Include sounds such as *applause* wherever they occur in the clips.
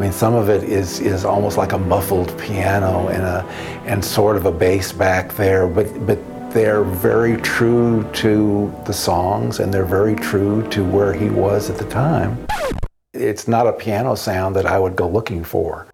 mean, some of it is is almost like a muffled piano and a and sort of a bass back there, but but they're very true to the songs and they're very true to where he was at the time. It's not a piano sound that I would go looking for.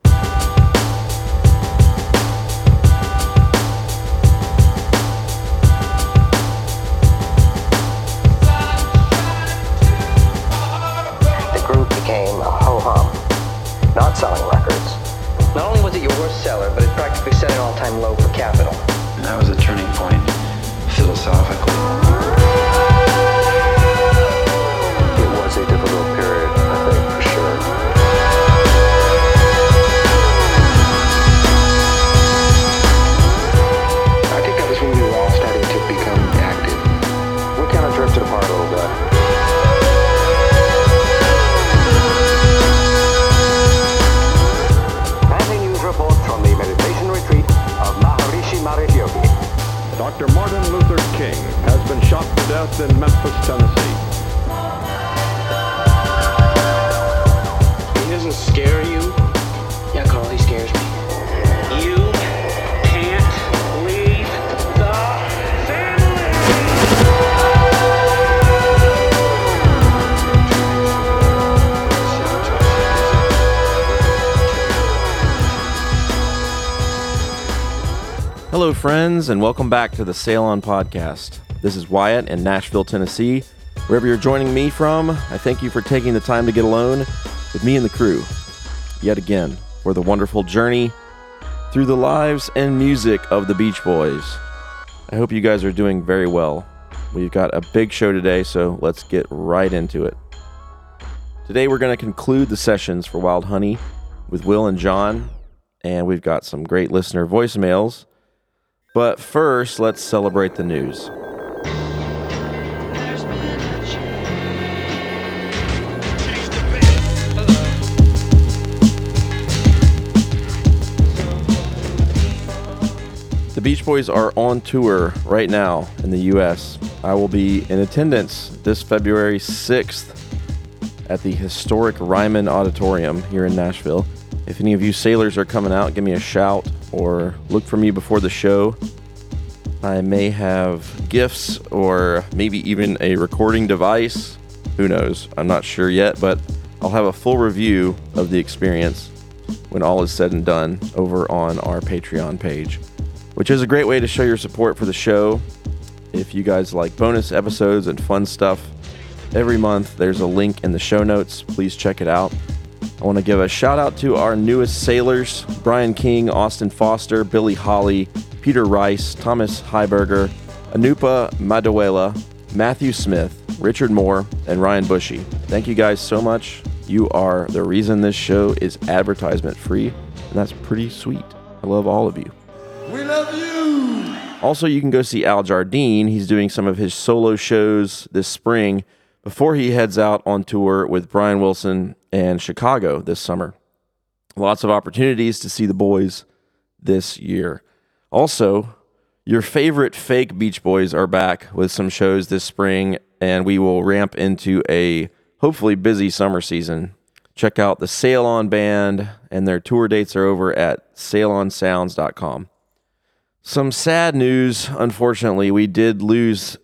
And welcome back to the Sail On Podcast. This is Wyatt in Nashville, Tennessee. Wherever you're joining me from, I thank you for taking the time to get alone with me and the crew yet again for the wonderful journey through the lives and music of the Beach Boys. I hope you guys are doing very well. We've got a big show today, so let's get right into it. Today, we're going to conclude the sessions for Wild Honey with Will and John, and we've got some great listener voicemails. But first, let's celebrate the news. The Beach Boys are on tour right now in the U.S. I will be in attendance this February 6th at the historic Ryman Auditorium here in Nashville. If any of you sailors are coming out, give me a shout or look for me before the show. I may have gifts or maybe even a recording device. Who knows? I'm not sure yet, but I'll have a full review of the experience when all is said and done over on our Patreon page, which is a great way to show your support for the show. If you guys like bonus episodes and fun stuff, every month there's a link in the show notes. Please check it out. I want to give a shout out to our newest sailors Brian King, Austin Foster, Billy Holly, Peter Rice, Thomas Heiberger, Anupa Maduela, Matthew Smith, Richard Moore, and Ryan Bushy. Thank you guys so much. You are the reason this show is advertisement free, and that's pretty sweet. I love all of you. We love you. Also, you can go see Al Jardine. He's doing some of his solo shows this spring before he heads out on tour with Brian Wilson and Chicago this summer. Lots of opportunities to see the boys this year. Also, your favorite fake Beach Boys are back with some shows this spring, and we will ramp into a hopefully busy summer season. Check out the Sail On Band, and their tour dates are over at sailonsounds.com. Some sad news, unfortunately, we did lose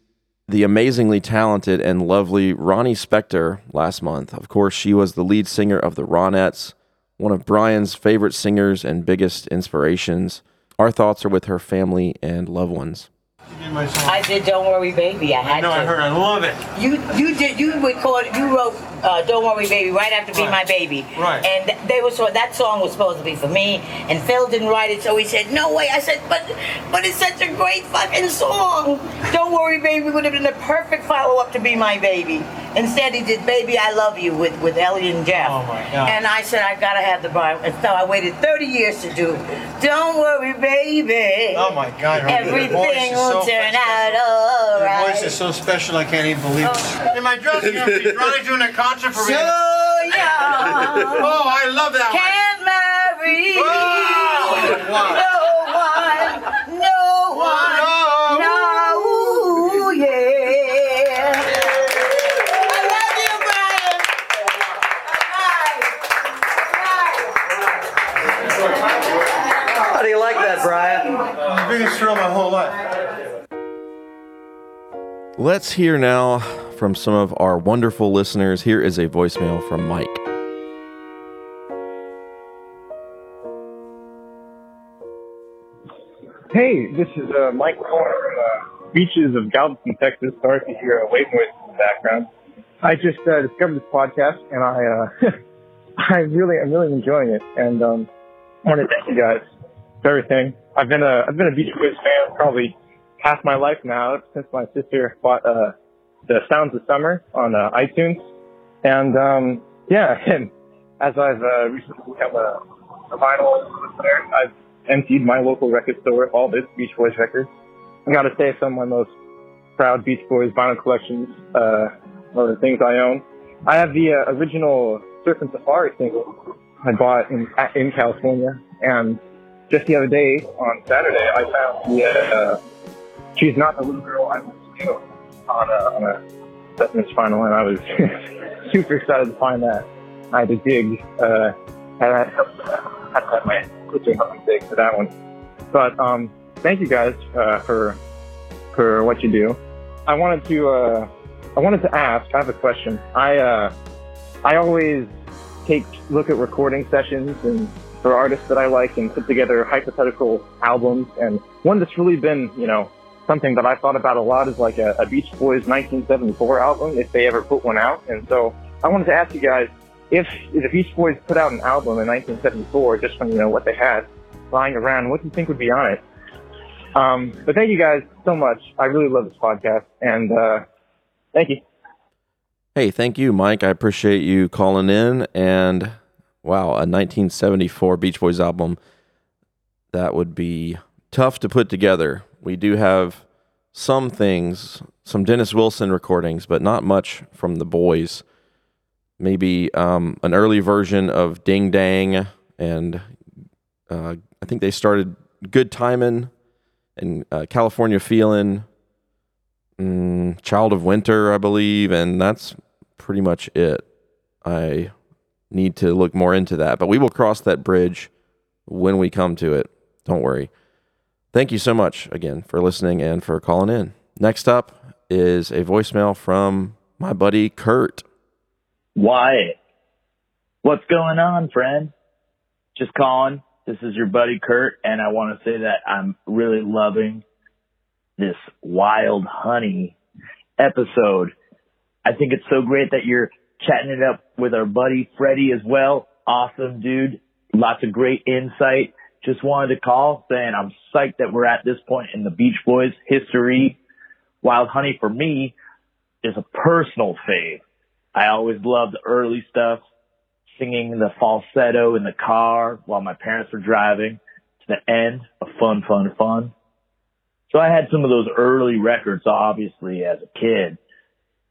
the amazingly talented and lovely Ronnie Spector last month. Of course, she was the lead singer of the Ronettes, one of Brian's favorite singers and biggest inspirations. Our thoughts are with her family and loved ones. I did "Don't Worry, Baby." I had I know, to. I heard, I love it. You you did you recorded you wrote uh, "Don't Worry, Baby" right after "Be Right. My Baby." Right. And they was that song was supposed to be for me, and Phil didn't write it, so he said, "No way." I said, "But but it's such a great fucking song. Don't Worry, Baby" would have been the perfect follow up to "Be My Baby." Instead, he did "Baby I Love You" with with Ellie and Jeff. Oh, my God. And I said, "I gotta have the Brian." And so I waited 30 years to do "Don't Worry, Baby." Oh my God, your Everything will so turn out Your alright. voice is so special, I can't even believe it. In my dressing room, she's Ronnie doing a concert so young. oh, I love that Can't oh, one. marry. Oh! No one. No one. No. Ooh, yeah. I love you, Brian. How do you like that, Brian? The biggest thrill my whole life. Let's hear now from some of our wonderful listeners. Here is a voicemail from Mike. Hey, this is uh, Mike Corner from uh, beaches of Galveston, Texas. Sorry if you hear a wave noise in the background. I just uh, discovered this podcast, and I uh, *laughs* I really I'm really enjoying it, and um, I want to thank you guys for everything. I've been a I've been a Beach Boys fan probably half my life now since my sister bought uh, the Sounds of Summer on uh, iTunes, and um, yeah, *laughs* and as I've uh, recently become a, a vinyl listener, I've emptied my local record store of all this Beach Boys records. I gotta say, some of my most proud Beach Boys vinyl collections uh, are the things I own. I have the uh, original Surfin' Safari single I bought in in California, and just the other day on Saturday, I found the uh, "She's Not the Little Girl I Was to" on a, on a inch vinyl, and I was *laughs* super excited to find that. I had to dig, uh, and I had to have my switching help dig for that one. But um, thank you guys uh, for for what you do. I wanted to uh, I wanted to ask. I have a question. I uh, I always take look at recording sessions and for artists that I like and put together hypothetical albums. And one that's really been you know something that I thought about a lot is like a, a Beach Boys 1974 album if they ever put one out. And so I wanted to ask you guys if the Beach Boys put out an album in 1974, just from you know what they had lying around, what do you think would be on it? Um, but thank you guys so much. I really love this podcast, and uh, thank you. Hey, thank you, Mike. I appreciate you calling in. And wow, a 1974 Beach Boys album that would be tough to put together. We do have some things, some Dennis Wilson recordings, but not much from the boys maybe um, an early version of Ding Dang, and uh, I think they started Good Timin' and uh, California Feeling, mm, Child of Winter, I believe, and that's pretty much it. I need to look more into that, but we will cross that bridge when we come to it. Don't worry. Thank you so much again for listening and for calling in. Next up is a voicemail from my buddy Kurt. Wyatt. What's going on, friend? Just calling. This is your buddy Kurt, and I want to say that I'm really loving this wild honey episode. I think it's so great that you're chatting it up with our buddy Freddie as well. Awesome dude. Lots of great insight. Just wanted to call saying I'm psyched that we're at this point in the Beach Boys history. Wild Honey for me is a personal fave. I always loved the early stuff, singing the falsetto in the car while my parents were driving to the end of fun, fun, fun. So I had some of those early records, obviously, as a kid.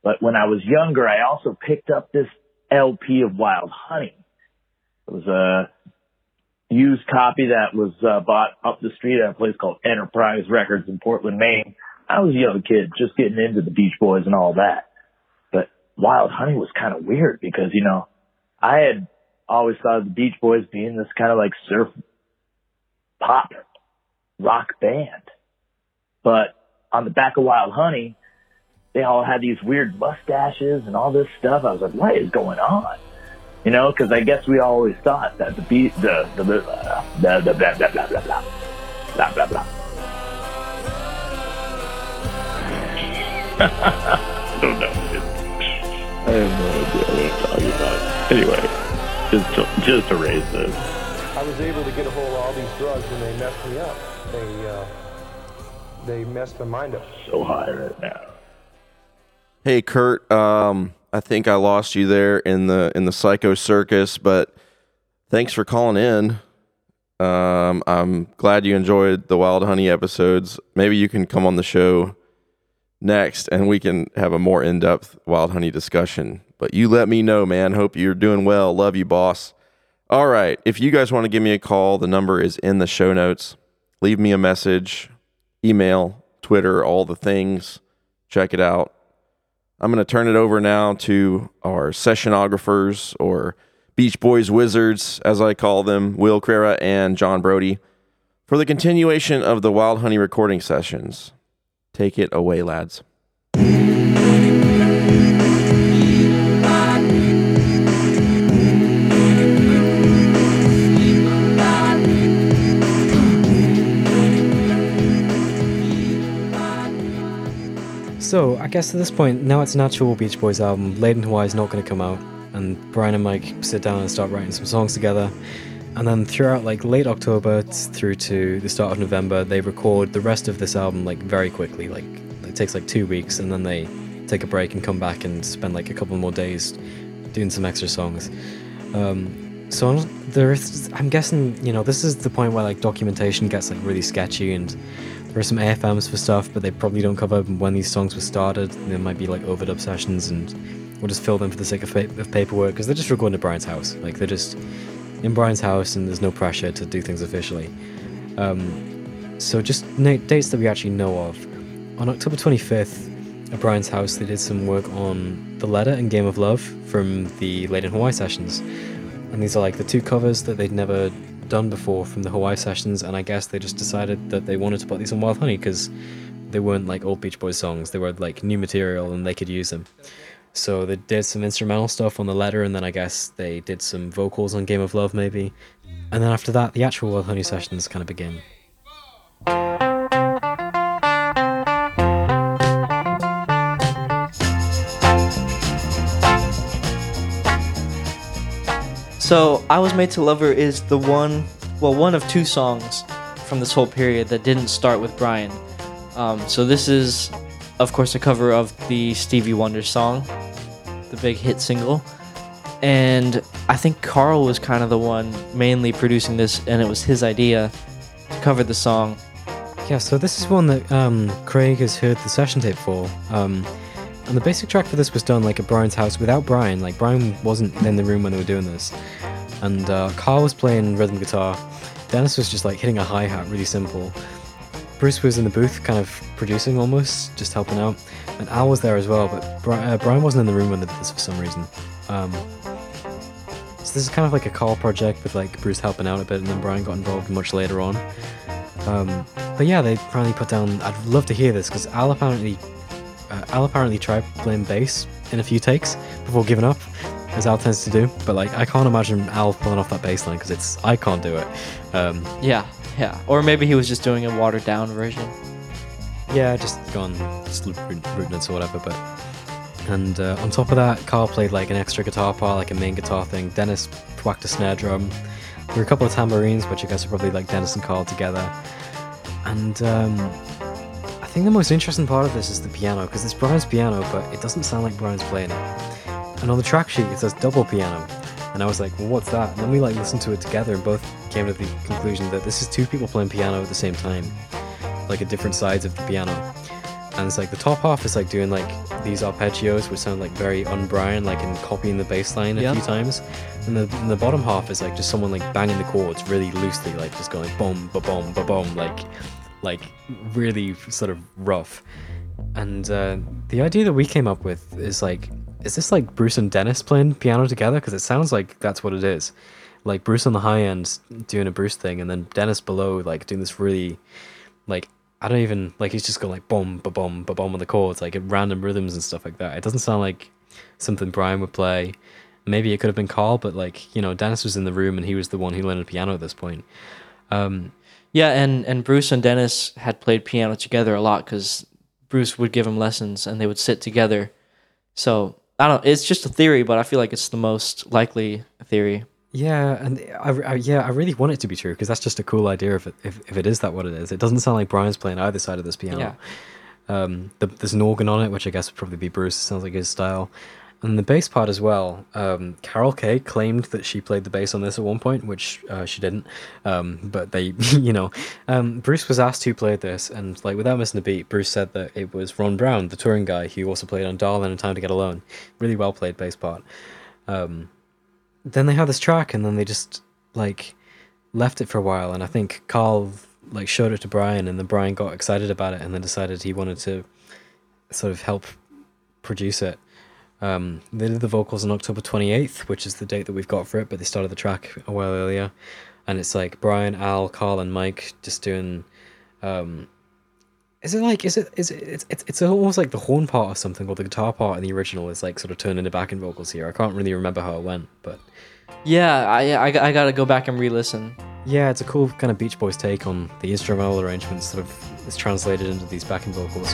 But when I was younger, I also picked up this LP of Wild Honey. It was a used copy that was uh, bought up the street at a place called Enterprise Records in Portland, Maine. I was a young kid, just getting into the Beach Boys and all that. But Wild Honey was kind of weird because, you know, I had always thought of the Beach Boys being this kind of like surf pop rock band. But on the back of Wild Honey, they all had these weird mustaches and all this stuff. I was like, what is going on? You know, because I guess we always thought that the beat, the the the the, the blah blah blah blah blah blah blah blah. I *laughs* don't know. I have no idea what I'm talking about. Anyway, just to, just to raise this. I was able to get a hold of all these drugs and they messed me up. They uh, they messed my mind up. So high right now. Hey Kurt, um, I think I lost you there in the in the Psycho Circus, but thanks for calling in. Um, I'm glad you enjoyed the Wild Honey episodes. Maybe you can come on the show next and we can have a more in-depth wild honey discussion. But you let me know man. Hope you're doing well. Love you boss. All right. If you guys want to give me a call the number is in the show notes. Leave me a message email twitter all the things. Check it out i'm going to turn it over now to our sessionographers or beach boys wizards as i call them will Crera and john brody For the continuation of the Wild Honey recording sessions, take it away, lads. So, I guess at this point, now it's an actual Beach Boys album. Lei'd in Hawaii is not going to come out, and Brian and Mike sit down and start writing some songs together. And then throughout like late October through to the start of November, they record the rest of this album like very quickly. Like it takes like two weeks, and then they take a break and come back and spend like a couple more days doing some extra songs. Um, so I'm, there's, I'm guessing you know this is the point where like documentation gets like really sketchy and there are some AFMs for stuff, but they probably don't cover when these songs were started. There might be like overdub sessions, and we'll just fill them for the sake of, pa- of paperwork because they're just recording at Brian's house. Like they're just in Brian's house, and there's no pressure to do things officially. Um, so just dates that we actually know of. On October 25th, at Brian's house, they did some work on The Letter and Game of Love from the Lei'd in Hawaii sessions. And these are like the two covers that they'd never done before from the Hawaii sessions, and I guess they just decided that they wanted to put these on Wild Honey because they weren't like old Beach Boys songs, they were like new material and they could use them. So they did some instrumental stuff on the letter, and then I guess they did some vocals on Game of Love, maybe. And then after that, the actual Wild Honey sessions kind of begin. So, I Was Made to Love Her is the one, well, one of two songs from this whole period that didn't start with Brian. Um, so, this is, of course, a cover of the Stevie Wonder song, the big hit single. And I think Carl was kind of the one mainly producing this, and it was his idea to cover the song. Yeah, so this is one that um, Craig has heard the session tape for. Um, and the basic track for this was done like at Brian's house without Brian. Like Brian wasn't in the room when they were doing this, and uh, Carl was playing rhythm guitar. Dennis was just like hitting a hi hat, really simple. Bruce was in the booth, kind of producing almost, just helping out, and Al was there as well. But uh, Brian wasn't in the room when they did this for some reason. Um, so this is kind of like a Carl project with like Bruce helping out a bit, and then Brian got involved much later on. Um, but yeah, they finally put down. I'd love to hear this because Al apparently, uh, Al apparently tried playing bass in a few takes before giving up, as Al tends to do. But like, I can't imagine Al pulling off that bass line because it's I can't do it. Um, Yeah, yeah. Or maybe he was just doing a watered down version. yeah, just gone just root- rootiness or whatever. But and uh, on top of that, Carl played like an extra guitar part, like a main guitar thing. Dennis whacked a snare drum. There were a couple of tambourines, which I guess are probably like Dennis and Carl together. And um, I think the most interesting part of this is the piano, because it's Brian's piano, but it doesn't sound like Brian's playing it. And on the track sheet, it says double piano. And I was like, well, what's that? And then we like listened to it together and both came to the conclusion that this is two people playing piano at the same time, like at different sides of the piano. And it's like the top half is like doing like these arpeggios, which sound like very un-Brian, like and copying the bass line a Yeah. few times. And the, and the bottom half is like just someone like banging the chords really loosely, like just going boom, ba boom, ba boom, like like really sort of rough. And uh, the idea that we came up with is like, is this like Bruce and Dennis playing piano together? Because it sounds like that's what it is. Like Bruce on the high end doing a Bruce thing, and then Dennis below like doing this really, like I don't even like he's just going like boom, ba boom, ba boom on the chords, like at random rhythms and stuff like that. It doesn't sound like something Brian would play. Maybe it could have been Carl, but like you know, Dennis was in the room and he was the one who learned piano at this point. Um, Yeah, and and Bruce and Dennis had played piano together a lot because Bruce would give him lessons and they would sit together. So I don't. It's just a theory, but I feel like it's the most likely theory. Yeah, and I, I yeah, I really want it to be true because that's just a cool idea. If it if, if it is that what it is, it doesn't sound like Brian's playing either side of this piano. Yeah. Um, the, there's an organ on it, which I guess would probably be Bruce. It sounds like his style. And the bass part as well. Um, Carol Kaye claimed that she played the bass on this at one point, which uh, she didn't. Um, but they, *laughs* you know, um, Bruce was asked who played this, and like without missing a beat, Bruce said that it was Ron Brown, the touring guy, who also played on Darlin' and Time to Get Alone. Really well played bass part. Um, then they had this track and then they just like left it for a while and i think carl like showed it to brian and then brian got excited about it and then decided he wanted to sort of help produce it um, they did the vocals on october 28th which is the date that we've got for it but they started the track a while earlier and it's like Brian, Al, Carl, and Mike just doing. Um, is it like is it is it it's, it's it's almost like the horn part or something, or the guitar part in the original is like sort of turned into backing vocals here. I can't really remember how it went, but Yeah, I, I, I gotta go back and re-listen. yeah, it's a cool kind of Beach Boys take on the instrumental arrangements. Sort of is translated into these backing vocals.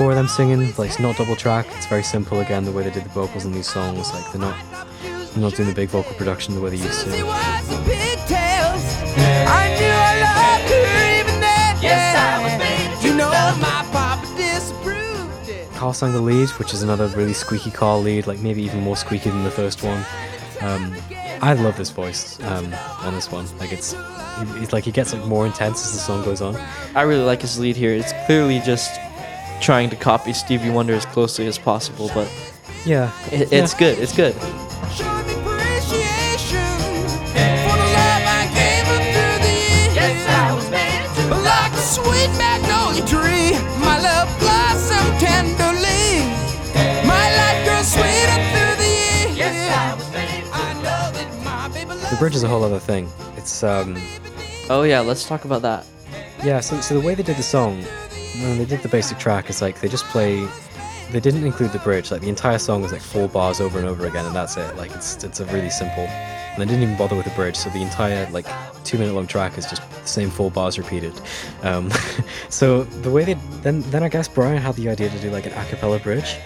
Just just four of them singing. Like it's not double track. It's very simple again. The way they did the vocals in these songs, like they're not they're not doing the big vocal production the way they used to. Was the pigtails. I knew I loved her even then. Yes, I was made You know my papa disapproved it. Carl sang the lead, which is another really squeaky Carl lead, like maybe even more squeaky than the first one. Um, I love this voice um, on this one. Like it's, it's like it gets like more intense as the song goes on. I really like his lead here. It's clearly just trying to copy Stevie Wonder as closely as possible, but Yeah, it, it's Yeah. good. It's good. The love I gave her through the years. Yes, I was made Like a sweet magnolia tree, my love blossomed tenderly. My life grew sweeter through the years. Yes, I was made I know that my baby The bridge is a whole other thing. It's um, Oh yeah, let's talk about that. Yeah, so, so the way they did the song, when they did the basic track, it's like they just play. They didn't include the bridge. Like the entire song was like four bars over and over again, and that's it. Like it's it's a really simple. And they didn't even bother with the bridge. So the entire like two minute long track is just the same four bars repeated. Um, *laughs* so the way they then then I guess Brian had the idea to do like an a cappella bridge.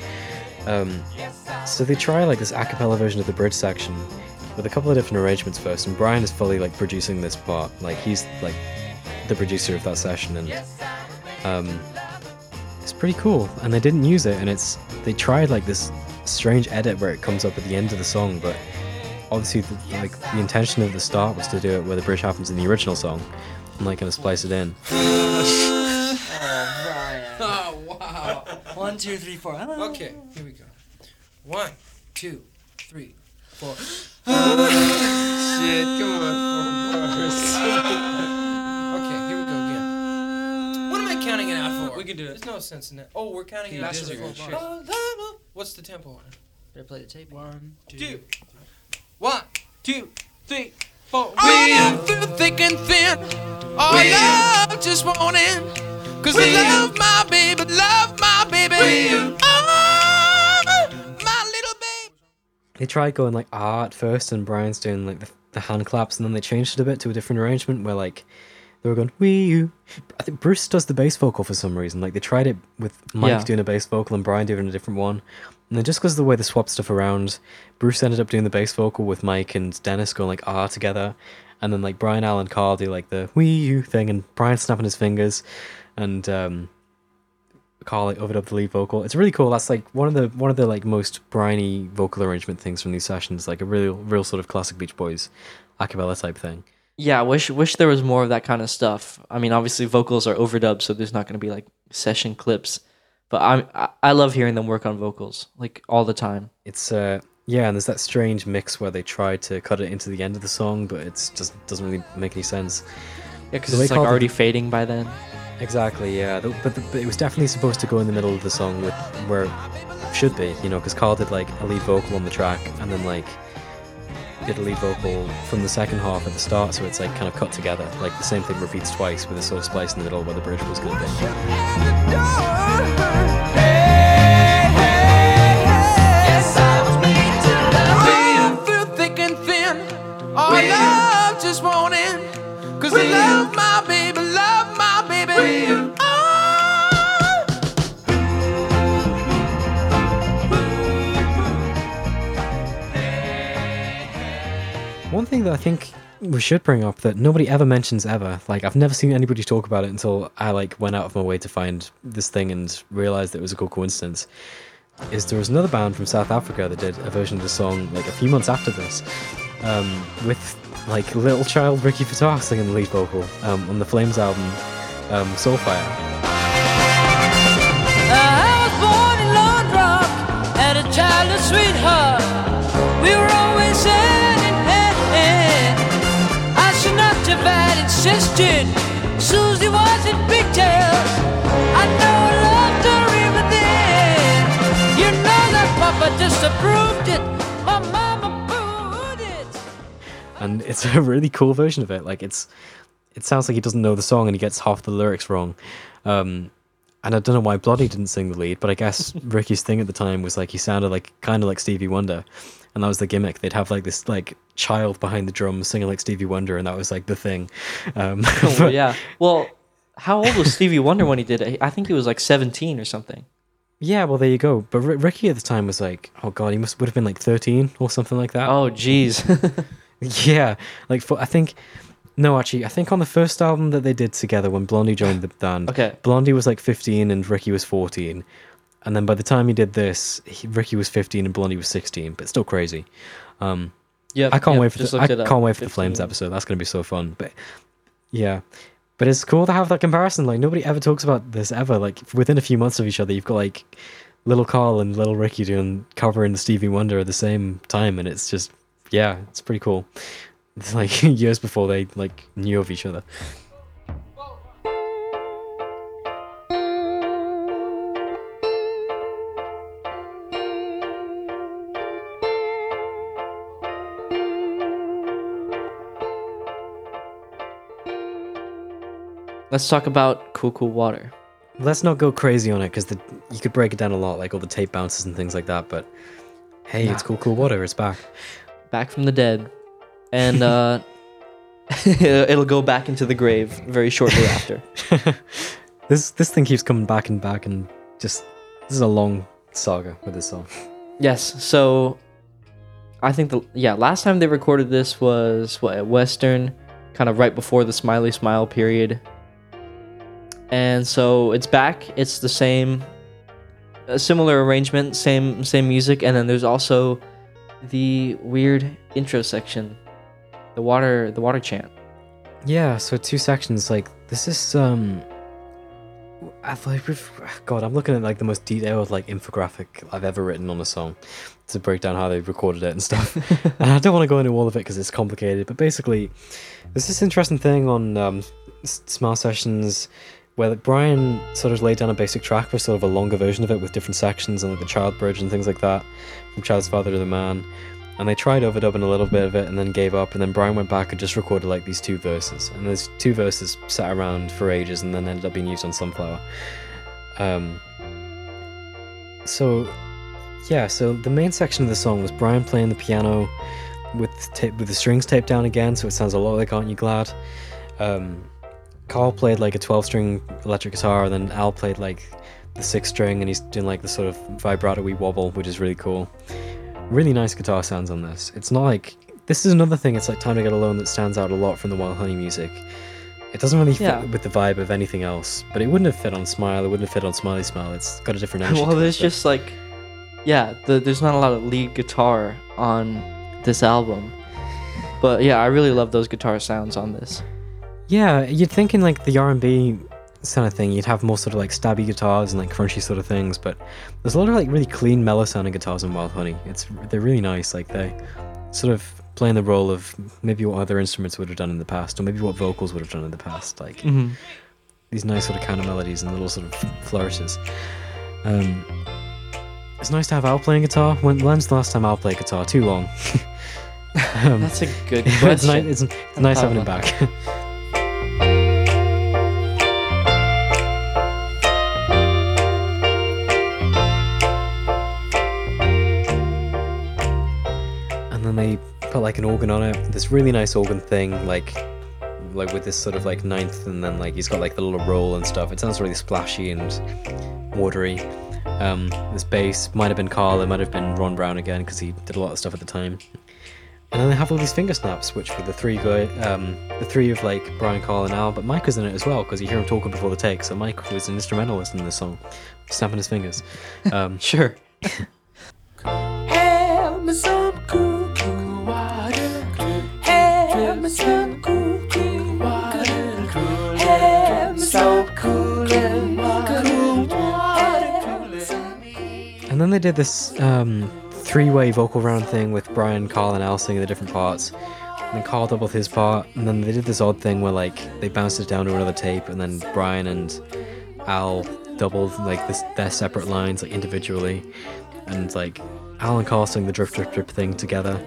Um, so they try like this a cappella version of the bridge section with a couple of different arrangements first, and Brian is fully like producing this part. Like he's like the producer of that session, and um, it's pretty cool. And they didn't use it, and it's they tried like this strange edit where it comes up at the end of the song, but obviously the, like the intention of the start was to do it where the bridge happens in the original song, I'm like gonna splice it in. *laughs* *laughs* Oh, wow. One, two, three, four. Okay, here we go. One, two, three, four. *laughs* Shit, come on, counting it out for? We can do it. There's no sense in that. Oh, we're counting it out for the four bars. What's the tempo on it? Better play the tape. One, two. One, two, three, four. We through thick and thin. Our love just won't end. Cause I love my baby, love my baby. Oh, my little baby. They tried going like ah at first, and Brian's doing like the, the hand claps, and then they changed it a bit to a different arrangement where like they were going wee you. I think Bruce does the bass vocal for some reason. Like they tried it with Mike Yeah. doing a bass vocal and Brian doing a different one, and then just because of the way they swapped stuff around, Bruce ended up doing the bass vocal with Mike and Dennis going like ah together, and then like Brian, Al, and Carl do like the wee you thing, and Brian snapping his fingers, and um. Carl like overdubbed the lead vocal. It's really cool. That's like one of the one of the like most briny vocal arrangement things from these sessions. Like a real real sort of classic Beach Boys a cappella type thing. Yeah, wish wish there was more of that kind of stuff. I mean, obviously vocals are overdubbed, so there's not going to be like session clips. But I'm I, I love hearing them work on vocals like all the time. It's uh yeah, and there's that strange mix where they try to cut it into the end of the song, but it's just doesn't really make any sense. Yeah, because it's like already fading by then. Exactly, yeah. The- But, the, but it was definitely supposed to go in the middle of the song with where it should be, you know, because Carl did like a lead vocal on the track and then like lead vocal from the second half at the start, so it's like kind of cut together. Like the same thing repeats twice with a sort of splice in the middle where the bridge was going to be. One thing that I think we should bring up that nobody ever mentions ever, like I've never seen anybody talk about it until I like went out of my way to find this thing and realized that it was a cool coincidence. Is there was another band from South Africa that did a version of the song like a few months after this, um, with like little child Ricky Fataar singing the lead vocal um, on the Flames album, um, Soulfire. I was born in Rock, a sweetheart. Insisted Susie was in pigtails. I know loved her even then. You know that Papa disapproved it. My mama booed it. and it's a really cool version of it. Like it's, it sounds like he doesn't know the song and he gets half the lyrics wrong. Um, and I don't know why Blondie didn't sing the lead, but I guess *laughs* Ricky's thing at the time was like he sounded like kind of like Stevie Wonder, and that was the gimmick. They'd have like this like child behind the drums singing like Stevie Wonder, and that was like the thing. Um, *laughs* Oh, but- yeah. Well, how old was Stevie Wonder when he did it? I think he was like 17 or something. Yeah, well, there you go. But R- Ricky at the time was like, oh god, he must would have been like thirteen or something like that. Oh, jeez. *laughs* yeah, like for, I think, no, actually, I think on the first album that they did together when Blondie joined the band, Okay. Blondie was like fifteen and Ricky was fourteen, and then by the time he did this, he, Ricky was fifteen and Blondie was sixteen, but still crazy. Um, Yep, I can't yep, wait for the, I looked it up, can't wait for the Flames episode. That's gonna be so fun. But yeah. But it's cool to have that comparison. Like nobody ever talks about this ever. Like within a few months of each other, you've got like little Carl and little Ricky doing covering the Stevie Wonder at the same time, and it's just yeah, it's pretty cool. It's like *laughs* years before they like knew of each other. Let's talk about Cool Cool Water. Let's not go crazy on it because you could break it down a lot, like all the tape bounces and things like that. But hey, it's cool, cool water. It's back. Back from the dead. And uh, *laughs* it'll go back into the grave very shortly *laughs* after. *laughs* This this thing keeps coming back and back, and just this is a long saga with this song. Yes. So I think the yeah last time they recorded this was what at Western, kind of right before the Smiley Smile period. And so it's back. It's the same, similar arrangement, same same music, and then there's also the weird intro section, the water the water chant. Yeah, so two sections. Like this is um, I've like God, I'm looking at like the most detailed like infographic I've ever written on a song to break down how they recorded it and stuff. *laughs* and I don't want to go into all of it because it's complicated. But basically, there's this interesting thing on um, Smile Sessions where Brian sort of laid down a basic track for sort of a longer version of it with different sections and like the child bridge and things like that from Child's Father to the Man. And they tried overdubbing a little bit of it and then gave up. And then Brian went back and just recorded like these two verses. And those two verses sat around for ages and then ended up being used on Sunflower. Um, so, yeah, so the main section of the song was Brian playing the piano with ta- with the strings taped down again, so it sounds a lot like Aren't You Glad? Um, Carl played like a 12 string electric guitar, and then Al played like the six string, and he's doing like the sort of vibrato y wobble, which is really cool. Really nice guitar sounds on this. It's not like this is another thing. It's like Time to Get Alone that stands out a lot from the Wild Honey music. It doesn't really fit Yeah. with the vibe of anything else, but it wouldn't have fit on Smile. It wouldn't have fit on Smiley Smile. It's got a different energy. *laughs* well, it, there's but- just like, yeah, the, there's not a lot of lead guitar on this album, but yeah, I really love those guitar sounds on this. Yeah, you'd think in like the R and B kind of thing, you'd have more sort of like stabby guitars and like crunchy sort of things, but there's a lot of like really clean, mellow sounding guitars in Wild Honey. It's they're really nice. Like they sort of playing the role of maybe what other instruments would have done in the past, or maybe what vocals would have done in the past. Like Mhm. these nice sort of counter melodies and little sort of flourishes. Um, it's nice to have Al playing guitar. When when's the last time Al played guitar? Too long. *laughs* um, That's a good *laughs* it's, question. nice, it's, it's nice having him back. *laughs* and they put like an organ on it. This really nice organ thing, like like with this sort of like ninth, and then like he's got like the little roll and stuff. It sounds really splashy and watery. Um, this bass might have been Carl, it might have been Ron Brown again because he did a lot of stuff at the time. And then they have all these finger snaps, which were the three guy, um, the three of like Brian, Carl, and Al. But Mike was in it as well because you hear him talking before the take. So Mike was an instrumentalist in the song, snapping his fingers. Um, *laughs* sure. *laughs* And then they did this um, three-way vocal round thing with Brian, Carl, and Al singing the different parts, and then Carl doubled his part, and then they did this odd thing where like they bounced it down to another tape, and then Brian and Al doubled like this, their separate lines like individually, and like Al and Carl sang the drip drip drip thing together,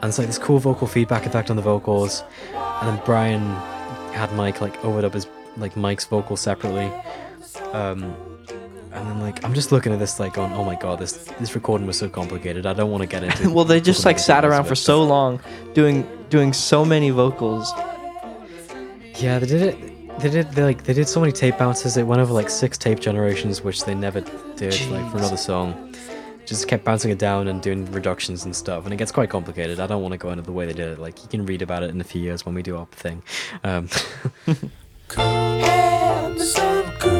and it's like this cool vocal feedback effect on the vocals, and then Brian had Mike like overdub his like Mike's vocal separately, um, and then like I'm just looking at this like going, oh my god, this this recording was so complicated. I don't want to get into. *laughs* well, they just like sat around for so long doing doing so many vocals. Yeah, they did it. They did they, like they did so many tape bounces. It went over like six tape generations, which they never did like for another song. Just kept bouncing it down and doing reductions and stuff, and it gets quite complicated. I don't want to go into the way they did it. Like you can read about it in a few years when we do our thing. Um, *laughs*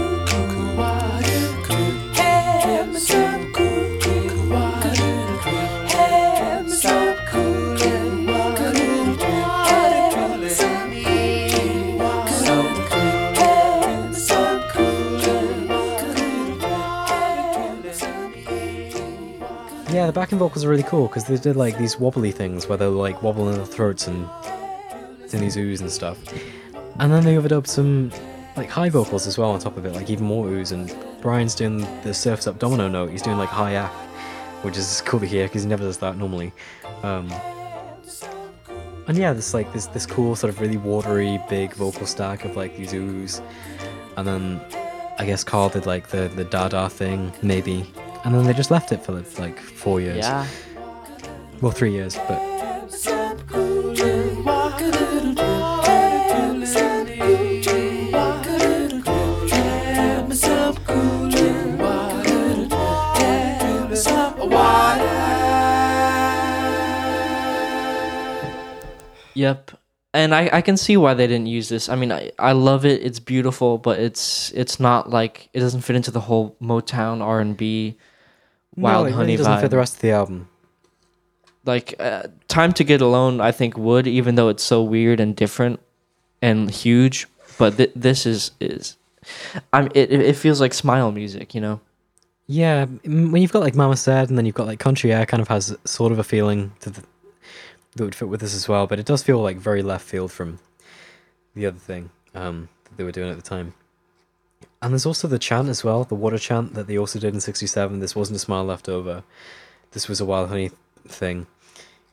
backing vocals are really cool because they did like these wobbly things where they're like wobbling their throats and doing these oohs and stuff. And then they overdubbed some like high vocals as well on top of it, like even more oohs. And Brian's doing the surfs up domino note. He's doing like high F, which is cool to hear because he never does that normally. Um, and yeah, this like this this cool sort of really watery big vocal stack of like these oohs. And then I guess Carl did like the the Dada thing maybe, and then they just left it for like four years. Yeah. Well, three years, but Yep. And I, I can see why they didn't use this. I mean, I, I love it. It's beautiful, but it's it's not like it doesn't fit into the whole Motown R and B, Wild no, it Honey really doesn't vibe. fit the rest of the album. like uh, time to get alone i think would even though it's so weird and different and huge but th- this is is i'm it, it it feels like smile music you know Yeah, when you've got like Mama Said, and then you've got like Country Air, kind of has sort of a feeling to the, that would fit with this as well. But it does feel like very left field from the other thing um, that they were doing at the time. And there's also the chant as well, the water chant that they also did in '67. This wasn't a smile left over. This was a Wild Honey thing.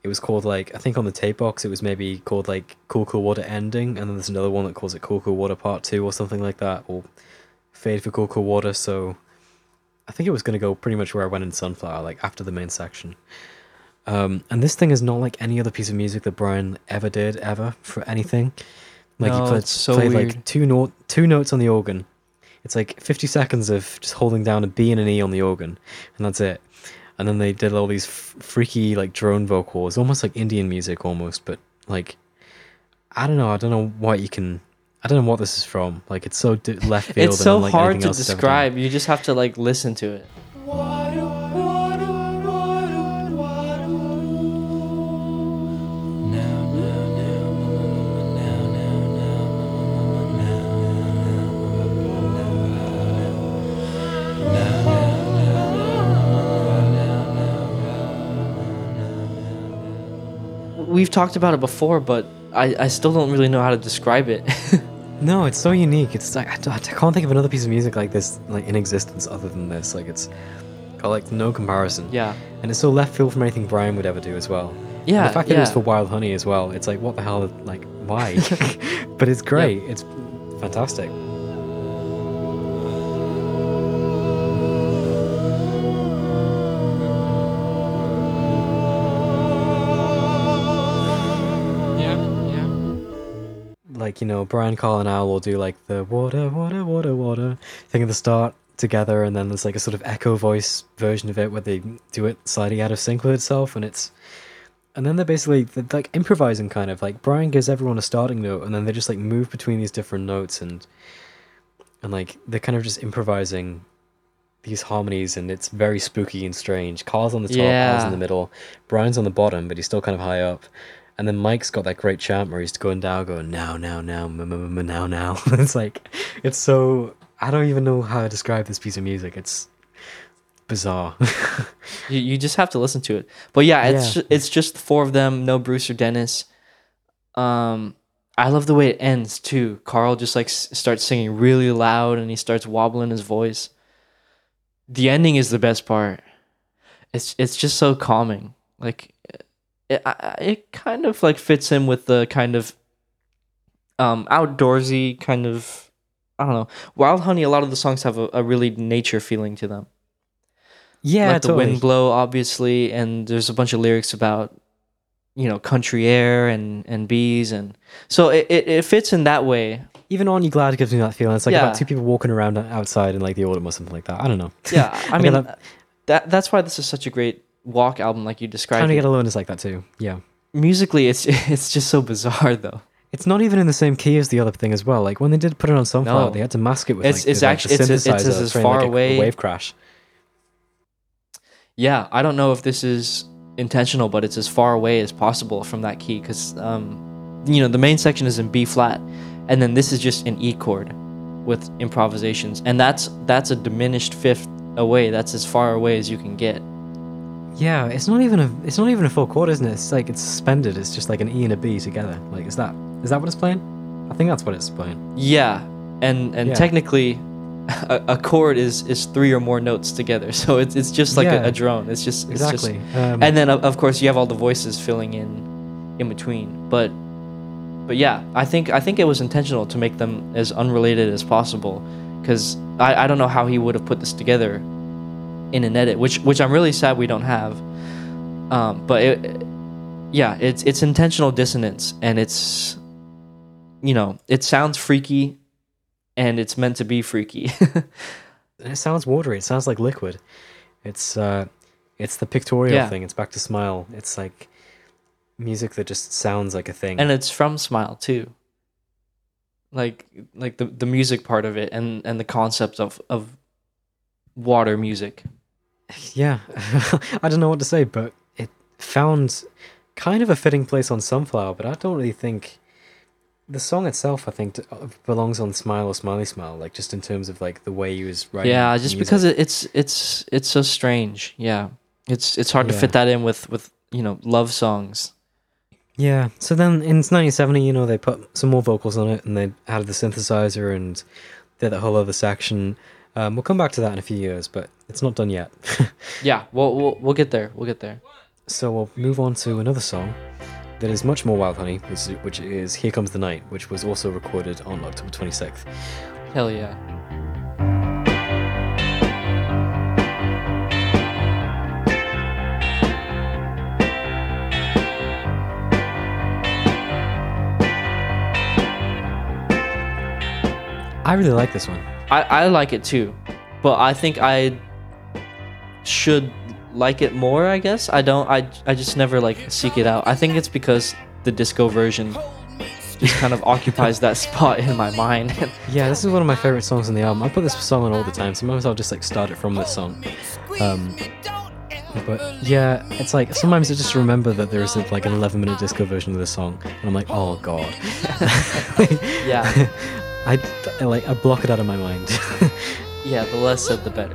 It was called like I think on the tape box it was maybe called like Cool Cool Water Ending, and then there's another one that calls it Cool Cool Water Part Two or something like that, or Fade for Cool Cool Water. So I think it was going to go pretty much where I went in Sunflower, like after the main section. Um, and this thing is not like any other piece of music that Brian ever did ever for anything. Like No, he played, so played weird. like two note two notes on the organ. It's like fifty seconds of just holding down a B and an E on the organ, and that's it. And then they did all these f- freaky like drone vocals, almost like Indian music almost, but like I don't know. I don't know what you can. I don't know what this is from. Like it's so di- left field. And it's and so unlike hard anything to else that's ever done. describe you just have to like listen to it we've talked about it before but i i still don't really know how to describe it *laughs* No, it's so unique. It's like I, I can't think of another piece of music like this, like in existence, other than this. Like it's got like no comparison. Yeah. and it's so left field from anything Brian would ever do as well. And Yeah, the fact that it was for Wild Honey as well. It's like what the hell? Like why? *laughs* but it's great. It's fantastic. Like you know Brian Carl and Al will do like the water water water water thing at the start together and then there's like a sort of echo voice version of it where they do it slightly out of sync with itself and it's and then they're basically they're like improvising kind of like Brian gives everyone a starting note and then they just like move between these different notes and and like they're kind of just improvising these harmonies and it's very spooky and strange. Carl's on the top, Al's in the middle, Brian's on the bottom, but he's still kind of high up. And then Mike's got that great chant where he's going down, going now, now, now, now, now. *laughs* it's like, it's so. I don't even know how to describe this piece of music. It's bizarre. *laughs* you, you just have to listen to it but yeah it's Yeah. ju- it's just the four of them no bruce or dennis Um, I love the way it ends too. Carl just like s- starts singing really loud and he starts wobbling his voice. The ending is the best part. It's it's just so calming. Like it, I- it kind of like fits in with the kind of um outdoorsy kind of I don't know. Wild Honey. A lot of the songs have a, a really nature feeling to them. Yeah, Let the wind blow, obviously, and there's a bunch of lyrics about you know country air and and bees and so it, it, it fits in that way Even Aren't You Glad gives me that feeling. It's like Yeah. about two people walking around outside in like the autumn or something like that. I don't know. yeah *laughs* i mean that- that that's why this is such a great walk album like you described of it. Get Alone is like that too. Yeah. musically it's *laughs* it's just so bizarre though It's not even in the same key as the other thing as well. Like when they did put it on Sunflower, No. they had to mask it with It's- like, it's the, like, actually- the it's- it's as far like, away- wave crash. yeah i don't know if this is intentional but it's as far away as possible from that key because um you know the main section is in b flat and then this is just an e chord with improvisations and that's that's a diminished fifth away that's as far away as you can get Yeah, it's not even a it's not even a full chord, isn't it? It's like it's suspended. It's just like an E and a B together. Like is that is that what it's playing? I think that's what it's playing. Yeah, and and Yeah. technically, a, a chord is is three or more notes together, *laughs* so it's it's just like Yeah. a, a drone. It's just it's just- Exactly. Um, and then of, of course you have all the voices filling in in between. But but yeah, I think I think it was intentional to make them as unrelated as possible, because I I don't know how he would have put this together in an edit, which which I'm really sad we don't have. Um, but it, yeah, it's it's intentional dissonance, and it's you know it sounds freaky, and it's meant to be freaky. *laughs* It sounds watery. It sounds like liquid. It's uh, it's the pictorial Yeah. thing. It's back to Smile. It's like music that just sounds like a thing. and it's from Smile too. Like like the the music part of it, and and the concept of of water music. *laughs* yeah, *laughs* I don't know what to say, but it found kind of a fitting place on Sunflower. But I don't really think the song itself. I think uh, belongs on Smile or Smiley Smile. Like just in terms of like the way he was writing. yeah, just music. because it's it's it's so strange. Yeah, it's it's hard to fit that in with with you know love songs. Yeah. So then in 1970, you know, they put some more vocals on it and they added the synthesizer and did that whole other section. Um, we'll come back to that in a few years, but it's not done yet. *laughs* Yeah, we'll we'll, we'll get there. We'll get there. so we'll move on to another song that is much more Wild Honey, which, is- which is Here Comes the Night, which was also recorded on October 26th. Hell yeah. I really like this one. I, I like it too, but I think I should like it more. I guess I don't. I I just never like seek it out. I think it's because the disco version just kind of occupies that spot in my mind. *laughs* Yeah, this is one of my favorite songs on the album. I put this song on all the time. Sometimes I'll just like start it from this song. Um, but yeah, it's like sometimes I just remember that there is like an 11 minute disco version of this song, and I'm like, oh god. *laughs* *laughs* Yeah. I, I like I block it out of my mind. *laughs* yeah, the less said, the better.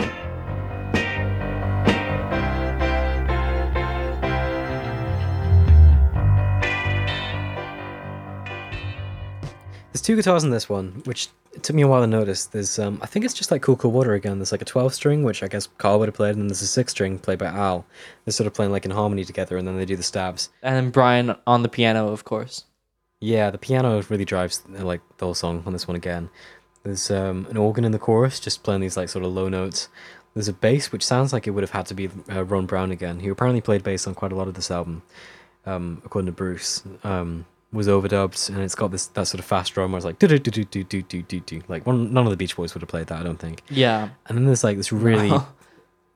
There's two guitars in this one, which it took me a while to notice. There's um, I think it's just like Cool Cool Water again. There's like a 12 string, which I guess Carl would have played, and then there's a six string played by Al. They're sort of playing like in harmony together, and then they do the stabs. And then Brian on the piano, of course. Yeah, the piano really drives like the whole song on this one again. There's um, an organ in the chorus, just playing these like sort of low notes. There's a bass, which sounds like it would have had to be uh, Ron Brown again, who apparently played bass on quite a lot of this album, um, according to Bruce. Um, was overdubbed, and it's got this that sort of fast drum where it's like do do do do do do do do do. Like one, none of the Beach Boys would have played that, I don't think. Yeah. And then there's like this really,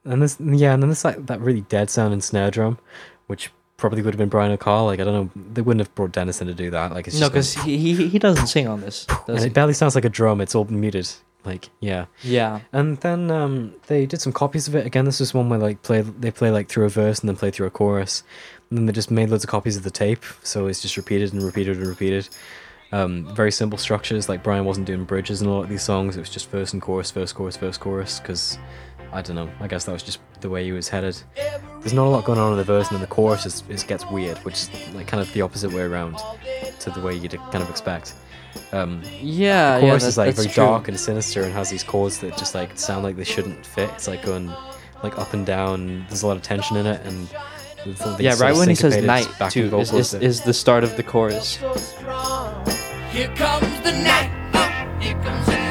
and this yeah, and then there's like that really dead sounding snare drum, which probably would have been Brian or Carl. Like I don't know, they wouldn't have brought Dennis in to do that. Like it's No, just because he, he he doesn't sing on this. *laughs* and he? it barely sounds like a drum. It's all muted. Like yeah, Yeah. And then um, they did some copies of it. Again, this is one where like play they play like through a verse and then play through a chorus. And then they just made loads of copies of the tape, so it's just repeated and repeated and repeated. Um, very simple structures. Like Brian wasn't doing bridges in a lot of these songs. It was just verse and chorus, verse, chorus, verse, chorus. Because I don't know. I guess that was just the way he was headed. There's not a lot going on in the verse, and then the chorus is, is gets weird, which is like kind of the opposite way around to the way you'd kind of expect. Um, Yeah, the yeah, chorus that- is like very true. dark and sinister, and has these chords that just like sound like they shouldn't fit. It's like going like up and down. There's a lot of tension in it, and there's all these Yeah, right when he says syncopated night too is, vocals is, the start of the chorus. Here comes the night. Oh,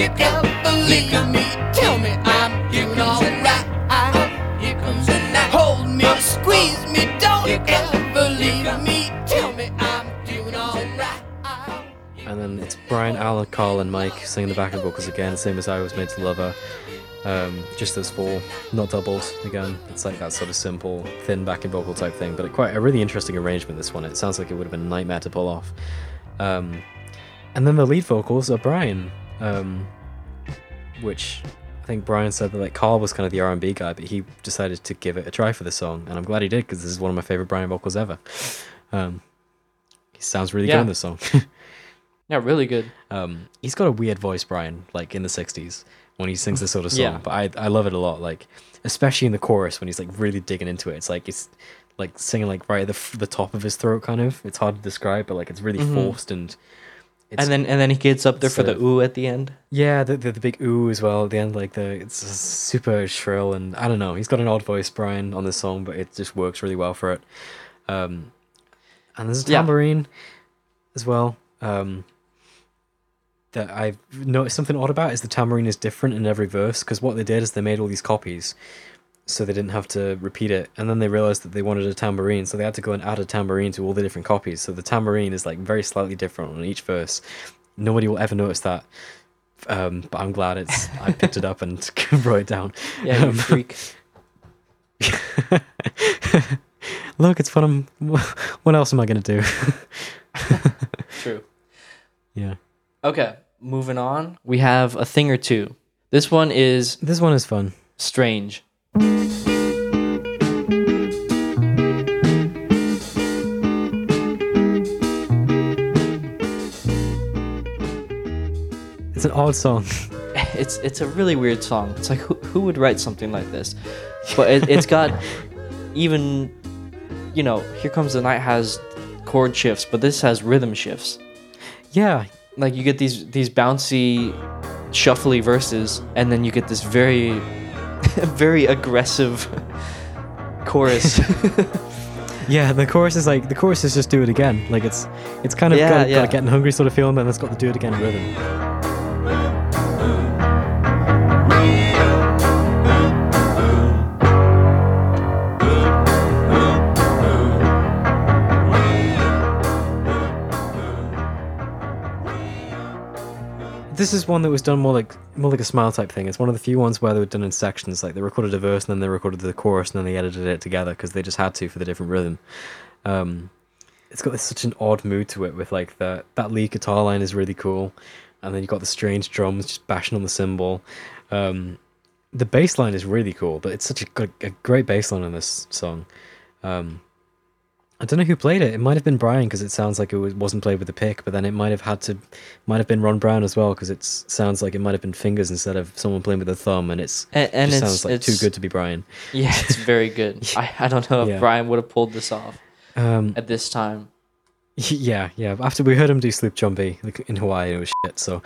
you ever leave me. Tell me I'm doing alright. Here comes the night. Hold me, squeeze me, don't you ever leave me. Tell me I'm doing alright. And then it's Brian, Alan, Carl, and Mike singing the backing vocals again, same as I was made to love her. Um, just those four, not doubled again. It's like that sort of simple, thin backing vocal type thing, but quite a really interesting arrangement. This one, it sounds like it would have been a nightmare to pull off. Um, and then the lead vocals are Brian, um, which I think Brian said that like Carl was kind of the R&B guy, but he decided to give it a try for the song, and I'm glad he did because this is one of my favorite Brian vocals ever. Um, he sounds really Yeah. good in this song. *laughs* Yeah, really good. Um, he's got a weird voice, Brian, like in the '60s when he sings this sort of *laughs* song. Yeah. But I, I love it a lot. Like, especially in the chorus when he's like really digging into it. It's like it's like singing like right at the the top of his throat, kind of. It's hard to describe, but like it's really Mhm. forced and. It's, and then and then he gets up there for the ooh at the end. yeah, the, the the big ooh as well at the end. Like the it's super shrill and I don't know. He's got an odd voice, Brian, on this song, but it just works really well for it. Um, and there's a Yeah. tambourine as well. Um, that I've noticed something odd about is the tambourine is different in every verse because what they did is they made all these copies so they didn't have to repeat it and then they realized that they wanted a tambourine so they had to go and add a tambourine to all the different copies so the tambourine is like very slightly different on each verse nobody will ever notice that um, but i'm glad it's i picked it up and *laughs* wrote it down Yeah, you Um, *laughs* freak. look it's what i'm what else am i gonna do *laughs* True. yeah Okay, moving on. We have a thing or two. This one is this one is fun. Strange. It's an odd song *laughs* It's it's a really weird song. It's like who, who would write something like this? But it, it's got *laughs* even you know, Here Comes the Night has chord shifts, but this has rhythm shifts. yeah Like you get these these bouncy shuffly verses and then you get this very *laughs* very aggressive chorus. *laughs* *laughs* Yeah, the chorus is like the chorus is just do it again. Like it's it's kind of Yeah, got, got yeah. a getting hungry sort of feeling, and it's got the do it again rhythm. This is one that was done more like more like a smile type thing. It's one of the few ones where they were done in sections. Like they recorded a verse and then they recorded the chorus and then they edited it together because they just had to for the different rhythm. Um, it's got this, such an odd mood to it with like the that lead guitar line is really cool, and then you've got the strange drums just bashing on the cymbal. Um, the bass line is really cool, but it's such a, a great bass line in this song. Um, I don't know who played it. It might have been Brian because it sounds like it was, wasn't played with a pick, but then it might have had to, might have been Ron Brown as well because it sounds like it might have been fingers instead of someone playing with a thumb, and it's And- and just it's- sounds like too good to be Brian. yeah, it's *laughs* very good. I, I don't know if Yeah. Brian would have pulled this off Um, at this time. Yeah, yeah. After we heard him do Sloop John B like, in Hawaii, it was shit. So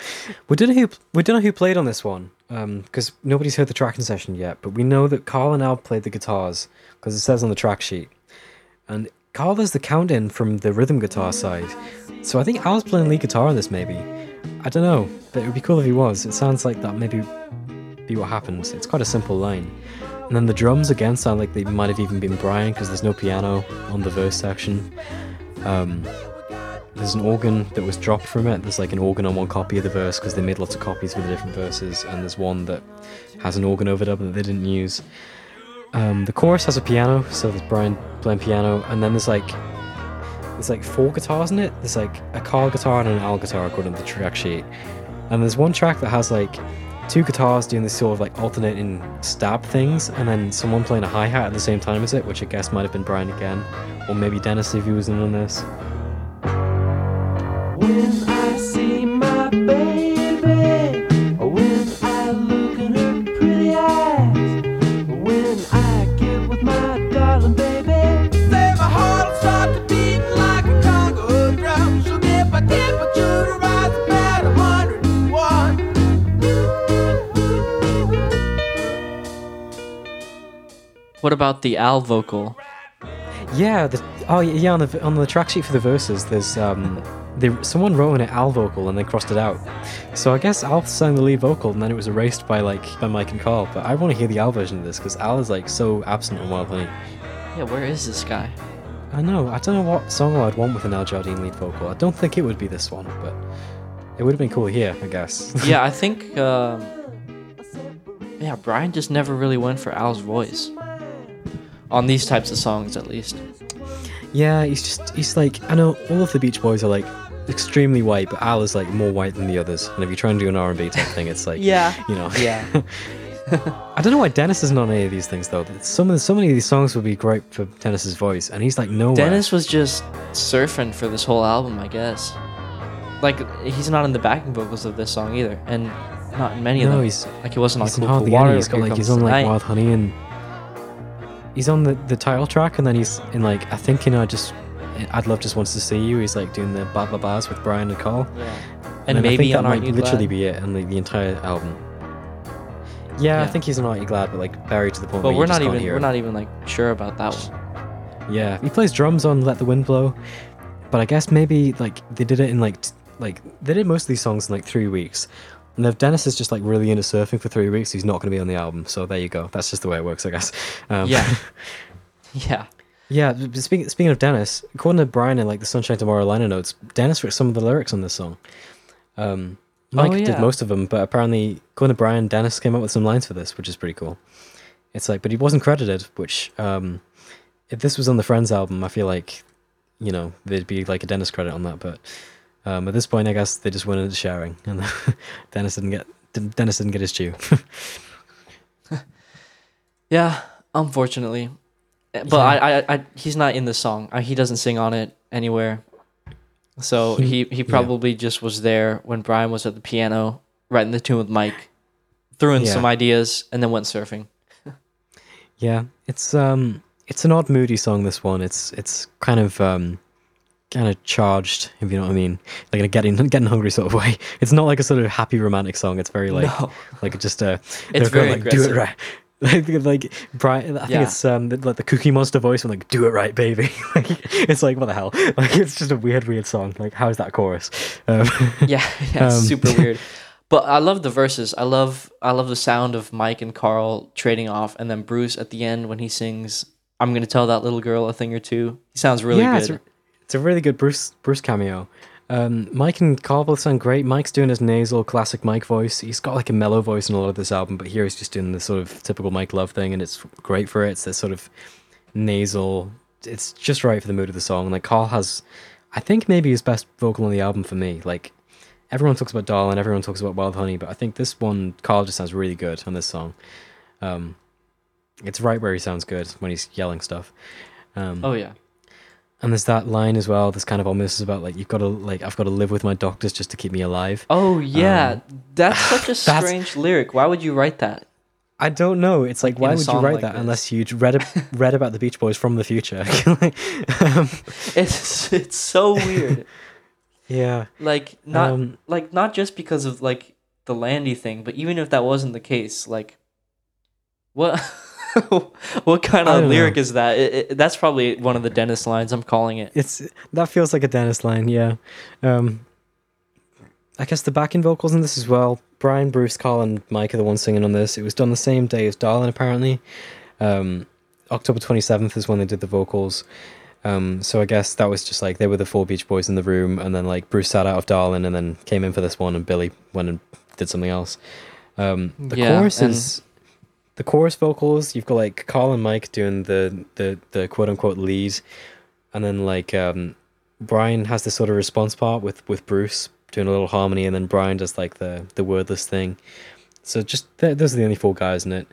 we don't know who we don't know who played on this one because nobody's heard the tracking session yet. But we know that Carl and Al played the guitars because it says on the track sheet, and Carl does the count in from the rhythm guitar side. So I think Al's playing lead guitar on this. Maybe I don't know, but it would be cool if he was. It sounds like that maybe be what happens. It's quite a simple line. And then the drums again sound like they might have even been Brian because there's no piano on the verse section. Um, there's an organ that was dropped from it. There's like an organ on one copy of the verse because they made lots of copies for the different verses, and there's one that has an organ overdub that they didn't use. Um, the chorus has a piano, so there's Brian playing piano, and then there's like there's like four guitars in it. There's like a Carl guitar and an Al guitar according to the track sheet, and there's one track that has like two guitars doing this sort of like alternating stab things, and then someone playing a hi hat at the same time as it, which I guess might have been Brian again, or maybe Dennis if he was in on this. What about the Al vocal? Yeah, the, oh yeah, on the on the track sheet for the verses, there's um, they, someone wrote in an Al vocal and they crossed it out. So I guess Al sang the lead vocal and then it was erased by like by Mike and Carl. But I want to hear the Al version of this because Al is like so absent on Wild Honey. Yeah, where is this guy? I know. I don't know what song I'd want with an Al Jardine lead vocal. I don't think it would be this one, but it would have been cool here, I guess. *laughs* yeah, I think. Um, yeah, Brian just never really went for Al's voice on these types of songs, at least. Yeah, he's just he's like I know all of the Beach Boys are like extremely white, but Al is like more white than the others. And if you try and do an R and B type thing, it's like Yeah. you know, Yeah. *laughs* I don't know why Dennis isn't on any of these things though. Some of the, so many of these songs would be great for Dennis's voice, and he's like nowhere. Dennis was just surfing for this whole album, I guess. Like he's not in the backing vocals of this song either, and not in many of no, them. he's like he wasn't on he's in Cool Cool hardly Water. any. He's or got like Comes he's on like Wild Honey and he's on the the title track, and then he's in like I think you know I just I'd love just once to see you. He's like doing the ba ba bars with Brian and Carl. Yeah. And, And maybe that on might literally Glad? be it, and like the entire album. Yeah, I think he's Aren't You Glad, but like buried to the point But where we're not even we're him. not even like sure about that one. Yeah, he plays drums on "Let the Wind Blow," but I guess maybe like they did it in like t- like they did most of these songs in like three weeks. And if Dennis is just like really into surfing for three weeks, he's not going to be on the album. So there you go. That's just the way it works, I guess. Um, Yeah. *laughs* Yeah. yeah. Speaking speaking of Dennis, according to Brian in like the Sunshine Tomorrow liner notes, Dennis wrote some of the lyrics on this song. Um, Mike Oh, did most of them, but apparently, according to Brian, Dennis came up with some lines for this, which is pretty cool. It's like, but he wasn't credited, which um, if this was on the Friends album, I feel like, you know, there'd be like a Dennis credit on that. But um, at this point, I guess they just went into sharing, and *laughs* Dennis didn't get Dennis didn't get his due. *laughs* Yeah, unfortunately. But Yeah. I, I, I, he's not in the song. Uh, He doesn't sing on it anywhere. So *laughs* he, he Yeah. probably just was there when Brian was at the piano, writing the tune with Mike, threw in Yeah. some ideas, and then went surfing. Yeah, it's um, it's an odd, moody song. This one, it's it's kind of um, kind of charged, if you know what I mean, like in a getting *laughs* getting hungry sort of way. It's not like a sort of happy romantic song. It's very like No. like just a It's they're going, very like do it right. *laughs* Like, like Brian, I think Yeah. it's um the- like the Cookie Monster voice, and like "Do it right, baby." *laughs* like it's like what the hell? Like it's just a weird, weird song. Like how is that chorus? Um, Yeah, yeah, it's um, super weird. But I love the verses. I love I love the sound of Mike and Carl trading off, and then Bruce at the end when he sings, "I'm gonna tell that little girl a thing or two. He sounds really yeah, good. It's a, really good Bruce Bruce cameo. Um, Mike and Carl both sound great. Mike's doing his nasal classic Mike voice. He's got like a mellow voice in a lot of this album, but here he's just doing the sort of typical Mike Love thing, and it's great for it. It's this sort of nasal. It's just right for the mood of the song. Like Carl has, I think maybe his best vocal on the album for me. Like everyone talks about Darlin, everyone talks about Wild Honey, but I think this one Carl just sounds really good on this song. Um, it's right where he sounds good when he's yelling stuff. Um, Oh yeah. And there's that line as well This kind of almost about like you've got to like I've got to live with my doctors just to keep me alive. Oh yeah, Um, that's *laughs* such a strange lyric. Why would you write that? I don't know. It's like, in why would you write like that this. unless you'd read a, *laughs* read about the Beach Boys from the future? *laughs* um, It's it's so weird. yeah. Like not Um, like not just because of like the Landy thing, but even if that wasn't the case, like what *laughs* what kind of lyric know. is that? It, it, that's probably one of the Dennis lines. I'm calling it. It's that feels like a Dennis line, yeah. Um, I guess the backing vocals in this as well. Brian, Bruce, Carl, and Mike are the ones singing on this. It was done the same day as Darlin, apparently. Um, October twenty seventh is when they did the vocals. Um, so I guess that was just like they were the four Beach Boys in the room, and then like Bruce sat out of Darlin, and then came in for this one, and Billy went and did something else. Um, the Yeah, chorus is the chorus vocals. You've got like Carl and Mike doing the the the quote unquote lead, and then like um, Brian has this sort of response part with with Bruce doing a little harmony, and then Brian does like the the wordless thing. So just th- those are the only four guys in it,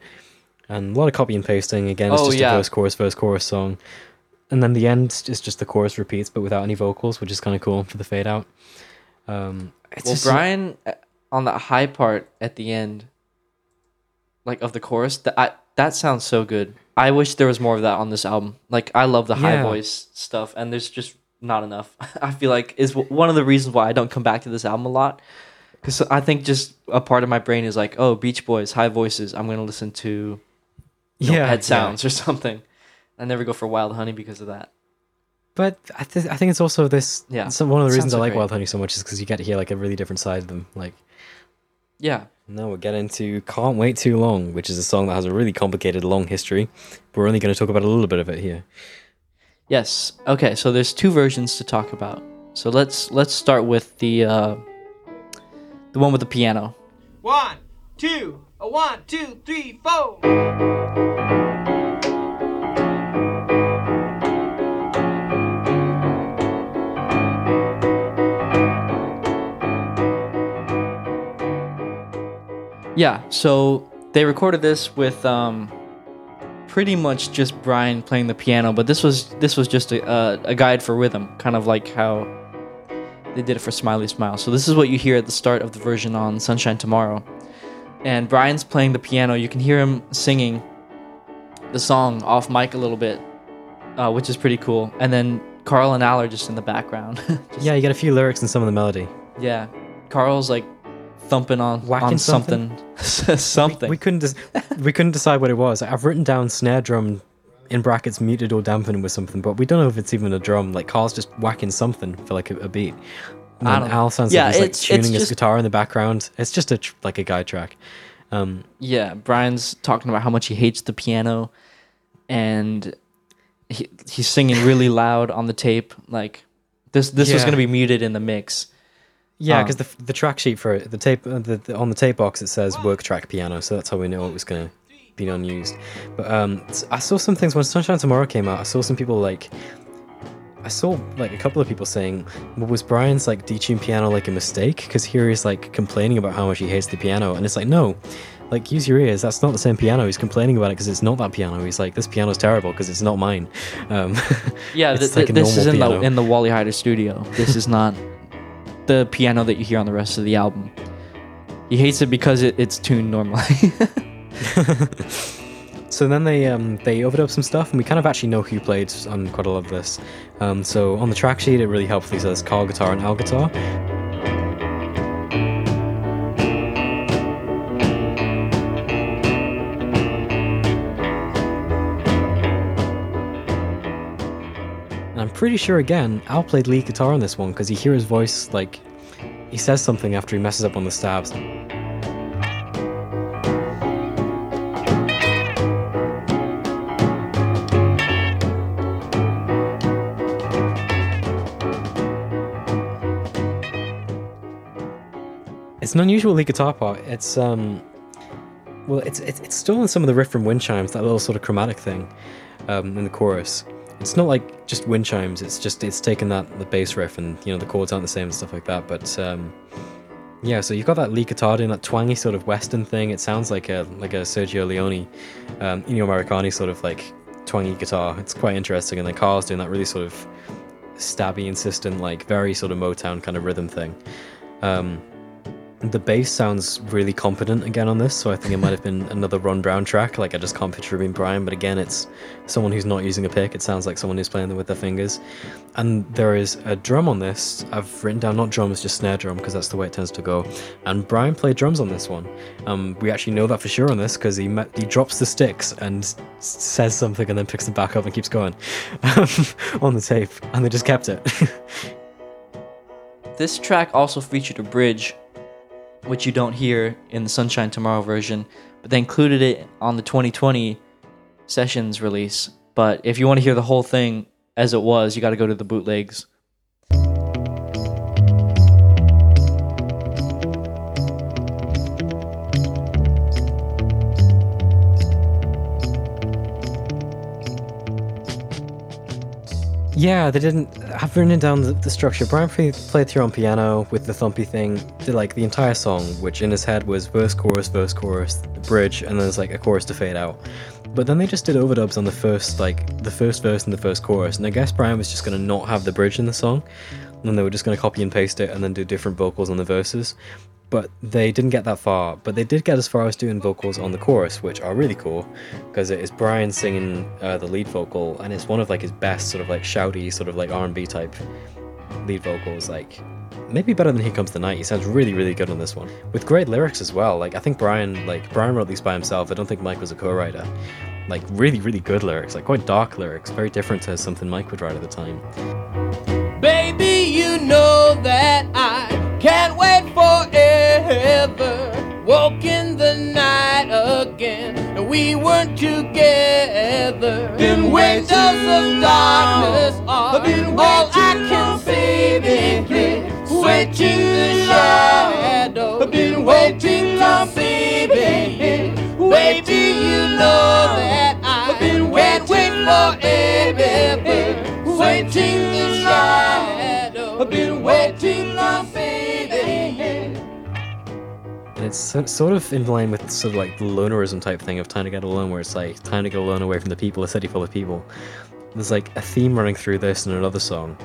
and a lot of copy and pasting. Again, it's Oh, just yeah. a verse chorus verse chorus song, and then the end is just the chorus repeats but without any vocals, which is kind of cool for the fade out. Um, it's well, just- Brian uh, on that high part at the end, like of the chorus, that I, that sounds so good. I wish there was more of that on this album. Like I love the high Yeah. voice stuff, and there's just not enough. *laughs* I feel like is w- one of the reasons why I don't come back to this album a lot. Because I think just a part of my brain is like, oh, Beach Boys, high voices. I'm gonna listen to you know, Yeah, head yeah. sounds or *laughs* something. I never go for Wild Honey because of that. But I, th- I think it's also this. Yeah. Some, one of the Sounds reasons I so like great. Wild Honey so much is because you get to hear like a really different side of them. Like, Yeah. now we're getting to "Can't Wait Too Long," which is a song that has a really complicated, long history. But we're only going to talk about a little bit of it here. Yes. Okay. So there's two versions to talk about. So let's let's start with the uh, the one with the piano. One, two, a one, two, three, four. Yeah. So they recorded this with um, pretty much just Brian playing the piano, but this was this was just a, a, a guide for rhythm, kind of like how they did it for Smiley Smile. So this is what you hear at the start of the version on Sunshine Tomorrow, and Brian's playing the piano. You can hear him singing the song off mic a little bit, uh, which is pretty cool. And then Carl and Al are just in the background. *laughs* yeah, you get a few lyrics and some of the melody. yeah, Carl's like thumping on Whacking on something something. *laughs* We couldn't des- *laughs* we couldn't decide what it was. I've written down snare drum in brackets muted or dampened with something, but we don't know if it's even a drum. Like Carl's just whacking something for like a, a beat. And I. Al sounds Yeah, like he's like tuning his just- guitar in the background. It's just a tr- like a guide track. Um, Yeah, Brian's talking about how much he hates the piano, and he, he's singing really *laughs* loud on the tape. Like this, this was gonna be muted in the mix. Yeah, because the the track sheet for it, the tape uh, the, the, on the tape box it says work track piano, so that's how we know it was gonna be unused. But um, I saw some things when Sunshine Tomorrow came out. I saw some people like. I saw like a couple of people saying, well, "Was Brian's like detuned piano like a mistake?" Because here he's like complaining about how much he hates the piano, and it's like, no, like use your ears. That's not the same piano. He's complaining about it because it's not that piano. He's like, this piano's terrible because it's not mine. *laughs* Um, Yeah, *laughs* th- like a this is in the in the Wally Heider studio. This is not *laughs* the piano that you hear on the rest of the album. He hates it because it, it's tuned normally. *laughs* So then they um, they overdub some stuff, and we kind of actually know who played on quite a lot of this. Um, so on the track sheet, it really helpfully says Carl guitar and Al guitar. Pretty sure again, Al played lead guitar on this one because you hear his voice like he says something after he messes up on the stabs. It's an unusual lead guitar part. It's um, well, it's it's, it's stolen some of the riff from wind chimes, that little sort of chromatic thing, um, in the chorus. It's not like just wind chimes. It's just it's taken that the bass riff and you know the chords aren't the same and stuff like that. But um, yeah, so you've got that guitar doing that twangy sort of western thing. It sounds like a like a Sergio Leone, um, Ennio Morricone sort of like twangy guitar. It's quite interesting. And then Carl's doing that really sort of stabby, insistent, like very sort of Motown kind of rhythm thing. Um, the bass sounds really competent again on this, so I think it might have been another Ron Brown track. Like I just can't picture it being Brian, but again, it's someone who's not using a pick. It sounds like someone who's playing them with their fingers. And there is a drum on this. I've written down not drums, just snare drum, because that's the way it tends to go. And Brian played drums on this one. Um, we actually know that for sure on this because he met, he drops the sticks and s- says something and then picks them back up and keeps going *laughs* on the tape, and they just kept it. *laughs* This track also featured a bridge, which you don't hear in the Sunshine Tomorrow version, but they included it on the 2020 Sessions release. But if you want to hear the whole thing as it was, you got to go to the bootlegs. Yeah, they didn't. I've written down the, the structure. Brian play, played through on piano with the thumpy thing, did like the entire song, which in his head was verse, chorus, verse, chorus, bridge, and then there's like a chorus to fade out. But then they just did overdubs on the first, like the first verse and the first chorus, and I guess Brian was just gonna not have the bridge in the song, and they were just gonna copy and paste it and then do different vocals on the verses. But they didn't get that far. But they did get as far as doing vocals on the chorus, which are really cool, because it is Brian singing uh, the lead vocal, and it's one of like his best sort of like shouty, sort of like R&B type lead vocals. Like maybe better than Here Comes the Night. He sounds really, really good on this one. With great lyrics as well. Like I think Brian like Brian wrote these by himself. I don't think Mike was a co-writer. Like really, really good lyrics, like quite dark lyrics, very different to something Mike would write at the time. Baby, you know that I can't wait forever. Walking the night again, and we weren't together. Been way windows of darkness are Been all I can see, baby. Switching the shadow. Been way too long, to see, baby. baby. Baby, you know that I Been way can't wait too long, forever. Switching the shadow. Been waiting too long, baby. And it's so- sort of in line with sort of like the lonerism type thing of time to get alone, where it's like time to get alone away from the people, a city full of people. There's like a theme running through this and another song.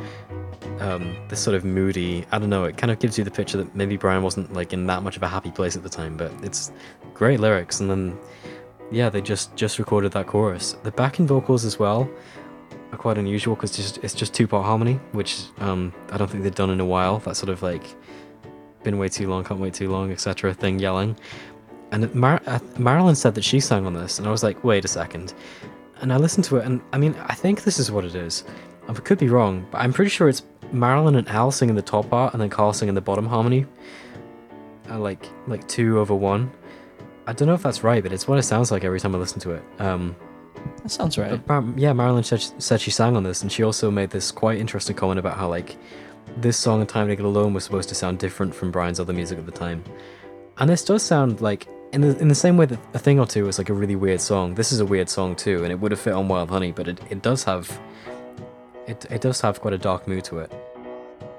Um, this sort of moody, I don't know, it kind of gives you the picture that maybe Brian wasn't like in that much of a happy place at the time, but it's great lyrics. And then, yeah, they just just recorded that chorus. The backing vocals as well are quite unusual because just, it's just two part harmony, which um, I don't think they've done in a while. That sort of like been way too long, can't wait too long, etc. thing yelling. And Mar- uh, Marilyn said that she sang on this, and I was like, wait a second. And I listened to it, and I mean, I think this is what it is. I could be wrong, but I'm pretty sure it's Marilyn and Al singing the top part, and then Carl singing the bottom harmony. Uh, like like two over one. I don't know if that's right, but it's what it sounds like every time I listen to it. Um, that sounds right. Mar- yeah, Marilyn said, said she sang on this, and she also made this quite interesting comment about how like this song and Time to Get Alone was supposed to sound different from Brian's other music at the time. And this does sound like in the in the same way that a thing or two was like a really weird song. This is a weird song too, and it would have fit on Wild Honey, but it, it does have it it does have quite a dark mood to it.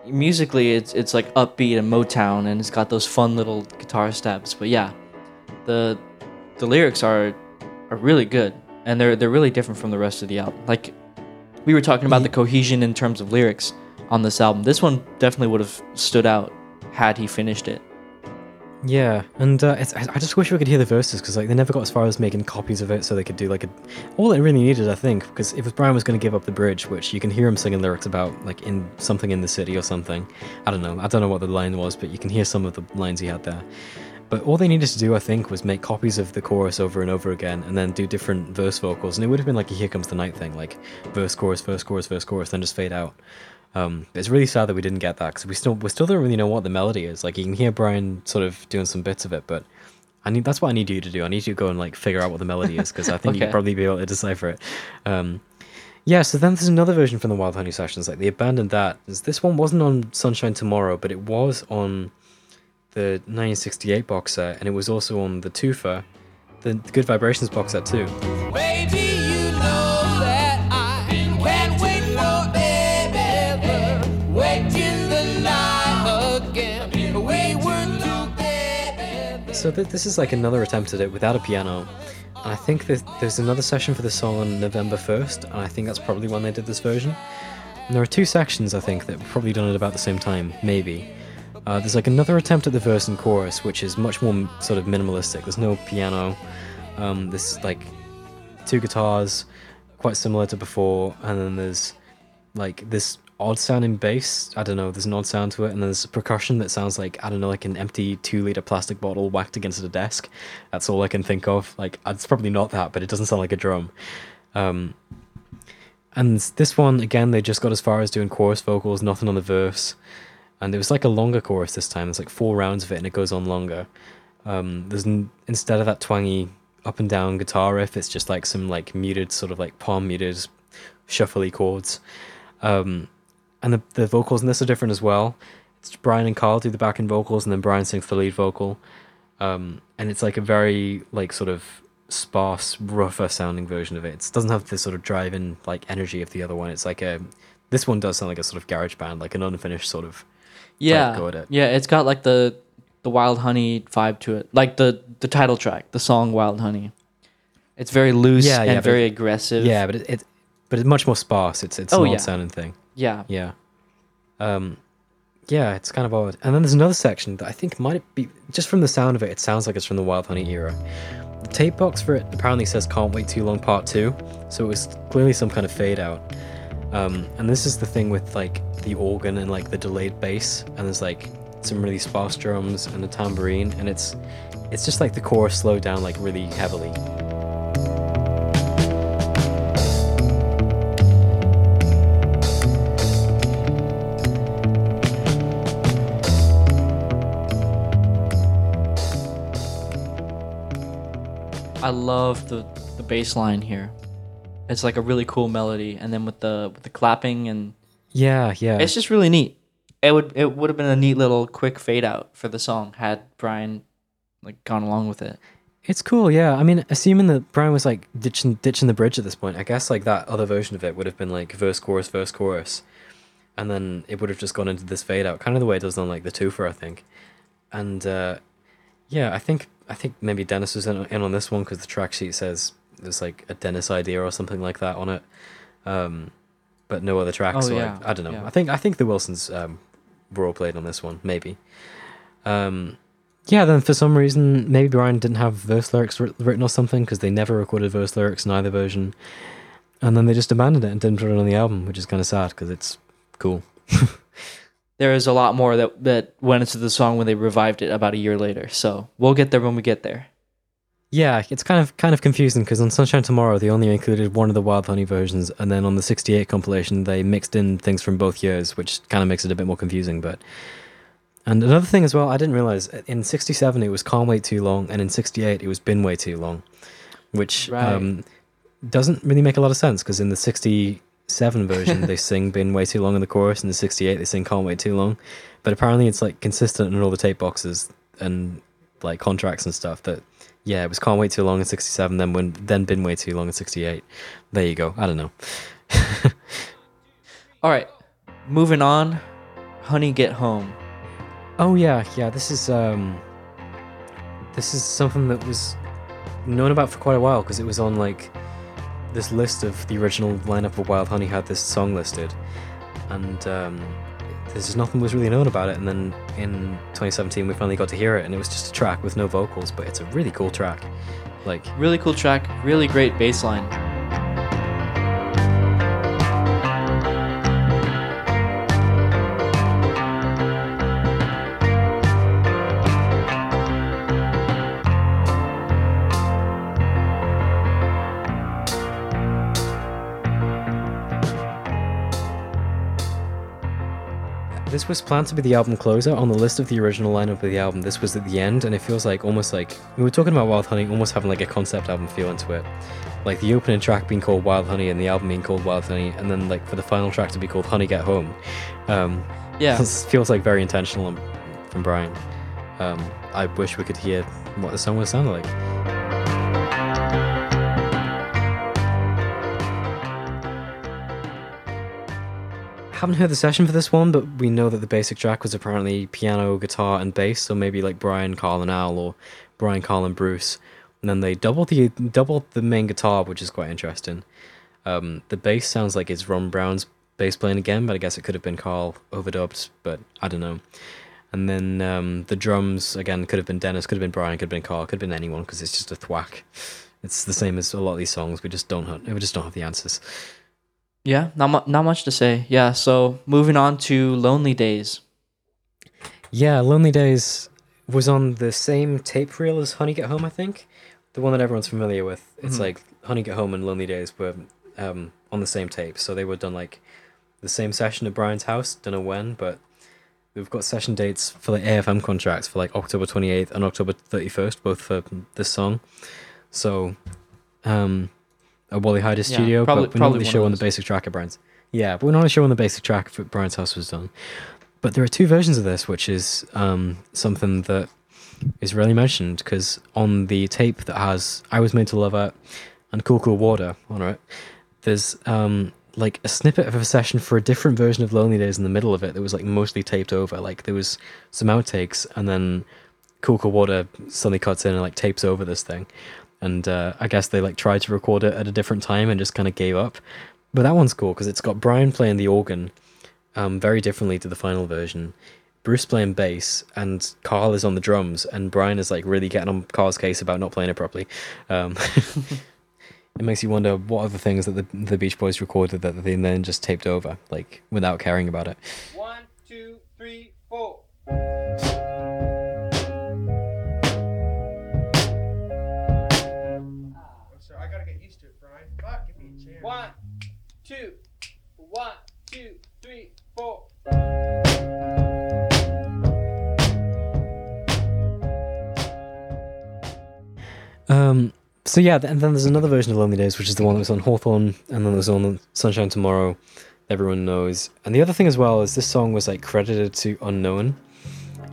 musically it's it's like upbeat and Motown and it's got those fun little guitar steps. But yeah, the the lyrics are are really good and they're they're really different from the rest of the album. Like we were talking about the cohesion in terms of lyrics on this album. This one definitely would have stood out had he finished it. Yeah, and uh, I just wish we could hear the verses because like they never got as far as making copies of it, so they could do like a. All it really needed, I think, because if Brian was going to give up the bridge, which you can hear him singing lyrics about, like in something in the city or something. I don't know. I don't know what the line was, but you can hear some of the lines he had there. But all they needed to do, I think, was make copies of the chorus over and over again, and then do different verse vocals, and it would have been like a "Here Comes the Night" thing, like verse, chorus, verse, chorus, verse, chorus, then just fade out. Um, it's really sad that we didn't get that because we still we still don't really know what the melody is. Like you can hear Brian sort of doing some bits of it, but I need that's what I need you to do. I need you to go and like figure out what the melody is because I think *laughs* Okay. you'd probably be able to decipher it. Um, yeah, so then there's another version from the Wild Honey sessions. Like they abandoned that. This one wasn't on Sunshine Tomorrow, but it was on the 1968 box set, and it was also on the twofer, the Good Vibrations box set too. Baby, So th- this is like another attempt at it without a piano. And I think that there's another session for the song on November 1st, and I think that's probably when they did this version. And there are two sections, I think, that were probably done at about the same time, maybe. Uh, there's like another attempt at the verse and chorus, which is much more sort of minimalistic. There's no piano. Um, there's like two guitars, quite similar to before, and then there's like this odd sounding bass. I don't know, there's an odd sound to it, and there's percussion that sounds like, I don't know, like an empty two liter plastic bottle whacked against a desk. That's all I can think of. Like, it's probably not that, but it doesn't sound like a drum. Um, and this one, again, they just got as far as doing chorus vocals, nothing on the verse. And it was like a longer chorus this time. There's like four rounds of it, and it goes on longer. Um, there's n- instead of that twangy up and down guitar riff, it's just like some like muted, sort of like palm muted, shuffly chords. Um, and the the vocals in this are different as well. It's Brian and Carl do the backing vocals, and then Brian sings the lead vocal. Um, and it's like a very like sort of sparse, rougher sounding version of it. It doesn't have the sort of drive and like energy of the other one. It's like a this one does sound like a sort of garage band, like an unfinished sort of Yeah, it. yeah, it's got like the the Wild Honey vibe to it, like the the title track, the song Wild Honey. It's very loose Yeah, and yeah, but very aggressive. Yeah, but it, it but it's much more sparse. It's it's Oh, an yeah. sounding thing. Yeah. Yeah. Um, yeah, it's kind of odd. And then there's another section that I think might be just from the sound of it. It sounds like it's from the Wild Honey era. The tape box for it apparently says "Can't Wait Too Long" Part Two, so it was clearly some kind of fade out. Um, and this is the thing with like the organ and like the delayed bass, and there's like some really sparse drums and a tambourine, and it's it's just like the chorus slowed down like really heavily. I love the the bass line here. It's like a really cool melody, and then with the with the clapping and Yeah, yeah. it's just really neat. It would it would have been a neat little quick fade out for the song had Brian like gone along with it. It's cool, yeah. I mean, assuming that Brian was like ditching ditching the bridge at this point, I guess like that other version of it would have been like verse chorus verse chorus, and then it would have just gone into this fade out, kind of the way it does on like the twofer, I think. And uh, yeah, I think I think maybe Dennis was in, in on this one because the track sheet says there's like a Dennis idea or something like that on it, um, but no other tracks. Oh, so yeah, I, I don't know. yeah. I think I think the Wilsons um, were all played on this one, maybe. Um, yeah, then for some reason, maybe Brian didn't have verse lyrics writ- written or something because they never recorded verse lyrics in either version. And then they just abandoned it and didn't put it on the album, which is kind of sad because it's cool. *laughs* There is a lot more that that went into the song when they revived it about a year later. So we'll get there when we get there. Yeah, it's kind of kind of confusing because on Sunshine Tomorrow they only included one of the Wild Honey versions, and then on the '68 compilation they mixed in things from both years, which kind of makes it a bit more confusing. But and another thing as well, I didn't realize in '67 it was "Can't Wait Too Long," and in '68 it was "Been Way Too Long," which Right. um, doesn't really make a lot of sense because in the '67 version they *laughs* sing "Been Way Too Long" in the chorus, and the '68 they sing "Can't Wait Too Long," but apparently it's like consistent in all the tape boxes and like contracts and stuff that yeah it was can't wait too long in 67 then when then been way too long in 68 there you go. I don't know. *laughs* All right, moving on. Honey, get home. oh yeah. Yeah this is um this is something that was known about for quite a while because it was on like this list of the original lineup of wild honey had this song listed and um there's just nothing was really known about it and then in 2017 we finally got to hear it and it was just a track with no vocals but it's a really cool track like Really cool track. Really great bass line. This was planned to be the album closer on the list of the original lineup of the album. This was at the end, and it feels like almost like we were talking about Wild Honey, almost having like a concept album feel into it. Like the opening track being called Wild Honey and the album being called Wild Honey, and then like for the final track to be called Honey Get Home. Um, Yeah. *laughs* feels like very intentional from Brian. Um, I wish we could hear what the song would sound like. Haven't heard the session for this one, but we know that the basic track was apparently piano, guitar, and bass. So maybe like Brian, Carl, and Al, or Brian, Carl, and Bruce. And then they doubled the doubled the main guitar, which is quite interesting. Um, the bass sounds like it's Ron Brown's bass playing again, but I guess it could have been Carl overdubbed, but I don't know. And then um, the drums again could have been Dennis, could have been Brian, could have been Carl, could have been anyone because it's just a thwack. It's the same as a lot of these songs. We just don't have, we just don't have the answers. Yeah, not mu- not much to say. Yeah, so moving on to Lonely Days. Yeah, Lonely Days was on the same tape reel as Honey Get Home, I think. The one that everyone's familiar with. It's Mhm. like Honey Get Home and Lonely Days were um, on the same tape. So they were done like the same session at Brian's house. Don't know when, but we've got session dates for like AFM contracts for like October 28th and October 31st, both for this song. So, um, at Wally Heider Yeah, studio, probably- but we're not really sure of when the basic track at Brian's. Yeah, but we're not really sure when the basic track for Brian's house was done. But there are two versions of this, which is um, something that is rarely mentioned because on the tape that has "I Was Made to Love It" and "Cool Cool Water" on it, there's um, like a snippet of a session for a different version of "Lonely Days" in the middle of it that was like mostly taped over. Like there was some outtakes, and then "Cool Cool Water" suddenly cuts in and like tapes over this thing. And uh, I guess they like tried to record it at a different time and just kind of gave up. But that one's cool because it's got Brian playing the organ, um, very differently to the final version. Bruce playing bass and Carl is on the drums, and Brian is like really getting on Carl's case about not playing it properly. Um, *laughs* it makes you wonder what other things that the the Beach Boys recorded that they then just taped over, like without caring about it. One, two, three, four. Um, so yeah, and then there's another version of Lonely Days, which is the one that was on Hawthorne, and then there's one on Sunshine Tomorrow. Everyone knows. And the other thing as well is this song was like credited to Unknown.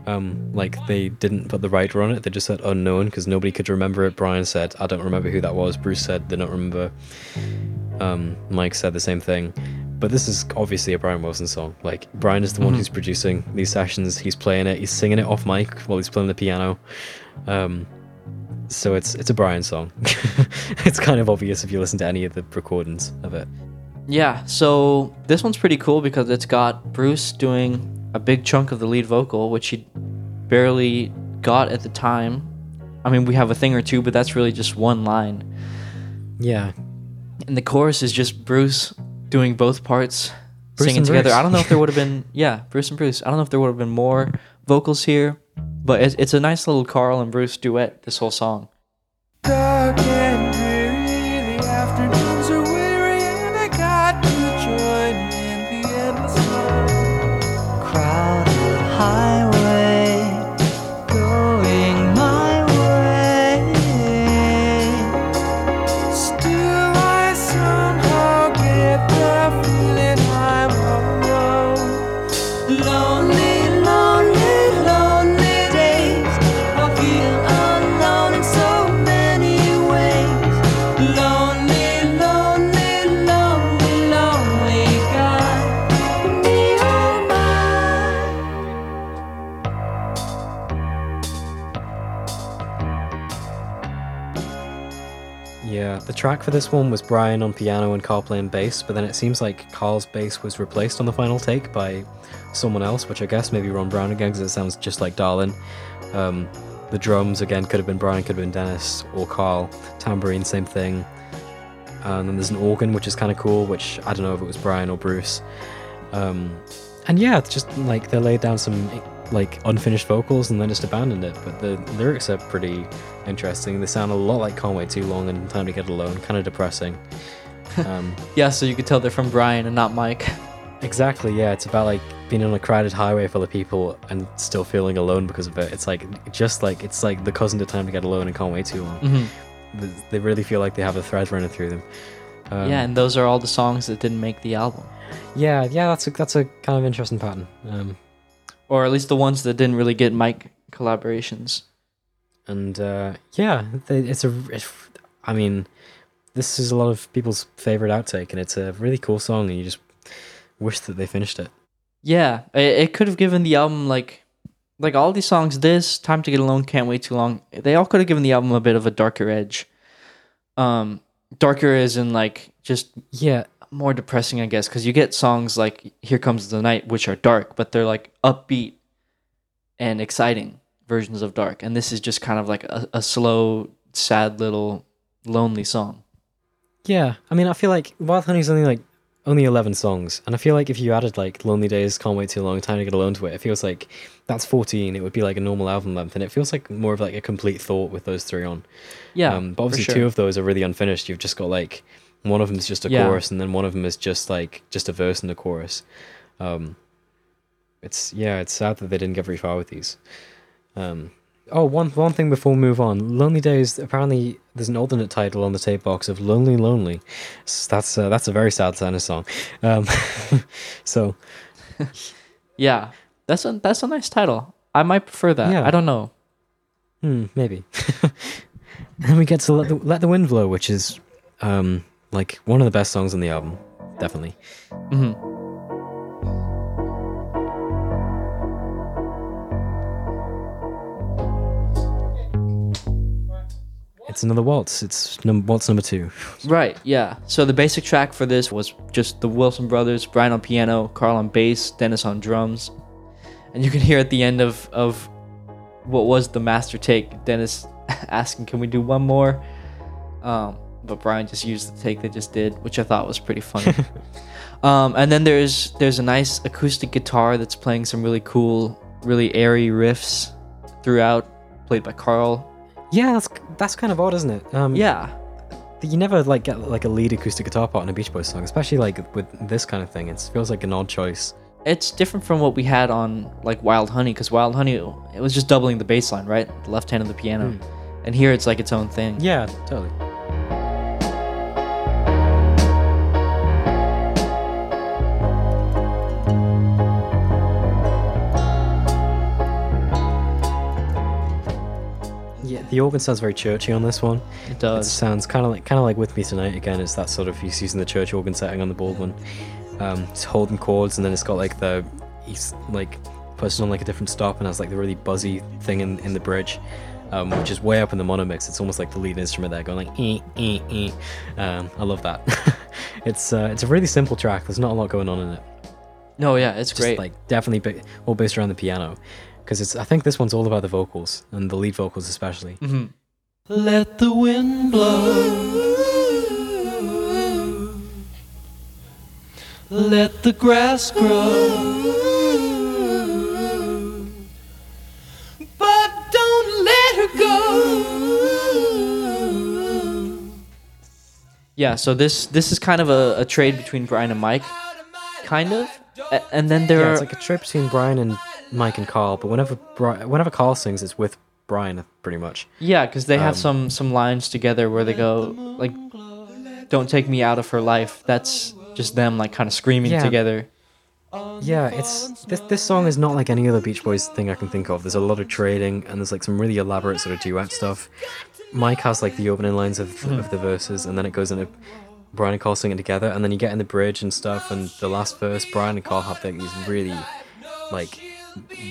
Um, like they didn't put the writer on it; they just said Unknown because nobody could remember it. Brian said, "I don't remember who that was." Bruce said, "They don't remember." Um, Mike said the same thing. But this is obviously a Brian Wilson song. Like Brian is the one Mhm. who's producing these sessions. He's playing it. He's singing it off mic while he's playing the piano. Um, so it's it's a Brian song. *laughs* it's kind of obvious if you listen to any of the recordings of it. Yeah, so this one's pretty cool because it's got Bruce doing a big chunk of the lead vocal, which he barely got at the time. I mean, we have a thing or two, but that's really just one line. Yeah. And the chorus is just Bruce doing both parts, Bruce singing together. Bruce. I don't know if there would have *laughs* been, yeah, Bruce and Bruce. I don't know if there would have been more vocals here, but it's, it's a nice little Carl and Bruce duet, this whole song. Track for this one was Brian on piano and Carl playing bass, but then it seems like Carl's bass was replaced on the final take by someone else, which I guess maybe Ron Brown again, because it sounds just like Darlin. Um, the drums again could have been Brian, could have been Dennis or Carl. Tambourine, same thing. And then there's an organ, which is kind of cool, which I don't know if it was Brian or Bruce. Um, and yeah, it's just like they laid down some like unfinished vocals and then just abandoned it. But the lyrics are pretty interesting. They sound a lot like Can't Wait Too Long and Time to Get Alone, kind of depressing. *laughs* Um, Yeah, so you could tell they're from Brian and not Mike. exactly, yeah. It's about like being on a crowded highway full of people and still feeling alone because of it. It's like just like it's like the cousin to Time to Get Alone and Can't Wait Too Long. Mhm. Th- They really feel like they have a thread running through them. Um, yeah, and those are all the songs that didn't make the album. yeah, yeah. That's a that's a kind of interesting pattern. Um, Or at least the ones that didn't really get Mike collaborations. and uh, yeah, they, it's a. It's, I mean, this is a lot of people's favorite outtake, and it's a really cool song, and you just wish that they finished it. Yeah, it, it could have given the album like like all these songs, this, Time to Get Alone, Can't Wait Too Long, they all could have given the album a bit of a darker edge. Um darker as in like just yeah, more depressing, I guess, because you get songs like Here Comes the Night, which are dark, but they're like upbeat and exciting versions of dark. And this is just kind of like a, a slow, sad little lonely song. Yeah, I mean, I feel like Wild Honey's only like only eleven songs, and I feel like if you added like Lonely Days, Can't Wait Too Long, Time to Get Alone to it, it feels like that's fourteen. It would be like a normal album length, and it feels like more of like a complete thought with those three on. Yeah, um, but obviously sure. two of those are really unfinished. You've just got like one of them is just a Yeah. chorus, and then one of them is just like just a verse and a chorus. Um, it's yeah, it's sad that they didn't get very far with these. Um, oh, one one thing before we move on, Lonely Days. Apparently, there's an alternate title on the tape box of Lonely Lonely. S- That's uh, that's a very sad of song. Um, *laughs* so *laughs* Yeah, that's a that's a nice title. I might prefer that. Yeah. I don't know. Hmm, maybe. *laughs* then we get to let the, let the wind blow, which is um like one of the best songs on the album, definitely. hmm it's another waltz. It's num- waltz number two. Right, yeah. So the basic track for this was just the Wilson brothers, Brian on piano, Carl on bass, Dennis on drums. And you can hear at the end of, of what was the master take, Dennis *laughs* asking, Can we do one more? Um, but Brian just used the take they just did, which I thought was pretty funny. *laughs* um, and then there's there's a nice acoustic guitar that's playing some really cool, really airy riffs throughout, played by Carl. Yeah, that's that's kind of odd, isn't it? Um, yeah. You never like get like a lead acoustic guitar part in a Beach Boys song, especially like with this kind of thing. It feels like an odd choice. It's different from what we had on like Wild Honey, because Wild Honey it was just doubling the bass line, right? The left hand of the piano. And here it's like its own thing. Yeah, totally. The organ sounds very churchy on this one. It does. It sounds kind of like kind of like with me tonight again. It's that sort of he's using the church organ setting on the Baldwin. Um, it's holding chords and then it's got like the he's like puts it on like a different stop and has like the really buzzy thing in, in the bridge, um, which is way up in the mono mix. It's almost like the lead instrument there going like ee, ee, ee. Um, I love that. *laughs* it's uh, it's a really simple track. There's not a lot going on in it. No, yeah, it's Just, great. Like definitely ba- all based around the piano, because it's I think this one's all about the vocals and the lead vocals especially. Mhm. Let the wind blow. Let the grass grow. But don't let her go. Yeah, so this this is kind of a, a trade between Brian and Mike, kind of. A- and then there yeah, are it's like a trip between Brian and Mike and Carl, but whenever Bri- whenever Carl sings, it's with Brian pretty much. Yeah, because they have Um, some some lines together where they go like, "Don't take me out of her life." That's just them like kind of screaming Yeah. together. Yeah, it's this this song is not like any other Beach Boys thing I can think of. There's a lot of trading and there's like some really elaborate sort of duet stuff. Mike has like the opening lines of, Mhm. of the verses and then it goes into Brian and Carl singing together and then you get in the bridge and stuff and the last verse Brian and Carl have like these really like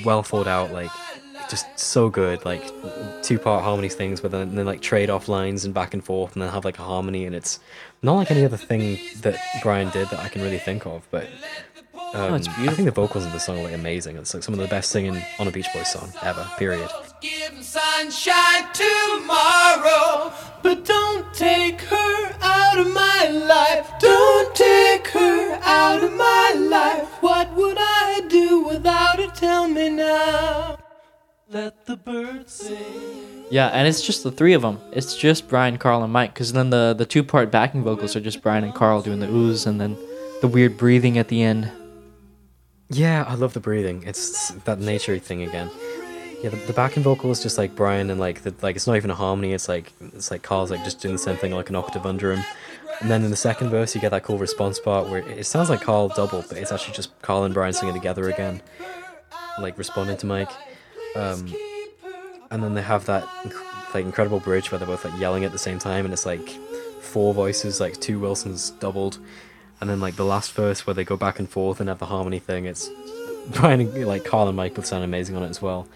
well thought out like just so good like two part harmony things but then they like trade off lines and back and forth and then have like a harmony and it's not like any other thing that Brian did that I can really think of but um, No, it's I think the vocals in the song are like amazing. It's like some of the best singing on a Beach Boys song ever. Period. Give sunshine tomorrow, but don't take her out of my life. Don't take her out of my life. What would I do without her? Tell me now. Let the birds sing. Yeah, and it's just the three of them. It's just Brian, Carl, and Mike. Because then the the two part backing vocals are just Brian and Carl doing the oohs, and then the weird breathing at the end. Yeah, I love the breathing. It's that nature thing again. Yeah, the, the backing vocal is just like Brian and like the, like it's not even a harmony. It's like it's like Carl's like just doing the same thing like an octave under him. And then in the second verse, you get that cool response part where it sounds like Carl doubled, but it's actually just Carl and Brian singing together again, like responding to Mike. Um, and then they have that like incredible bridge where they're both like yelling at the same time, and it's like four voices, like two Wilsons doubled. And then like the last verse where they go back and forth and have the harmony thing, it's *laughs* Brian and like Carl and Mike both sound amazing on it as well.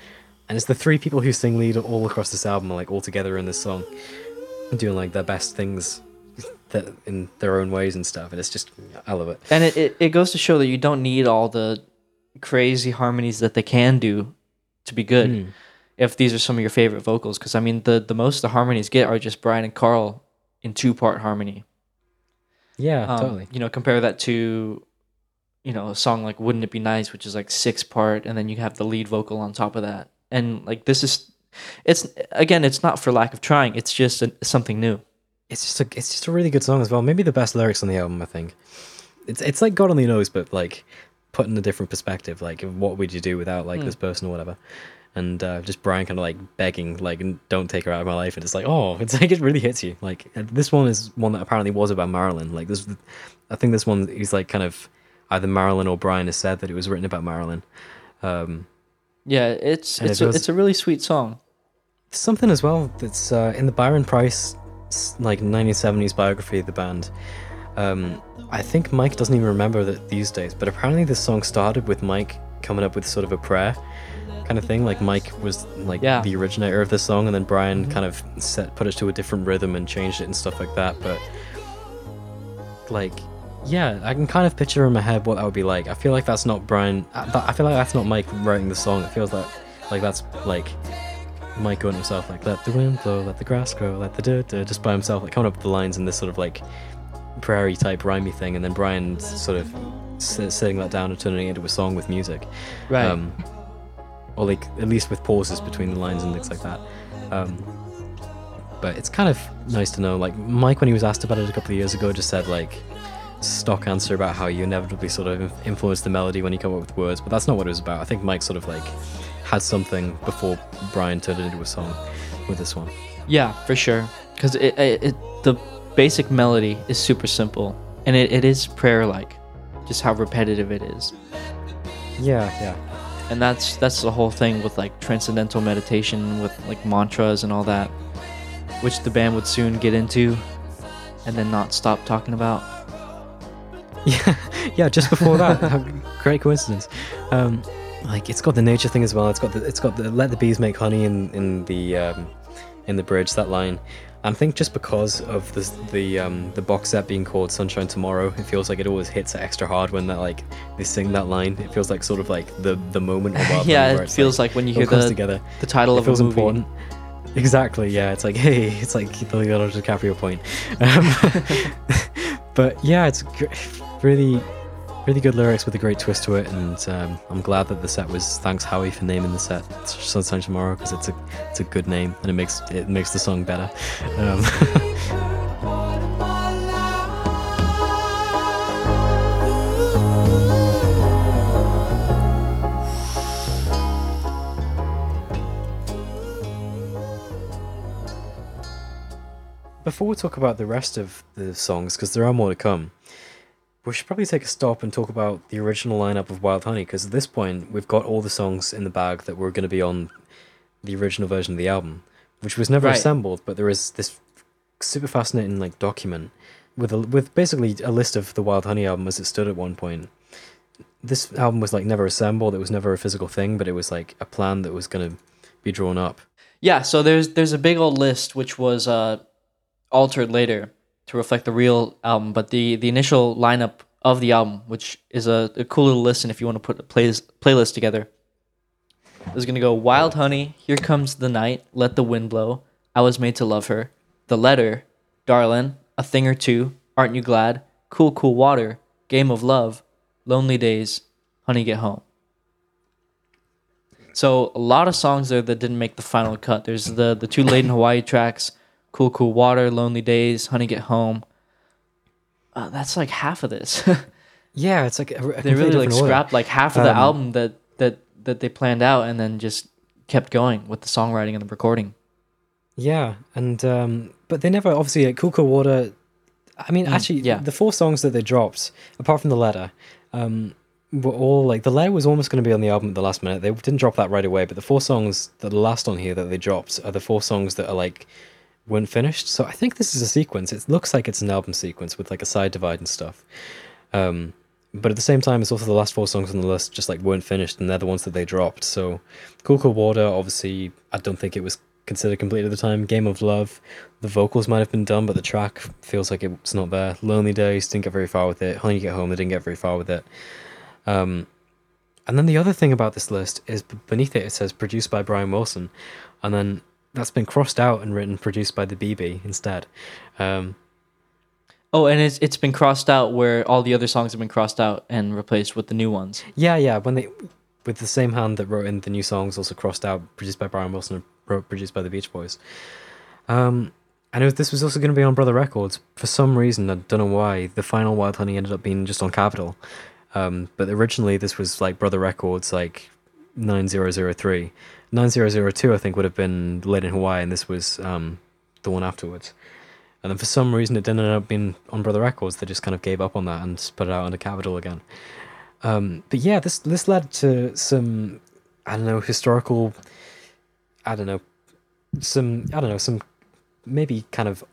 And it's the three people who sing lead all across this album, like all together in this song, doing like their best things that in their own ways and stuff. And it's just I love it. And it, it, it goes to show that you don't need all the crazy harmonies that they can do to be good. Mm. If these are some of your favorite vocals, because I mean, the the most the harmonies get are just Brian and Carl in two part harmony. Yeah, Um, totally. You know, compare that to, you know, a song like "Wouldn't It Be Nice," which is like six part, and then you have the lead vocal on top of that. And like this is, it's again, it's not for lack of trying. It's just a, something new. It's just a it's just a really good song as well. Maybe the best lyrics on the album, I think. It's it's like God only knows, but like put in a different perspective. Like what would you do without like Hmm. this person or whatever? And uh, just Brian kind of like begging, like don't take her out of my life, and it's like oh, it's *laughs* like it really hits you. Like this one is one that apparently was about Marilyn. Like this, I think this one is like kind of either Marilyn or Brian has said that it was written about Marilyn. Um, Yeah, it's And it's it a, it's a really sweet song. something as well that's uh, in the Byron Preiss s- like 1970s biography of the band. Um, I think Mike doesn't even remember that these days, but apparently this song started with Mike coming up with sort of a prayer, kind of thing. Like Mike was like Yeah. the originator of this song, and then Brian kind of set put it to a different rhythm and changed it and stuff like that. But like, yeah, I can kind of picture in my head what that would be like. I feel like that's not Brian. I, feel like that's not Mike writing the song. It feels like like that's like Mike going himself, like let the wind blow, let the grass grow, let the da, just by himself, like coming up with the lines in this sort of like prairie type rhymey thing, and then Brian sort of s- sitting that down and turning it into a song with music. Right. Um, or like at least with pauses between the lines and things like that. Um, but it's kind of nice to know. Like Mike, when he was asked about it a couple of years ago, just said like stock answer about how you inevitably sort of influence the melody when you come up with words. But that's not what it was about. I think Mike sort of like had something before Brian turned it into a song with this one. Yeah, for sure. Because it, it, it, the basic melody is super simple, and it, it is prayer-like, just how repetitive it is. Yeah, yeah. And that's that's the whole thing with like transcendental meditation, with like mantras and all that, which the band would soon get into, and then not stop talking about. *laughs* Yeah, yeah. Just before that, *laughs* great coincidence. Um, like it's got the nature thing as well. It's got the it's got the let the bees make honey in in the um, in the bridge that line. I think just because of the the um, the box set being called Sunshine Tomorrow, it feels like it always hits extra hard when that like they sing that line. It feels like sort of like the the moment. *laughs* Yeah, it feels like when you hear the- together. the title it of a feels movie. important. Exactly. Yeah, it's like hey, it's like the Leonardo DiCaprio point. Um, but yeah, it's gr- really, really good lyrics with a great twist to it, and um, I'm glad that the set was. Thanks Howie for naming the set Sunshine Tomorrow because it's a it's a good name and it makes it makes the song better. Um, *laughs* Before we talk about the rest of the songs, because there are more to come, we should probably take a stop and talk about the original lineup of Wild Honey, because at this point we've got all the songs in the bag that were going to be on the original version of the album, which was never Right. assembled. But there is this super fascinating like document with a, with basically a list of the Wild Honey album as it stood at one point. This album was like never assembled; it was never a physical thing, but it was like a plan that was going to be drawn up. Yeah, so there's there's a big old list which was uh, altered later to reflect the real album, but the the initial lineup of the album, which is a, a cool little listen if you want to put a plays, playlist together, is gonna go Wild Honey, Here Comes the Night, Let the Wind Blow, I Was Made to Love Her, The Letter, Darlin', A Thing or Two, Aren't You Glad, Cool Cool Water, Game of Love, Lonely Days, Honey Get Home. So a lot of songs there that didn't make the final cut. There's the the two Lei'd in Hawaii tracks, Cool Cool Water, Lonely Days, Honey Get Home. Uh, that's like half of this. *laughs* Yeah, it's like a, a they really like order. scrapped like half of the Um, album that that that they planned out and then just kept going with the songwriting and the recording. Yeah, and um, but they never obviously like Cool Cool Water. I mean, Mm, actually, yeah. the four songs that they dropped, apart from the letter, um, were all like the letter was almost going to be on the album at the last minute. They didn't drop that right away, but the four songs that are last on here that they dropped are the four songs that are like weren't finished. So I think this is a sequence. It looks like it's an album sequence with like a side divide and stuff. Um, but at the same time, it's also the last four songs on the list just like weren't finished, and they're the ones that they dropped. So, Cool Cool Water, obviously, I don't think it was considered complete at the time. Game of Love, the vocals might have been done, but the track feels like it's not there. Lonely Days didn't get very far with it. Honey Get Home, they didn't get very far with it. Um, and then the other thing about this list is beneath it, it says produced by Brian Wilson, and then that's been crossed out and written produced by the BB instead. Um, Oh, and it's it's been crossed out where all the other songs have been crossed out and replaced with the new ones. Yeah, yeah. When they, with the same hand that wrote in the new songs, also crossed out, produced by Brian Wilson, and wrote, produced by the Beach Boys. Um, I know this was also going to be on Brother Records. For some reason, I don't know why, the final Wild Honey ended up being just on Capitol. Um, but originally, this was like Brother Records, like 9003. 9002, I think, would have been Lei'd in Hawaii, and this was um, the one afterwards. And then for some reason, it didn't end up being on Brother Records. They just kind of gave up on that and put it out under Capitol again. Um, but yeah, this this led to some I don't know historical. I don't know some I don't know some maybe kind of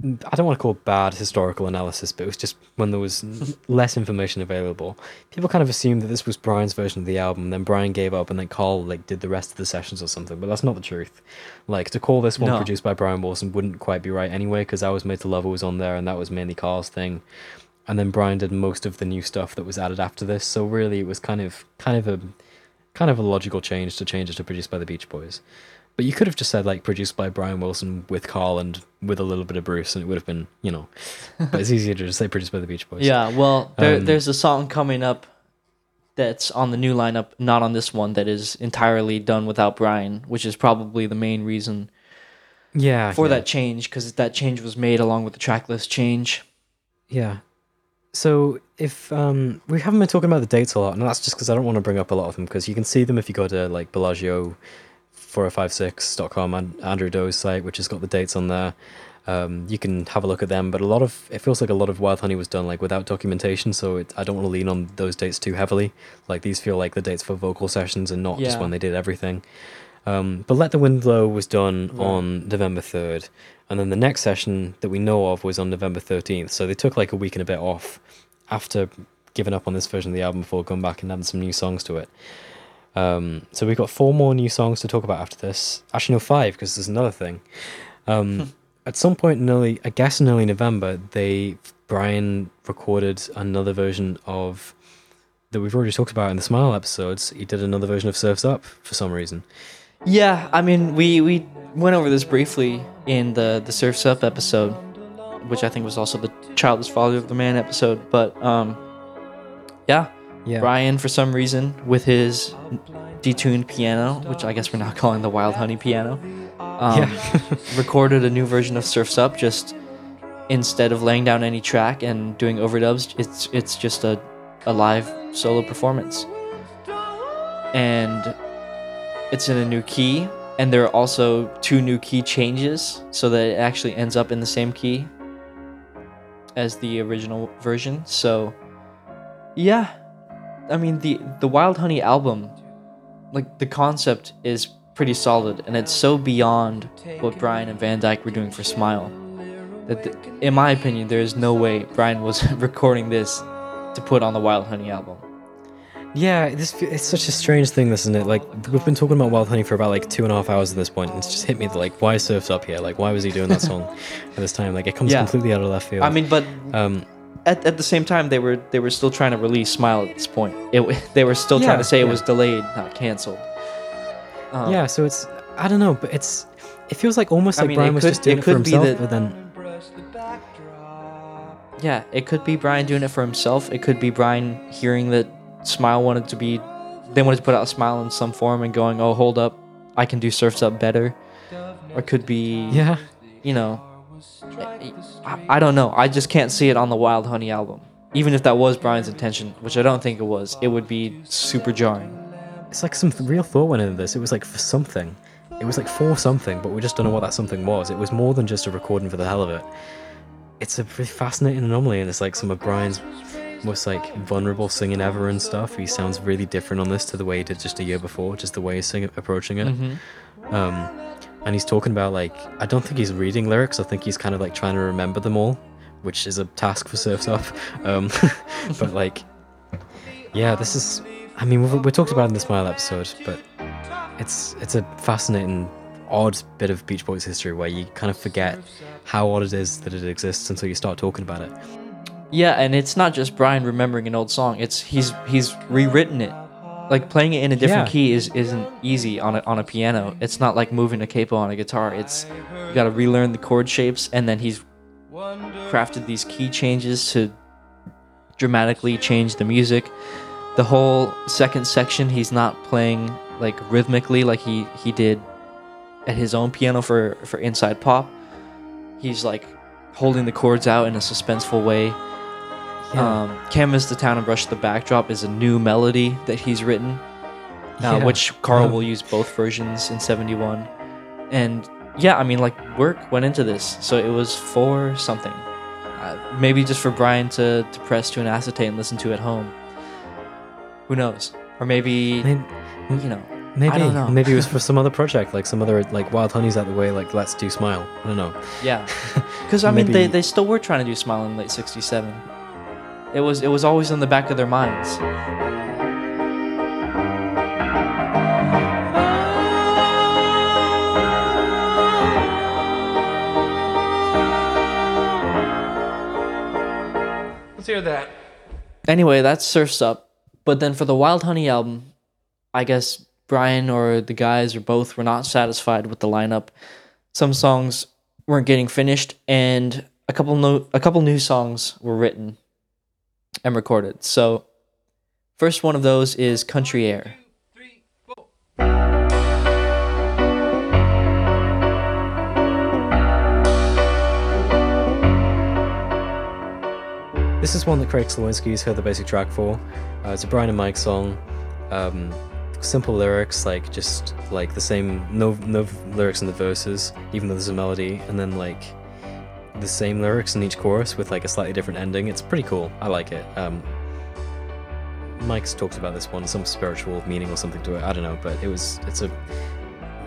I don't want to call it bad historical analysis, but it was just when there was *laughs* less information available. People kind of assumed that this was Brian's version of the album. and Then Brian gave up, and then Carl like did the rest of the sessions or something. But that's not the truth. Like to call this one No. produced by Brian Wilson wouldn't quite be right anyway, because I was made to Love" was on there, and that was mainly Carl's thing. And then Brian did most of the new stuff that was added after this. So really, it was kind of kind of a kind of a logical change to change it to produced by the Beach Boys. But you could have just said like produced by Brian Wilson with Carl and with a little bit of Bruce, and it would have been you know. *laughs* But it's easier to just say produced by the Beach Boys. Yeah, well, there, Um, there's a song coming up that's on the new lineup, not on this one, that is entirely done without Brian, which is probably the main reason yeah for yeah. that change, because that change was made along with the track list change. Yeah. So if um, we haven't been talking about the dates a lot, and that's just because I don't want to bring up a lot of them because you can see them if you go to like Bellagio 4056.com and Andrew Doe's site, which has got the dates on there. Um, you can have a look at them, but a lot of it feels like a lot of Wild Honey was done like without documentation, so it, I don't want to lean on those dates too heavily. Like these feel like the dates for vocal sessions and not just when they did everything. Um, but Let the Wind Blow was done Right. on November 3rd. And then the next session that we know of was on November 13th. So they took like a week and a bit off after giving up on this version of the album before going back and adding some new songs to it. Um, so we've got four more new songs to talk about after this. Actually, no, five, because there's another thing. Um, at some point in early, I guess in early November, they Brian recorded another version of that we've already talked about in the Smile episodes. He did another version of Surfs Up for some reason. Yeah, I mean, we, we went over this briefly in the, the Surf's Up episode, which I think was also the Child Is Father of the Man episode. But um, yeah, Yeah. Brian, for some reason, with his detuned piano, which I guess we're now *laughs* calling the Wild Honey piano, um, Yeah. *laughs* recorded a new version of Surf's Up just instead of laying down any track and doing overdubs. It's it's just a, a live solo performance, and it's in a new key. And there are also two new key changes, so that it actually ends up in the same key as the original version. So, yeah, I mean the the Wild Honey album, like the concept is pretty solid, and it's so beyond what Brian and Van Dyke were doing for Smile. That, th- in my opinion, there is no way Brian was *laughs* recording this to put on the Wild Honey album. Yeah, this it's such a strange thing, isn't it? Like we've been talking about Wild Honey for about like two and a half hours at this point, and it's just hit me that, like why Surfs Up here? Like why was he doing that song *laughs* at this time? Like it comes Yeah. completely out of left field. I mean, but um, at, at the same time, they were they were still trying to release Smile at this point. It, *laughs* they were still trying to say it was delayed, not canceled. Um, yeah, so it's I don't know, but it's it feels like almost I like mean, Brian was could- just doing it it, for himself, that- but then Yeah, it could be Brian doing it for himself. It could be Brian hearing that Smile wanted to be, they wanted to put out Smile in some form and going, oh, hold up, I can do Surfs Up better. Or it could be, Yeah. you know, I, I don't know. I just can't see it on the Wild Honey album. Even if that was Brian's intention, which I don't think it was, it would be super jarring. it's like some real thought went into this. It was like for something. It was like for something, but we just don't know what that something was. It was more than just a recording for the hell of it. It's a really fascinating anomaly, and it's like some of Brian's most like vulnerable singing ever and stuff. He sounds really different on this to the way he did just a year before, just the way he's singing, approaching it. Mhm. Um, and he's talking about like I don't think he's reading lyrics. I think he's kind of like trying to remember them all, which is a task for Surfs Up. Um, *laughs* but like, yeah, this is. I mean, we we talked about in the Smile episode, but it's it's a fascinating, odd bit of Beach Boys history where you kind of forget how odd it is that it exists until you start talking about it. Yeah, and it's not just Brian remembering an old song. It's he's he's rewritten it. Like playing it in a different Yeah. key is isn't easy on a on a piano. It's not like moving a capo on a guitar. It's you got to relearn the chord shapes, and then he's crafted these key changes to dramatically change the music. The whole second section, he's not playing like rhythmically like he he did at his own piano for for Inside Pop. He's like holding the chords out in a suspenseful way. Yeah. Um, Canvas the Town and Brush the Backdrop is a new melody that he's written, uh, Yeah. which Carl Yeah. will use both versions in 71. And yeah, I mean, like, work went into this, so it was for something. Uh, maybe just for Brian to, to press to an acetate and listen to at home. Who knows? Or maybe, Maybe, you know. Maybe know. maybe it was *laughs* for some other project, like some other like Wild Honey's out the way, like Let's Do Smile. I don't know. Yeah, *laughs* because I mean, they, they still were trying to do Smile in late '67. It was it was always in the back of their minds. Let's hear that. Anyway, that's Surf's Up. But then for the Wild Honey album, I guess Brian or the guys or both were not satisfied with the lineup. Some songs weren't getting finished, and a couple no, a couple new songs were written and recorded. So, first one of those is Country Air. This is one that Craig Slowinski's heard the basic track for. Uh, it's a Brian and Mike song. Um, simple lyrics, like just like the same, no no lyrics in the verses, even though there's a melody, and then like the same lyrics in each chorus with like a slightly different ending. It's pretty cool. I like it. Um, Mike's talked about this one, some spiritual meaning or something to it. I don't know, but it was it's a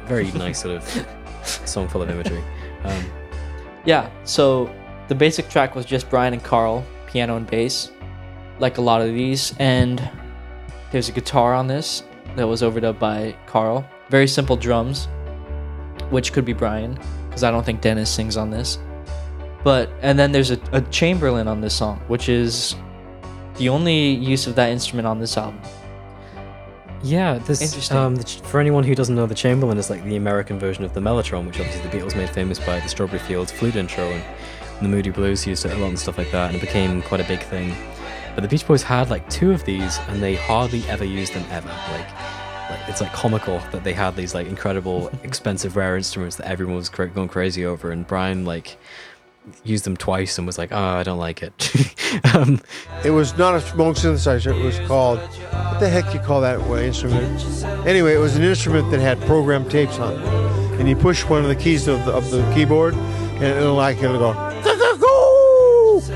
very *laughs* nice sort of song full of imagery. Um, Yeah, so the basic track was just Brian and Carl, piano and bass, like a lot of these, and there's a guitar on this that was overdubbed by Carl. Very simple drums, which could be Brian, because I don't think Dennis sings on this. But and then there's a, a Chamberlin on this song, which is the only use of that instrument on this album. Yeah, this Interesting. um, the, for anyone who doesn't know, the Chamberlin is like the American version of the Mellotron, which obviously the Beatles made famous by the Strawberry Fields flute intro, and the Moody Blues used it a lot and stuff like that, and it became quite a big thing. But the Beach Boys had like two of these, and they hardly ever used them ever. Like, like it's like comical that they had these like incredible, *laughs* expensive, rare instruments that everyone was cra- going crazy over, and Brian like used them twice and was like, "Oh, I don't like it." *laughs* um, It was not a smoke synthesizer. It was called, what the heck you call that instrument? Anyway, it was an instrument that had program tapes on it. And you push one of the keys of the, of the keyboard, and it'll like, it'll go,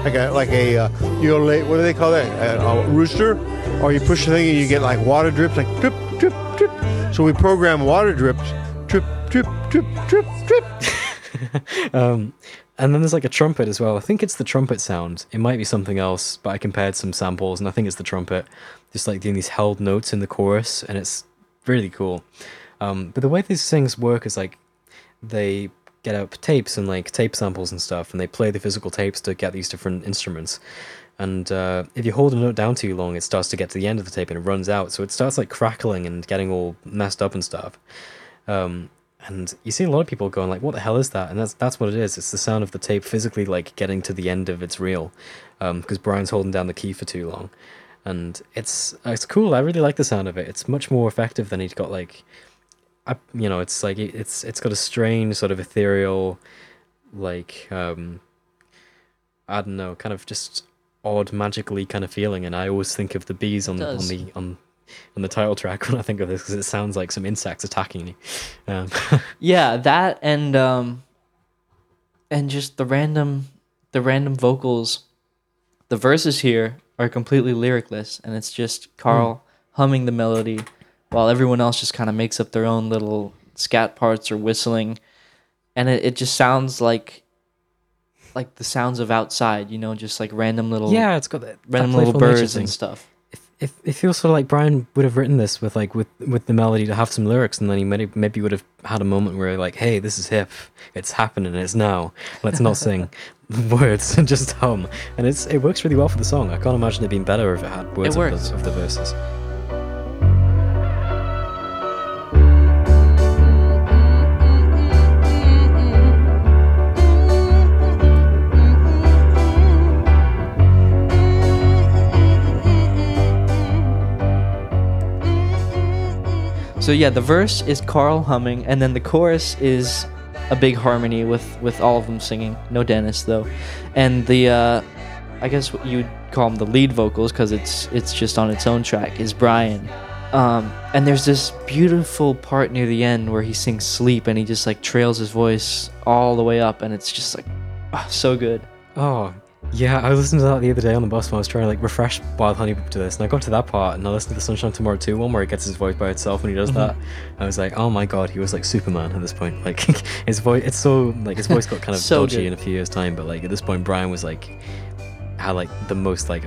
like a, like a, uh, you know, what do they call that? A, a rooster? Or you push the thing and you get like water drips, like drip, drip, drip. So we program water drips, drip, drip, drip, drip, drip. *laughs* um, and then there's like a trumpet as well. I think it's the trumpet sound. It might be something else, but I compared some samples and I think it's the trumpet, just like doing these held notes in the chorus, and it's really cool. Um, but the way these things work is like they get out tapes and like tape samples and stuff, and they play the physical tapes to get these different instruments. And uh, if you hold a note down too long, it starts to get to the end of the tape and it runs out. So it starts like crackling and getting all messed up and stuff. Um, and you see a lot of people going like, "What the hell is that?" And that's that's what it is. It's the sound of the tape physically like getting to the end of its reel, because Brian's holding down the key for too long, and it's it's cool. I really like the sound of it. It's much more effective than he's got like, I you know, it's like it's it's got a strange sort of ethereal, like um, I don't know, kind of just odd magically kind of feeling. And I always think of the bees on the on the on on the title track when I think of this because it sounds like some insects attacking you. Um, *laughs* Yeah, that and um and just the random the random vocals. The verses here are completely lyricless and it's just Carl humming the melody while everyone else just kind of makes up their own little scat parts or whistling and it, it just sounds like like the sounds of outside, you know, just like random little yeah, it's got that, that random little birds and stuff. If it feels sort of like Brian would have written this with like with with the melody to have some lyrics, and then he maybe maybe would have had a moment where like, hey, this is hip, it's happening, it's now. Let's not sing *laughs* words and *laughs* just hum, and it's it works really well for the song. I can't imagine it being better if it had words of the, of the verses. So yeah, the verse is Carl humming, and then the chorus is a big harmony with with all of them singing. No Dennis though, and the uh, I guess you'd call them the lead vocals because it's it's just on its own track is Brian. Um, and there's this beautiful part near the end where he sings "Sleep" and he just like trails his voice all the way up, and it's just like ah, so good. Oh Yeah, I listened to that the other day on the bus when I was trying to like refresh Wild Honey to this, and I got to that part, and I listened to the Sunshine Tomorrow 2 one where he gets his voice by itself when he does Mhm. that. I was like, oh my god, he was like Superman at this point. Like *laughs* his voice, it's so like his voice got kind of *laughs* So dodgy good. in a few years' time, but like at this point, Brian was like had like the most like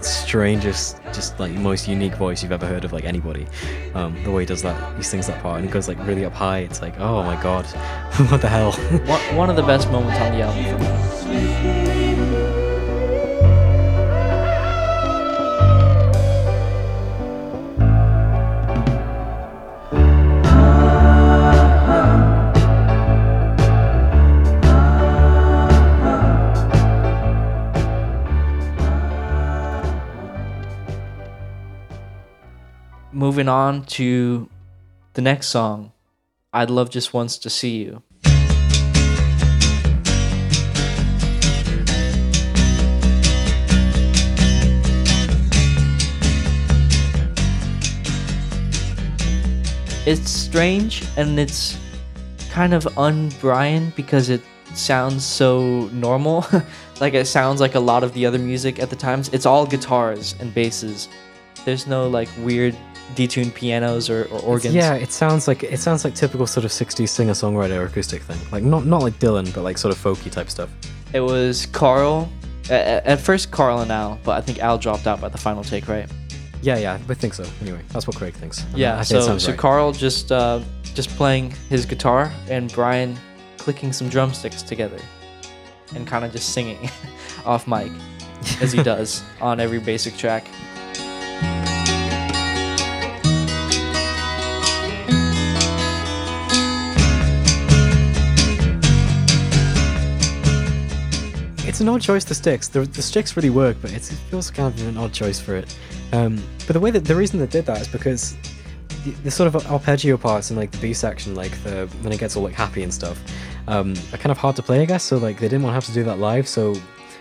strangest, just like most unique voice you've ever heard of like anybody. Um, the way he does that, he sings that part, and it goes like really up high. It's like, oh my god, *laughs* what the hell? one, one of the best moments on the album Moving on to the next song, I'd Love Just Once to See You. It's strange and it's kind of un-Brian because it sounds so normal. *laughs* like it sounds like a lot of the other music at the times. It's all guitars and basses. There's no like weird detuned pianos or, or organs. Yeah, it sounds like it sounds like typical sort of '60s singer-songwriter acoustic thing. Like not not like Dylan, but like sort of folky type stuff. It was Carl. At, at first, Carl and Al, but I think Al dropped out by the final take, right? Yeah, yeah, I think so. Anyway, that's what Craig thinks. And Yeah. I think So, so right. Carl just uh, just playing his guitar and Brian clicking some drumsticks together, and kind of just singing *laughs* off mic, as he *laughs* does on every basic track. It's an odd choice, the sticks. The, the sticks really work, but it feels kind of an odd choice for it. Um, but the way that the reason they did that is because the, the sort of arpeggio parts in like the B section, like the when it gets all like happy and stuff, um, are kind of hard to play, I guess. So like they didn't want to have to do that live. So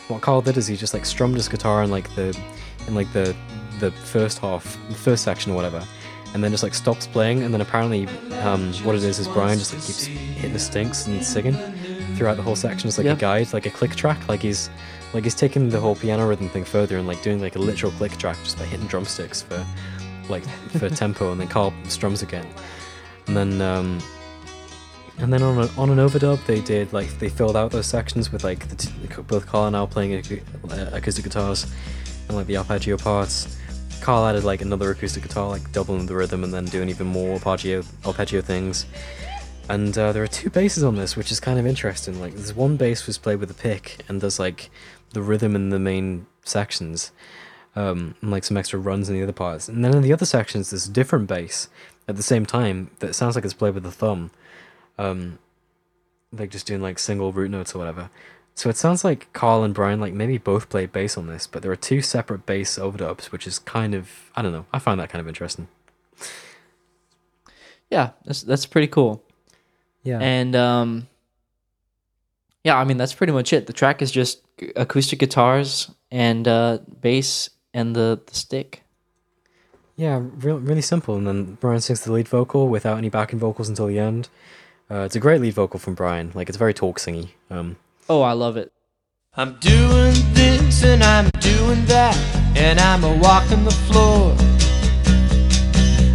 what Carl did is he just like strummed his guitar in like the in like the the first half, the first section or whatever, and then just like stops playing. And then apparently, um, what it is is Brian just like keeps hitting the stinks and singing throughout the whole section as like a guide, like a click track. Like he's like he's taking the whole piano rhythm thing further and like doing like a literal click track just by hitting drumsticks for like for *laughs* tempo, and then Carl strums again, and then um, and then on a, on an overdub they did like they filled out those sections with like the t- both Carl and Al playing ac- uh, acoustic guitars and like the arpeggio parts. Carl added like another acoustic guitar, like doubling the rhythm, and then doing even more arpeggio arpeggio things. And uh, there are two basses on this, which is kind of interesting. Like, there's one bass was played with a pick, and there's like the rhythm in the main sections, um, and like some extra runs in the other parts. And then in the other sections, there's a different bass at the same time that sounds like it's played with the thumb, um, like just doing like single root notes or whatever. So it sounds like Carl and Brian like maybe both played bass on this, but there are two separate bass overdubs, which is kind of I don't know. I find that kind of interesting. Yeah, that's that's pretty cool. Yeah. And um yeah, I mean that's pretty much it. The track is just acoustic guitars and uh bass and the, the stick. Yeah, real, really simple. And then Brian sings the lead vocal without any backing vocals until the end. Uh, it's a great lead vocal from Brian. Like it's very talk singy. Um, Oh, I love it. I'm doing this and I'm doing that, and I'm a walking the floor.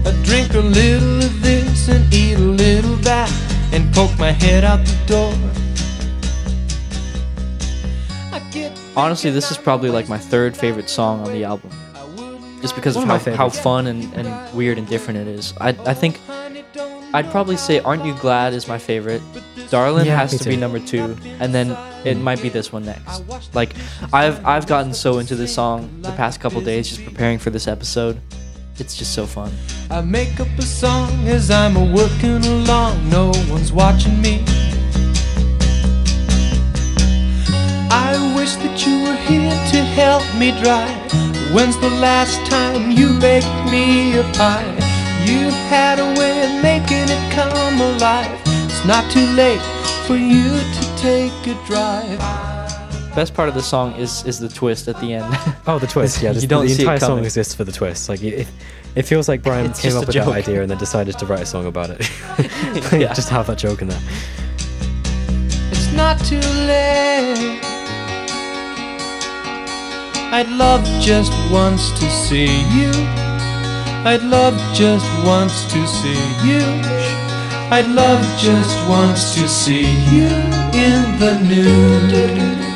I drink a little of this and eat a little of that, and poke my head out the door. Honestly, this is probably like my third favorite song on the album. Just because of One of how, my how favorites. fun and, and weird and different it is. I, I think I'd probably say Aren't You Glad is my favorite. Darlin Yeah, has me to be number two. And then it mm. might be this one next. Like I've I've gotten so into this song the past couple days just preparing for this episode. It's just so fun. I make up a song as I'm a working along, no one's watching me. I wish that you were here to help me drive. When's the last time you baked me a pie? You had a way of making it come alive. It's not too late for you to take a drive. Best part of the song is is the twist at the end. oh, the twist. Yeah, *laughs* you don't the see entire it song exists for the twist. Like it, it feels like Brian It's came up with joke. that idea and then decided to write a song about it. Like, *laughs* Yeah. Just have that joke in there. It's not too late I'd love just once to see you. I'd love just once to see you. I'd love just once to see you in the nude.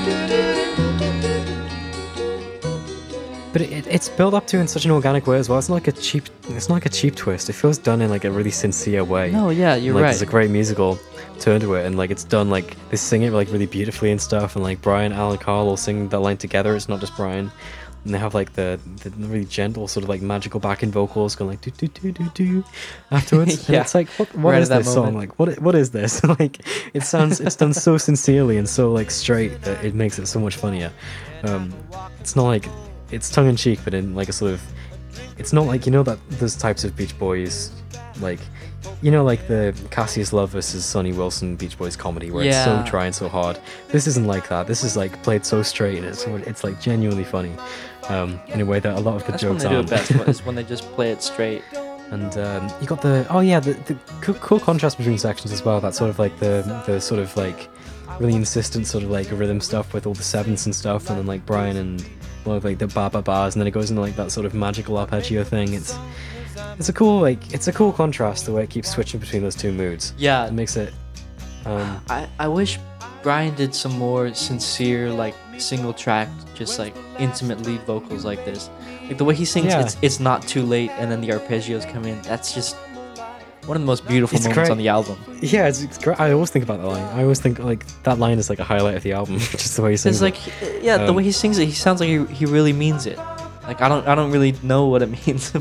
It's built up to in such an organic way as well. It's not like a cheap. It's not like a cheap twist. It feels done in like a really sincere way. No, yeah, you're like, right. There's a great musical turn to it, and like it's done like they sing it like really beautifully and stuff. And like Brian, Alan, Carl all sing that line together. It's not just Brian. And they have like the, the really gentle sort of like magical backing vocals going like do do do do do afterwards. *laughs* And Yeah, it's like what what right is this song? Like what what is this? *laughs* like it sounds it's done so sincerely and so like straight that it makes it so much funnier. Um, it's not like it's tongue in cheek, but in like a sort of it's not like you know that those types of Beach Boys like you know like the Cassius Love versus Sonny Wilson Beach Boys comedy where it's so Yeah. trying so hard. This isn't like that. This is like played so straight and it's it's like genuinely funny. Um, in a way that a lot of the That's when jokes they do aren't. it best. Is *laughs* when they just play it straight. And um, you got the oh yeah the, the cool, cool contrast between sections as well. That sort of like the the sort of like really insistent sort of like rhythm stuff with all the sevenths and stuff, and then like Brian and of like the ba ba bars, and then it goes into like that sort of magical arpeggio thing. It's it's a cool like it's a cool contrast the way it keeps switching between those two moods. Yeah. it makes it. Um, I, I wish Brian did some more sincere, like single track, just like intimate lead vocals like this. Like the way he sings, Yeah. it's it's not too late, and then the arpeggios come in. That's just one of the most beautiful It's moments great. on the album. yeah, it's, it's great. I always think about that line. I always think like that line is like a highlight of the album, *laughs* just the way he sings. It's like, it. yeah, the Um, way he sings it, he sounds like he, he really means it. Like I don't I don't really know what it *laughs* means,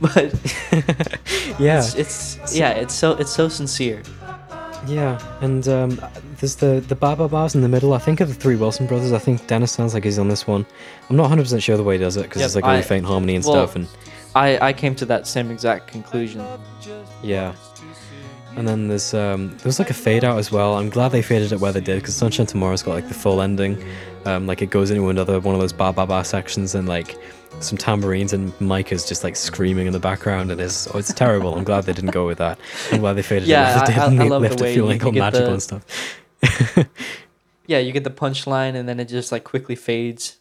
but *laughs* Yeah. it's, it's yeah, it's so it's so sincere. Yeah, and um, there's the the Baba bars in the middle. I think of the three Wilson brothers. I think Dennis sounds like he's on this one. I'm not 100 percent sure the way he does it because Yep, it's like really I- faint harmony and well, stuff. And I I came to that same exact conclusion. yeah, and then there's um there's like a fade out as well. I'm glad they faded it where they did because Sunshine Tomorrow's got like the full ending. Um, like it goes into another one of those ba ba ba sections and like some tambourines and Mike is just like screaming in the background and it's oh, it's terrible. I'm glad they didn't go with that. I'm glad they faded Yeah, it where they did I- and I they love the left way it feeling you- like you all magical the- and stuff. Yeah, you get the punchline and then it just like quickly fades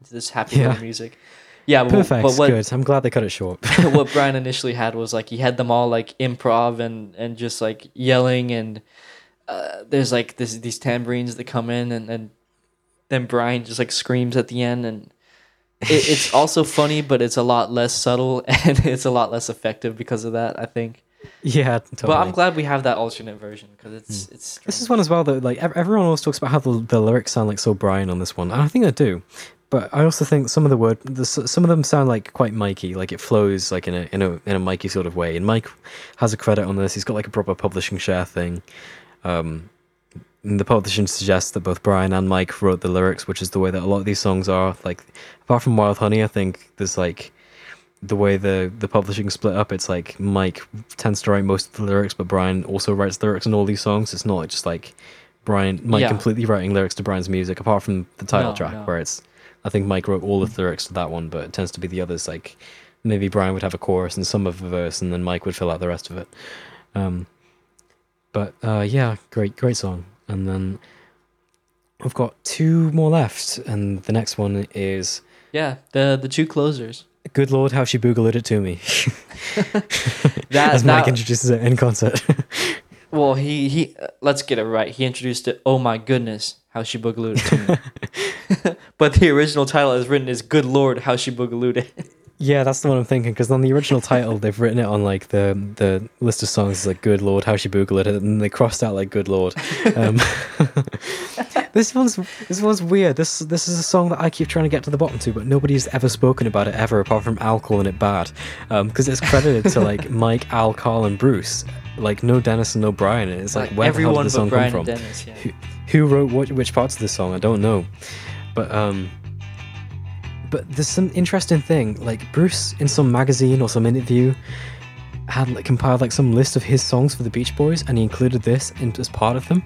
into this happy Yeah. music. Yeah, Perfect. but what Good. I'm glad they cut it short. *laughs* what *laughs* Brian initially had was like he had them all like improv and and just like yelling and uh, there's like this these tambourines that come in and and then Brian just like screams at the end and it, it's *laughs* also funny but it's a lot less subtle and it's a lot less effective because of that I think. Yeah, totally. But. I'm glad we have that alternate version because it's it's This is one as well that like everyone always talks about how the, the lyrics sound like so Brian on this one, and I think they do. But I also think some of the word, the, some of them sound like quite Mikey, like it flows like in a in a in a Mikey sort of way. And Mike has a credit on this. He's got like a proper publishing share thing. Um, and the publishing suggests that both Brian and Mike wrote the lyrics, which is the way that a lot of these songs are. Like apart from Wild Honey, I think there's like the way the the publishing split up, it's like Mike tends to write most of the lyrics, but Brian also writes lyrics in all these songs. It's not just like Brian Mike Yeah. completely writing lyrics to Brian's music, apart from the title No, track, no. where it's I think Mike wrote all the lyrics to that one, but it tends to be the others. Like maybe Brian would have a chorus and some of a verse, and then Mike would fill out the rest of it. Um, but uh, yeah, great, great song. And then I've got two more left, and the next one is yeah the the two closers. Good Lord, how she boogalooed it to me. *laughs* That- As Mike that- introduces it in concert. *laughs* Well, he he. Uh, let's get it right. He introduced it. Oh my goodness, how she boogalooed it to me. *laughs* but the original title is written as "Good Lord, how she boogalooed it." yeah, that's the one I'm thinking. Because on the original title, they've written it on like the the list of songs is like "Good Lord, how she boogalooed it," and they crossed out like "Good Lord." Um, *laughs* this one's this one's weird. This this is a song that I keep trying to get to the bottom to, but nobody's ever spoken about it ever, apart from Al calling it bad. Because it's credited to like *laughs* Mike, Al, Carl, and Bruce. Like no Dennis and no Brian. And it's like, Like, where the hell did the song come from? Dennis, yeah. Who, who wrote what, which parts of the song? I don't know. But um, but there's some interesting thing. Like Bruce in some magazine or some interview had like compiled like some list of his songs for the Beach Boys, and he included this in, as part of them.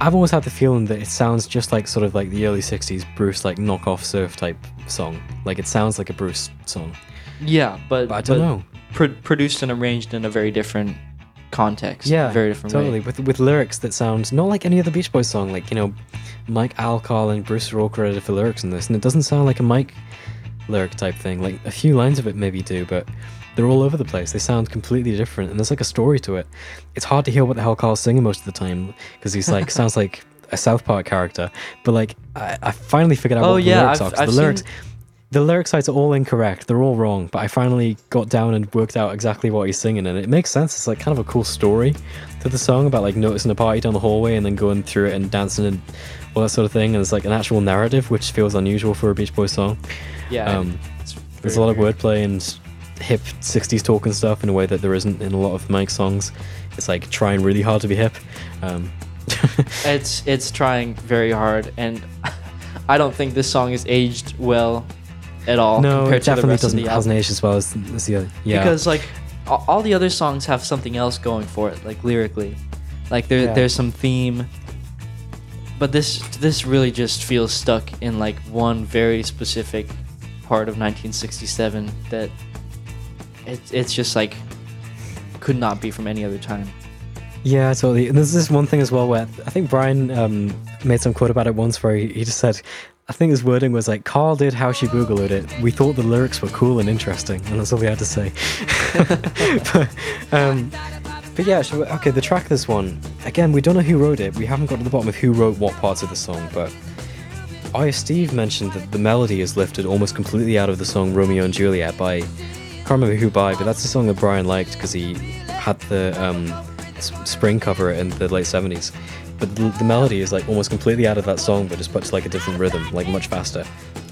I've always had the feeling that it sounds just like sort of like the early '60s Bruce like knockoff surf type song. Like it sounds like a Bruce song. Yeah, but, But I don't know. Pro- produced and arranged in a very different context. Yeah, very different totally. way. With with lyrics that sound not like any other Beach Boys song. Like you know, Mike, Al, Carl, and Bruce are all credited for lyrics in this, and it doesn't sound like a Mike lyric type thing. Like a few lines of it maybe do, but they're all over the place. They sound completely different, and there's like a story to it. It's hard to hear what the hell Carl's singing most of the time because he's like *laughs* sounds like a South Park character. But like I, I finally figured out Oh, what yeah, the lyrics I've- are. I've the lyrics. seen- The lyric sites are all incorrect. They're all wrong, but I finally got down and worked out exactly what he's singing, and it makes sense. It's like kind of a cool story to the song about like noticing a party down the hallway and then going through it and dancing and all that sort of thing. And it's like an actual narrative, which feels unusual for a Beach Boys song. Yeah, Um, there's a lot of wordplay and hip 60s talk and stuff in a way that there isn't in a lot of Mike songs. It's like trying really hard to be hip. Um, *laughs* It's it's trying very hard, and *laughs* I don't think this song is aged well at all no, compared it definitely doesn't of the hasn't album. as well as, as the other. Yeah, Because like all, all the other songs have something else going for it, like lyrically, like there Yeah. there's some theme. But this this really just feels stuck in like one very specific part of 1967 that it, it's just like could not be from any other time. Yeah, totally. And there's this one thing as well where I think Brian um, made some quote about it once where he, he just said, I think his wording was like, Carl did how she Googled it. We thought the lyrics were cool and interesting. And that's all we had to say. *laughs* but, um, but yeah, okay, the track this one, again, we don't know who wrote it. We haven't got to the bottom of who wrote what parts of the song, but I, Steve mentioned that the melody is lifted almost completely out of the song Romeo and Juliet by, I can't remember who by, but that's the song that Brian liked because he had the um, spring cover in the late 70s. But the, the melody is like almost completely out of that song, but just put to like a different rhythm, like much faster.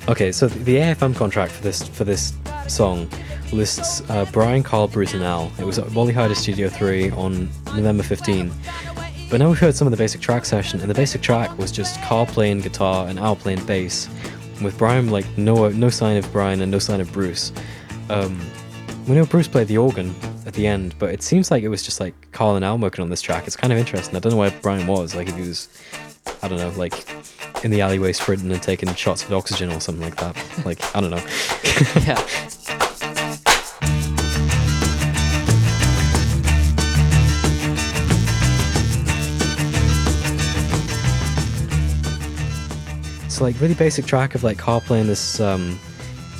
Okay, so the AFM contract for this for this song lists uh, Brian, Carl, Bruce, and Al. It was at Wally Heider Studio 3 on November 15. But now we've heard some of the basic track session, and the basic track was just Carl playing guitar and Al playing bass, with Brian like no no sign of Brian and no sign of Bruce. Um, we know Bruce played the organ at the end, but it seems like it was just like Carl and Al working on this track. It's kind of interesting. I don't know where Brian was. Like if he was, I don't know, like in the alleyway sprinting and taking shots of oxygen or something like that. *laughs* Like I don't know. yeah. It's like really basic track of like Carl playing this um,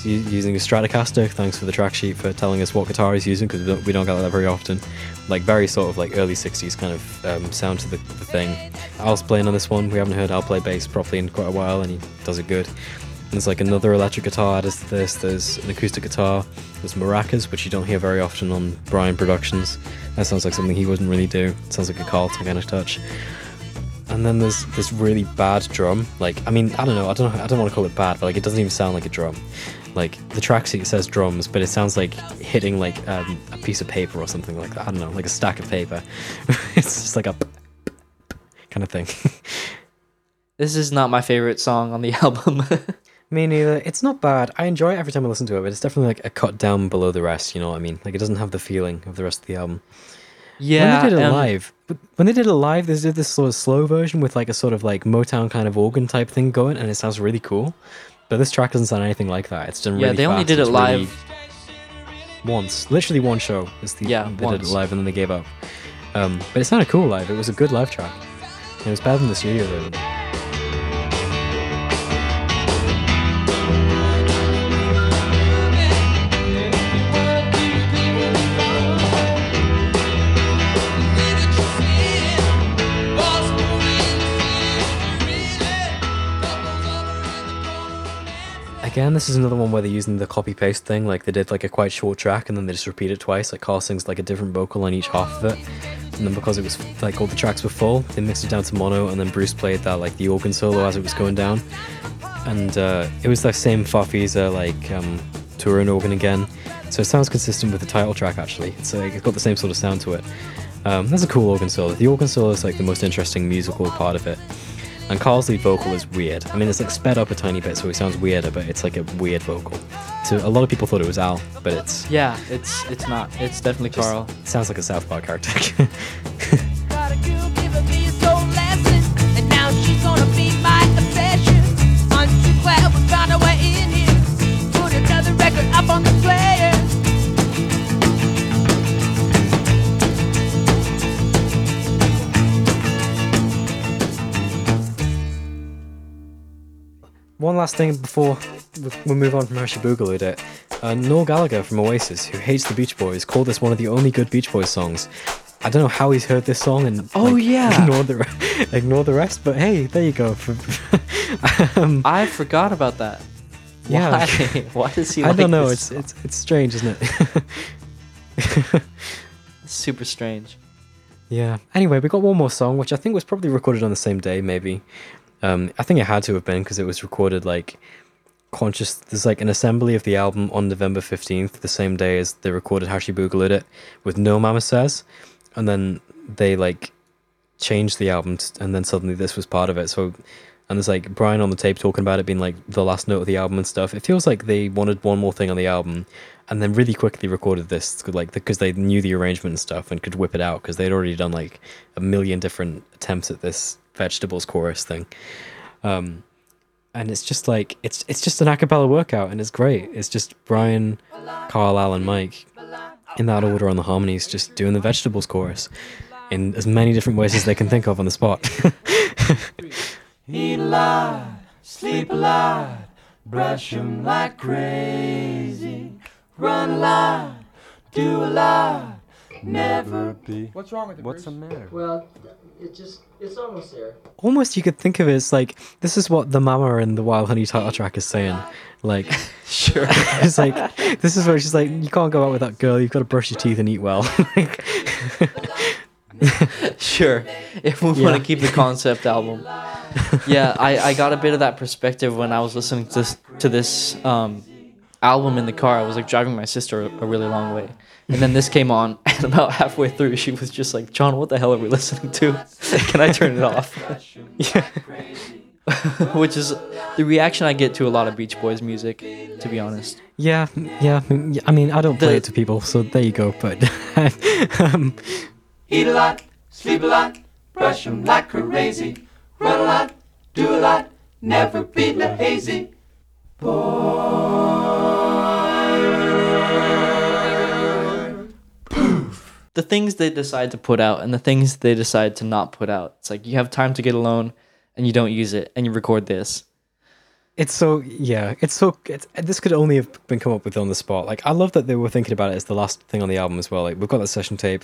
using a Stratocaster. Thanks for the track sheet for telling us what guitar he's using because we don't, get that very often. Like very sort of like early '60s kind of um, sound to the, the thing. Al's playing on this one. We haven't heard Al play bass properly in quite a while, and he does it good. And there's like another electric guitar added to this. There's an acoustic guitar. There's maracas, which you don't hear very often on Brian Productions. That sounds like something he wouldn't really do. It sounds like a Carlton kind of touch and then there's this really bad drum. Like, I mean, I don't know, I don't know, I don't want to call it bad, but like, it doesn't even sound like a drum. Like, the track sheet says drums, but it sounds like hitting like um, a piece of paper or something like that. I don't know, like a stack of paper. *laughs* it's just like a kind of thing. *laughs* This is not my favorite song on the *laughs* album. Me neither. It's not bad. I enjoy it every time I listen to it, but it's definitely like a cut down below the rest. You know what I mean? Like, it doesn't have the feeling of the rest of the album. Yeah, when they did it um, live, when they did it live, they did this sort of slow version with like a sort of like Motown kind of organ type thing going, and it sounds really cool. But this track doesn't sound anything like that. It's done really. Yeah, really they only fast. did it It's really- live- once, literally one show. Is the Yeah, they did it live and then they gave up. Um, but it sounded cool live. It was a good live track. It was better than the studio version. Again, this is another one where they're using the copy paste thing. Like they did like a quite short track and then they just repeat it twice. Like Carl sings like a different vocal on each half of it. And then because it was like all the tracks were full, they mixed it down to mono and then Bruce played that like the organ solo as it was going down. And uh, it was that same Farfisa like um, touring organ again. So it sounds consistent with the title track actually. It's like it's got the same sort of sound to it. Um, that's a cool organ solo. The organ solo is like the most interesting musical part of it. And Carl's lead vocal is weird. I mean, it's like sped up a tiny bit, so he sounds weirder, but it's like a weird vocal. So a lot of people thought it was Al, but it's yeah, it's it's not. It's definitely just- Carl. It sounds like a South Park character. *laughs* And now she's one last thing before we- move on from How She Boogaloo it. Uh, Noel Gallagher from Oasis, who hates the Beach Boys, called this one of the only good Beach Boys songs. I don't know how he's heard this song and Oh, like, yeah. *laughs* ignore the re- ignore the rest. But hey, there you go. *laughs* um, I forgot about that. Yeah. Why? *laughs* Why does he? I like don't know. It's it's it's strange, isn't it? super strange. Yeah. Anyway, we got one more song, which I think was probably recorded on the same day, maybe. Um, I think it had to have been because it was recorded like conscious. There's like an assembly of the album on November 15th, the same day as they recorded How She Boogalooed It with No Mama Says. And then they like changed the album, and then suddenly this was part of it. So, and there's like Brian on the tape talking about it being like the last note of the album and stuff. It feels like they wanted one more thing on the album, and then really quickly recorded this, like because they knew the arrangement and stuff and could whip it out because they'd already done like a million different attempts at this vegetables chorus thing. Um, and it's just like it's it's just an a cappella workout, and it's great. It's just Brian, Carl, Al, and Mike in that order on the harmonies, just doing the vegetables chorus in as many different ways as they can think of on the spot. *laughs* Eat a lot, sleep a lot, brush 'em like crazy. Run a lot, do a lot, never be. What's wrong with it? What's Bruce? the matter? Well, it just it's almost there. Almost, you could think of it as like this is what the Mama in the Wild Honey title track is saying. Like, sure, *laughs* *laughs* it's like this is where she's like, you can't go out with that girl. You've got to brush your teeth and eat well. *laughs* like, sure. If we Yeah. want to keep the concept album. Yeah, I, I got a bit of that perspective when I was listening to this, to this um, album in the car. I was like driving my sister a, a really long way. And then this came on, *laughs* and about halfway through, she was just like, John, what the hell are we listening to? *laughs* Can I turn it off? yeah. *laughs* Which is the reaction I get to a lot of Beach Boys music, to be honest. yeah, yeah. I mean, I don't play The- it to people, so there you go. But um, Eat a lot, sleep a lot, brush 'em like crazy. Run a lot, do a lot, never be lazy. The things they decide to put out and the things they decide to not put out. It's like you have time to get alone and you don't use it and you record this. It's so yeah, it's so it's, this could only have been come up with on the spot. Like I love that they were thinking about it as the last thing on the album as well. Like we've got that session tape,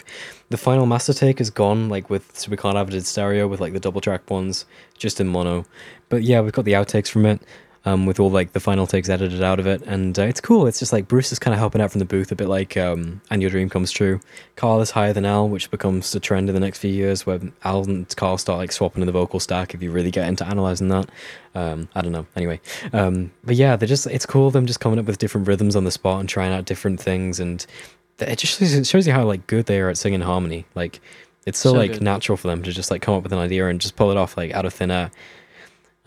the final master take is gone. Like with so we can't have it in stereo with like the double track ones, just in mono. But yeah, we've got the outtakes from it, um, with all like the final takes edited out of it, and uh, it's cool. It's just like Bruce is kind of helping out from the booth a bit, like um, "And Your Dream Comes True." Carl is higher than Al, which becomes a trend in the next few years, where Al and Carl start like swapping in the vocal stack. If you really get into analyzing that, um, I don't know. Anyway, um, but yeah, they're just it's cool them just coming up with different rhythms on the spot and trying out different things, and it just shows, it shows you how like good they are at singing harmony. Like it's so, So like good. natural for them to just like come up with an idea and just pull it off like out of thin air.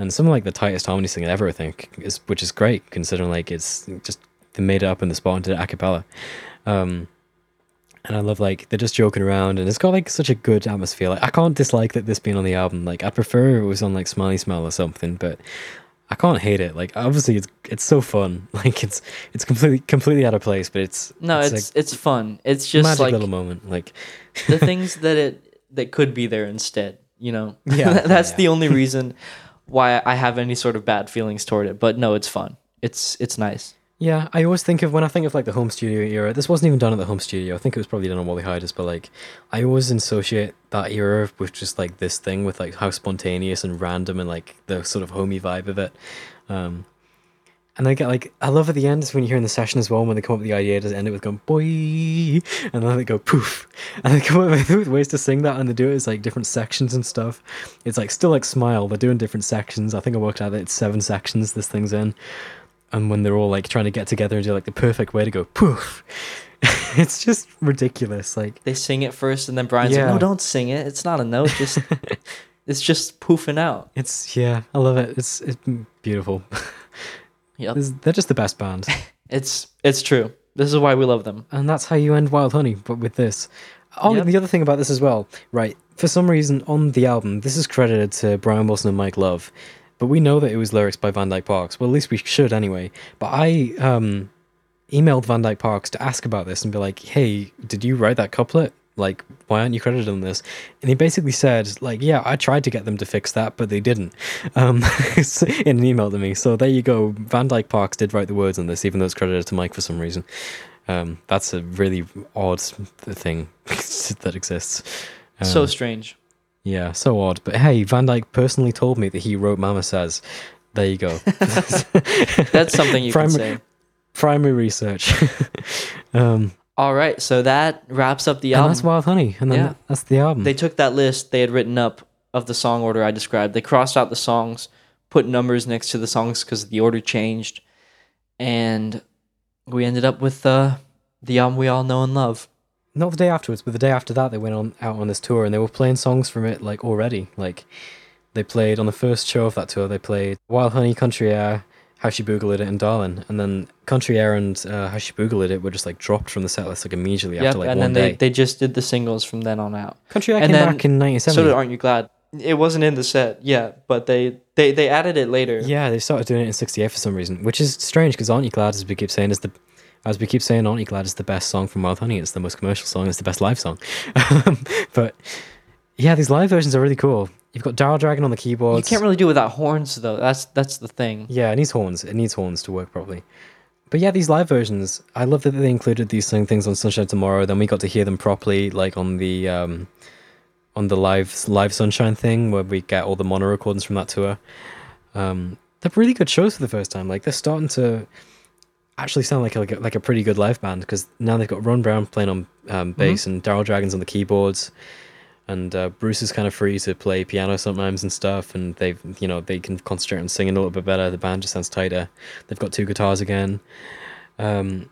And some of like the tightest harmony singing ever, I think, is which is great considering like it's just they made it up in the spot and did it a cappella. Um, and I love like they're just joking around, and it's got like such a good atmosphere. Like I can't dislike that this being on the album. Like I prefer it was on like Smiley Smile or something, but I can't hate it. Like obviously it's it's so fun. *laughs* Like it's it's completely completely out of place, but it's No, it's like it's, fun. It's just magic like little moment. Like the *laughs* things that it that could be there instead, you know. Yeah, *laughs* That's yeah. the only reason why I have any sort of bad feelings toward it. But no, it's fun. It's it's nice. Yeah, I always think of when I think of like the home studio era. This wasn't even done at the home studio. I think it was probably done on Wally Heider's, but like I always associate that era with just like this thing with like how spontaneous and random and like the sort of homey vibe of it. Um, and I get like I love at the end is when you hear in the session as well when they come up with the idea to end it with going boy, and then they go poof, and they come up with *laughs* ways to sing that and they do it as like different sections and stuff. It's like still like smile. They're doing different sections. I think I worked out that it's seven sections this thing's in and when they're all like trying to get together and do like the perfect way to go poof *laughs* it's just ridiculous like They sing it first, and then Brian's like, "No, don't sing it. It's not a note. Just *laughs* it's just poofing out." it's yeah i love it it's it's beautiful Yep. This- they're just the best band *laughs* It's it's true. This is why we love them. and that's how you end wild honey but with this oh Yep. the other thing about this as well right for some reason on the album this is credited to brian wilson and mike love but we know that it was lyrics by van dyke parks well at least we should anyway but i um emailed van dyke parks to ask about this and be like hey did you write that couplet Like, why aren't you credited on this? And he basically said, like, yeah, I tried to get them to fix that, but they didn't. Um, *laughs* in an email to me. So there you go. Van Dyke Parks did write the words on this, even though it's credited to Mike for some reason. Um, that's a really odd thing *laughs* that exists. so Um, strange. yeah, so odd. But hey, Van Dyke personally told me that he wrote Mama Says. There you go. *laughs* That's something you can say. Primary research. um, All right, so that wraps up the and album. that's Wild Honey. And then Yeah. that's the album. They took that list they had written up of the song order I described. They crossed out the songs, put numbers next to the songs because the order changed, and we ended up with uh, the album we all know and love. Not the day afterwards, but the day after that, they went on out on this tour and they were playing songs from it like already. Like they played on the first show of that tour. They played Wild Honey, Country Air, How She Boogalooed It, and Darlin'. And then Country Air and uh, How She Boogalooed It were just like dropped from the set list like immediately Yep, after like and one then day. they, they just did the singles from then on out. Country Air and came then, back in So 1970. did Aren't You Glad? It wasn't in the set yet, but they, they, they added it later. Yeah, they started doing it in '68 for some reason, which is strange because "Aren't You Glad?" as we keep saying is the, as we keep saying, "Aren't You Glad?" is the best song from Wild Honey. It's the most commercial song. It's the best live song. *laughs* but yeah, these live versions are really cool. You've got Daryl Dragon on the keyboards. You can't really do without horns though. That's that's the thing. Yeah, it needs horns. It needs horns to work properly. But yeah, these live versions, I love that they included these things on Sunshine Tomorrow. Then we got to hear them properly, like on the um, on the live live Sunshine thing, where we get all the mono recordings from that tour. Um, they're really good shows for the first time. Like they're starting to actually sound like a, like a, like a pretty good live band because now they've got Ron Brown playing on um, bass and Daryl Dragons on the keyboards, and uh, Bruce is kind of free to play piano sometimes and stuff. And they've you know they can concentrate on singing a little bit better. The band just sounds tighter. They've got two guitars again. Um,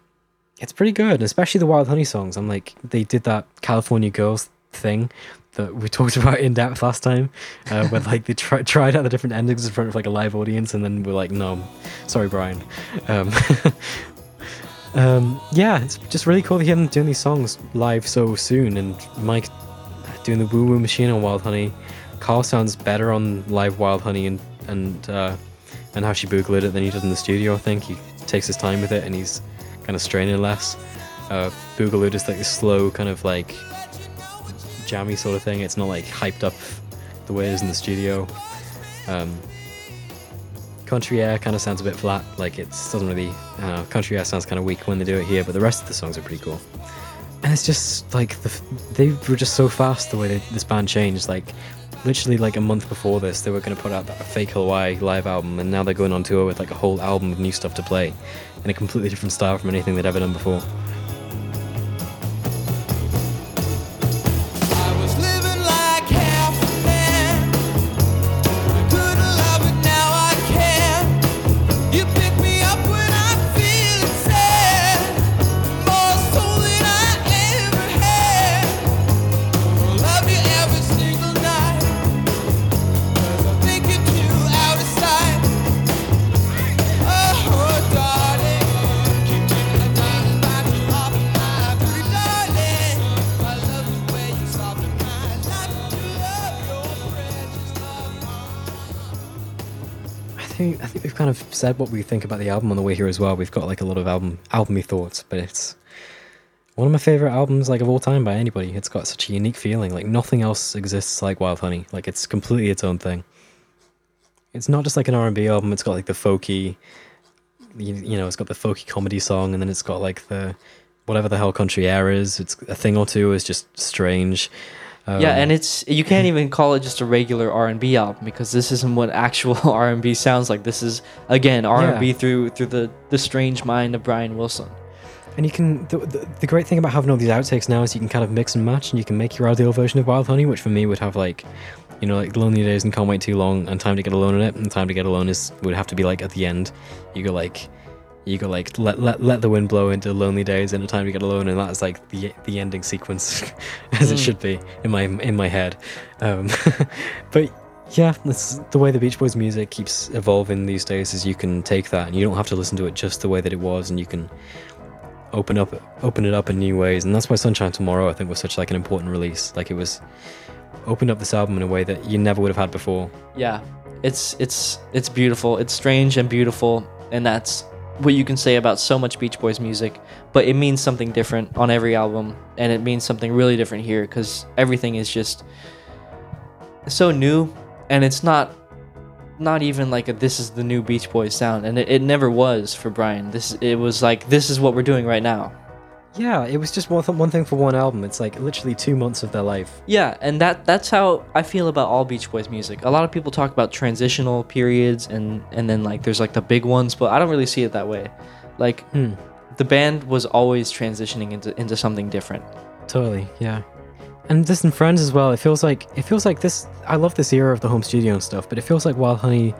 it's pretty good, especially the Wild Honey songs. I'm like they did that California Girls thing that we *laughs* talked about in depth last time, uh, where *laughs* like they try, tried out the different endings in front of like a live audience, and then we're like, no, sorry, Brian. Um, *laughs* um, yeah, it's just really cool to hear them doing these songs live so soon, and Mike doing the Woo Woo Machine on Wild Honey. Carl sounds better on live Wild Honey and and uh, and how she boogalooed it than he does in the studio. I think he takes his time with it, and he's kind of straining less. Uh, Boogaloo is like this slow kind of like jammy sort of thing. It's not like hyped up the way it is in the studio. Um, Country Air kind of sounds a bit flat. Like it doesn't really. I. Country Air sounds kind of weak when they do it here, but the rest of the songs are pretty cool. And it's just like the, they were just so fast the way they, this band changed. Like literally like a month before this, they were going to put out that fake Hawaii live album, and now they're going on tour with like a whole album of new stuff to play, in a completely different style from anything they'd ever done before. Said what we think about the album on the way here as well. We've got like a lot of album albumy thoughts, but it's one of my favorite albums like of all time by anybody. It's got such a unique feeling. Like nothing else exists like Wild Honey. Like it's completely its own thing. It's not just like an R and B album. It's got like the folky, you, you know, it's got the folky comedy song, and then it's got like the whatever the hell country air is. It's a thing or two is just strange. Yeah, Um, and it's you can't even call it just a regular R and B album because this isn't what actual *laughs* R and B sounds like. This is again R and B through through the the strange mind of Brian Wilson. And you can the, the, the great thing about having all these outtakes now is you can kind of mix and match, and you can make your ideal version of Wild Honey, which for me would have like, you know, like Lonely Days and Can't Wait Too Long, and Time to Get Alone in it, and Time to Get Alone is would have to be like at the end. You go like, you go like let let let the wind blow into Lonely Days and a Time to Get Alone, and that's like the the ending sequence, *laughs* as it Mm. should be in my in my head. Um, *laughs* but yeah, that's the way the Beach Boys music keeps evolving these days. Is you can take that and you don't have to listen to it just the way that it was, and you can open up open it up in new ways and that's why sunshine tomorrow i think was such like an important release like it was opened up this album in a way that you never would have had before Yeah, it's it's it's beautiful. It's strange and beautiful, and that's what you can say about so much Beach Boys music, but it means something different on every album, and it means something really different here because everything is just so new, and it's not not even like a, this is the new Beach Boys sound, and it, it never was for Brian. This it was like this is what we're doing right now. Yeah, it was just one, th- one thing for one album. It's like literally two months of their life. Yeah, and that that's how I feel about all Beach Boys music. A lot of people talk about transitional periods and and then like there's like the big ones, but I don't really see it that way. Like Hmm. the band was always transitioning into into something different. Totally, yeah. And this and Friends as well. It feels like it feels like this. I love this era of the home studio and stuff, but it feels like Wild Honey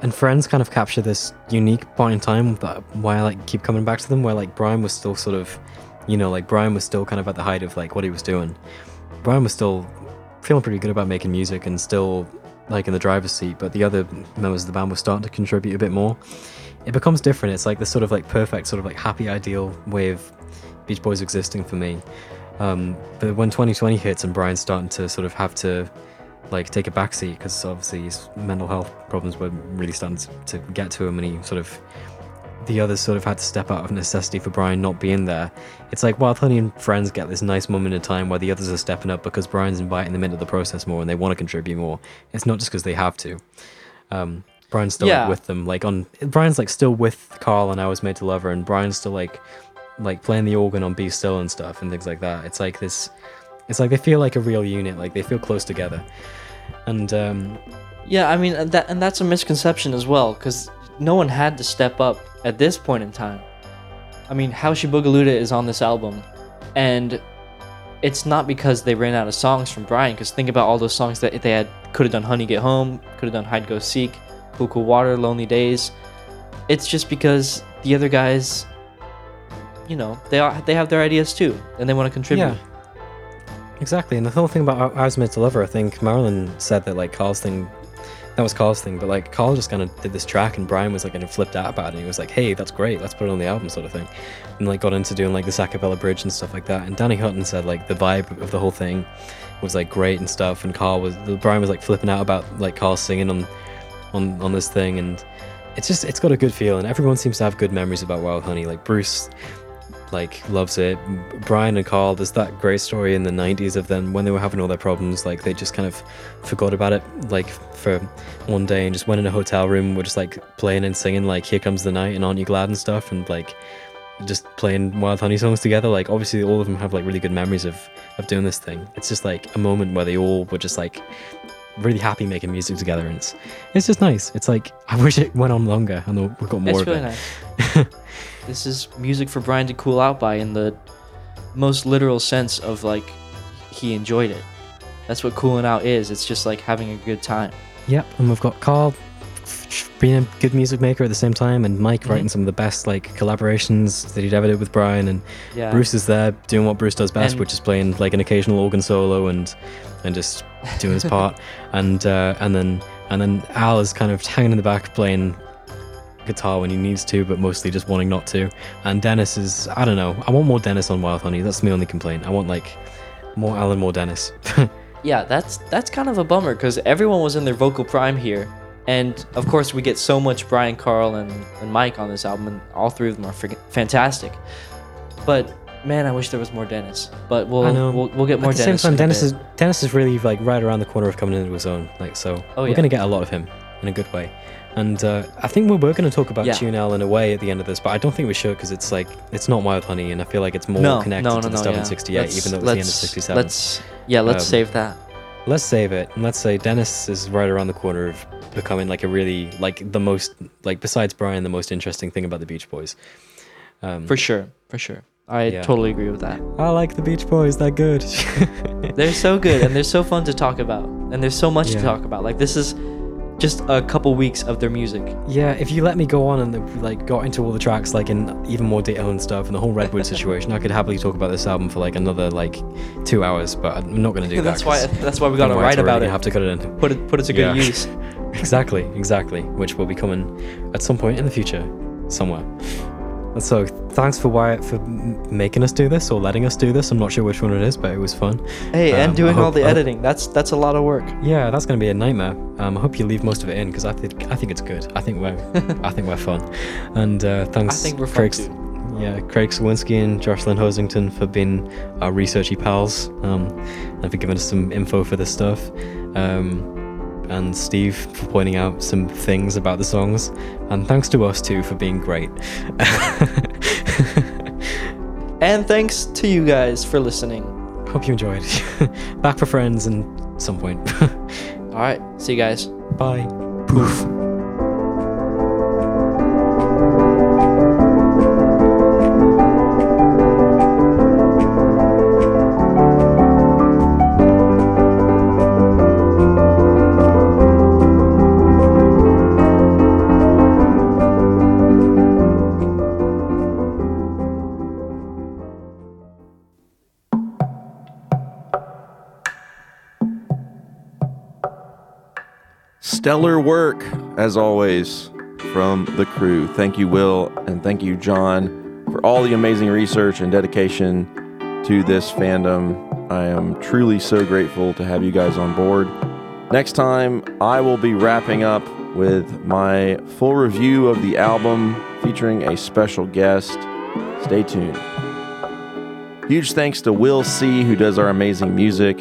and Friends kind of capture this unique point in time that why I like keep coming back to them. Where like Brian was still sort of, you know, like Brian was still kind of at the height of like what he was doing. Brian was still feeling pretty good about making music and still like in the driver's seat, but the other members of the band were starting to contribute a bit more. It becomes different. It's like this sort of like perfect, sort of like happy ideal way of Beach Boys existing for me. Um, but when 2020 hits and Brian's starting to sort of have to like take a backseat because obviously his mental health problems were really starting to get to him, and he sort of the others sort of had to step out of necessity for Brian not being there. It's like Wild Honey and Friends get this nice moment in time where the others are stepping up because Brian's inviting them into the process more and they want to contribute more. It's not just because they have to. Um, Brian's still like, Yeah. with them, like on Brian's like still with Carl and I was made to love her, and Brian's still like like playing the organ on Be Still and stuff and things like that. It's like this. It's like they feel like a real unit, like they feel close together. And um, Yeah, I mean that and that's a misconception as well because no one had to step up at this point in time. I mean, How She Boogalooda is on this album, and it's not because they ran out of songs from Brian. Because think about all those songs that they had could have done. Honey Get Home, could have done Hide Go Seek, Cool Cool Water, Lonely Days. It's just because the other guys, you know, they are they have their ideas too, and they want to contribute. Yeah. Exactly, and the whole thing about I was made to love her, I think Marilyn said that like Carl's thing, that was Carl's thing, but like Carl just kind of did this track, and Brian was like kind of flipped out about it. And he was like, "Hey, that's great, let's put it on the album," sort of thing, and like got into doing like this acapella bridge and stuff like that. And Danny Hutton said like the vibe of the whole thing was like great and stuff, and Carl was Brian was like flipping out about like Carl singing on on on this thing, and it's just it's got a good feel, and everyone seems to have good memories about Wild Honey. Like Bruce like loves it. Brian and Carl, there's that great story in the 90s of them when they were having all their problems, like they just kind of forgot about it, like for one day and just went in a hotel room were just like playing and singing like Here Comes the Night and Aren't You Glad and stuff and like just playing Wild Honey songs together. Like obviously all of them have like really good memories of of doing this thing. It's just like a moment where they all were just like really happy making music together and it's it's just nice. It's like I wish it went on longer and we got more It's of really it. nice. *laughs* this is music for Brian to cool out by in the most literal sense of like he enjoyed it. That's what cooling out is. It's just like having a good time. Yep, and we've got Carl being a good music maker at the same time, and Mike Mhm. writing some of the best like collaborations that he'd ever did with Brian, and Yeah. Bruce is there doing what Bruce does best, And- which is playing like an occasional organ solo and and just doing his *laughs* part, and uh, and then and then Al is kind of hanging in the back playing guitar when he needs to, but mostly just wanting not to. And Dennis is I don't know. I want more Dennis on Wild Honey. That's my only complaint. I want like more Alan, more Dennis. *laughs* Yeah, that's that's kind of a bummer because everyone was in their vocal prime here, and of course we get so much Brian, Carl, and, and Mike on this album, and all three of them are friggin' fantastic. But man, I wish there was more Dennis. But we'll we'll, we'll get more At the Dennis. same time, Dennis is Dennis is really like right around the corner of coming into his own. Like so, Oh, we're yeah. gonna get a lot of him in a good way. And uh, I think we were going to talk about Yeah. Tunel in a way at the end of this, but I don't think we should because it's like it's not Wild Honey, and I feel like it's more no, connected no, no, to the stuff yeah. in '68, even though it was the end of let's- '67. Let's yeah, let's Um, save that. Let's save it, and let's say Dennis is right around the corner of becoming like a really like the most like besides Brian, the most interesting thing about the Beach Boys. Um, For sure, for sure. I Yeah. totally agree with that. I like the Beach Boys. They're good. They're so good and they're so fun to talk about, and there's so much to talk about. Like this is just a couple weeks of their music. Yeah, if you let me go on and like got into all the tracks like in even more detail and stuff and the whole Redwood *laughs* situation, I could happily talk about this album for like another like two hours, but I'm not going to do that. That's why- that's why we gotta write about it. Have to cut it in. Put it put it to good Yeah. use. *laughs* exactly, exactly. Which will be coming at some point in the future, somewhere. So thanks for Wyatt for making us do this or letting us do this. I'm not sure which one it is, but it was fun. Hey, Um, and doing all the I hope- editing. That's that's a lot of work. Yeah, that's going to be a nightmare. Um, I hope you leave most of it in because I think I think it's good. I think we're *laughs* I think we're fun. And uh, thanks, I think we're fun Craig. too. Yeah, Craig Slowinski and Jocelyn Hosington for being our researchy pals um, and for giving us some info for this stuff. Um, and Steve for pointing out some things about the songs. And thanks to us too for being great. *laughs* And thanks to you guys for listening. Hope you enjoyed. *laughs* Back for friends and some point. *laughs* All right, see you guys. Bye. Poof. Stellar work, as always, from the crew. Thank you, Will, and thank you, John, for all the amazing research and dedication to this fandom. I am truly so grateful to have you guys on board. Next time, I will be wrapping up with my full review of the album featuring a special guest. Stay tuned. Huge thanks to Will C., who does our amazing music,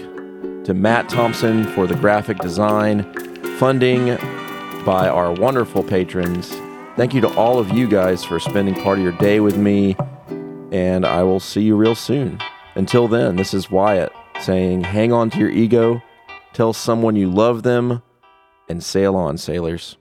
to Matt Thompson for the graphic design, funding by our wonderful patrons. Thank you to all of you guys for spending part of your day with me, and I will see you real soon. Until then, this is Wyatt saying, hang on to your ego, tell someone you love them, and sail on, sailors.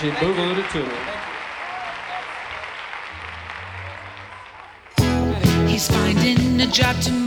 To. He's finding a job tomorrow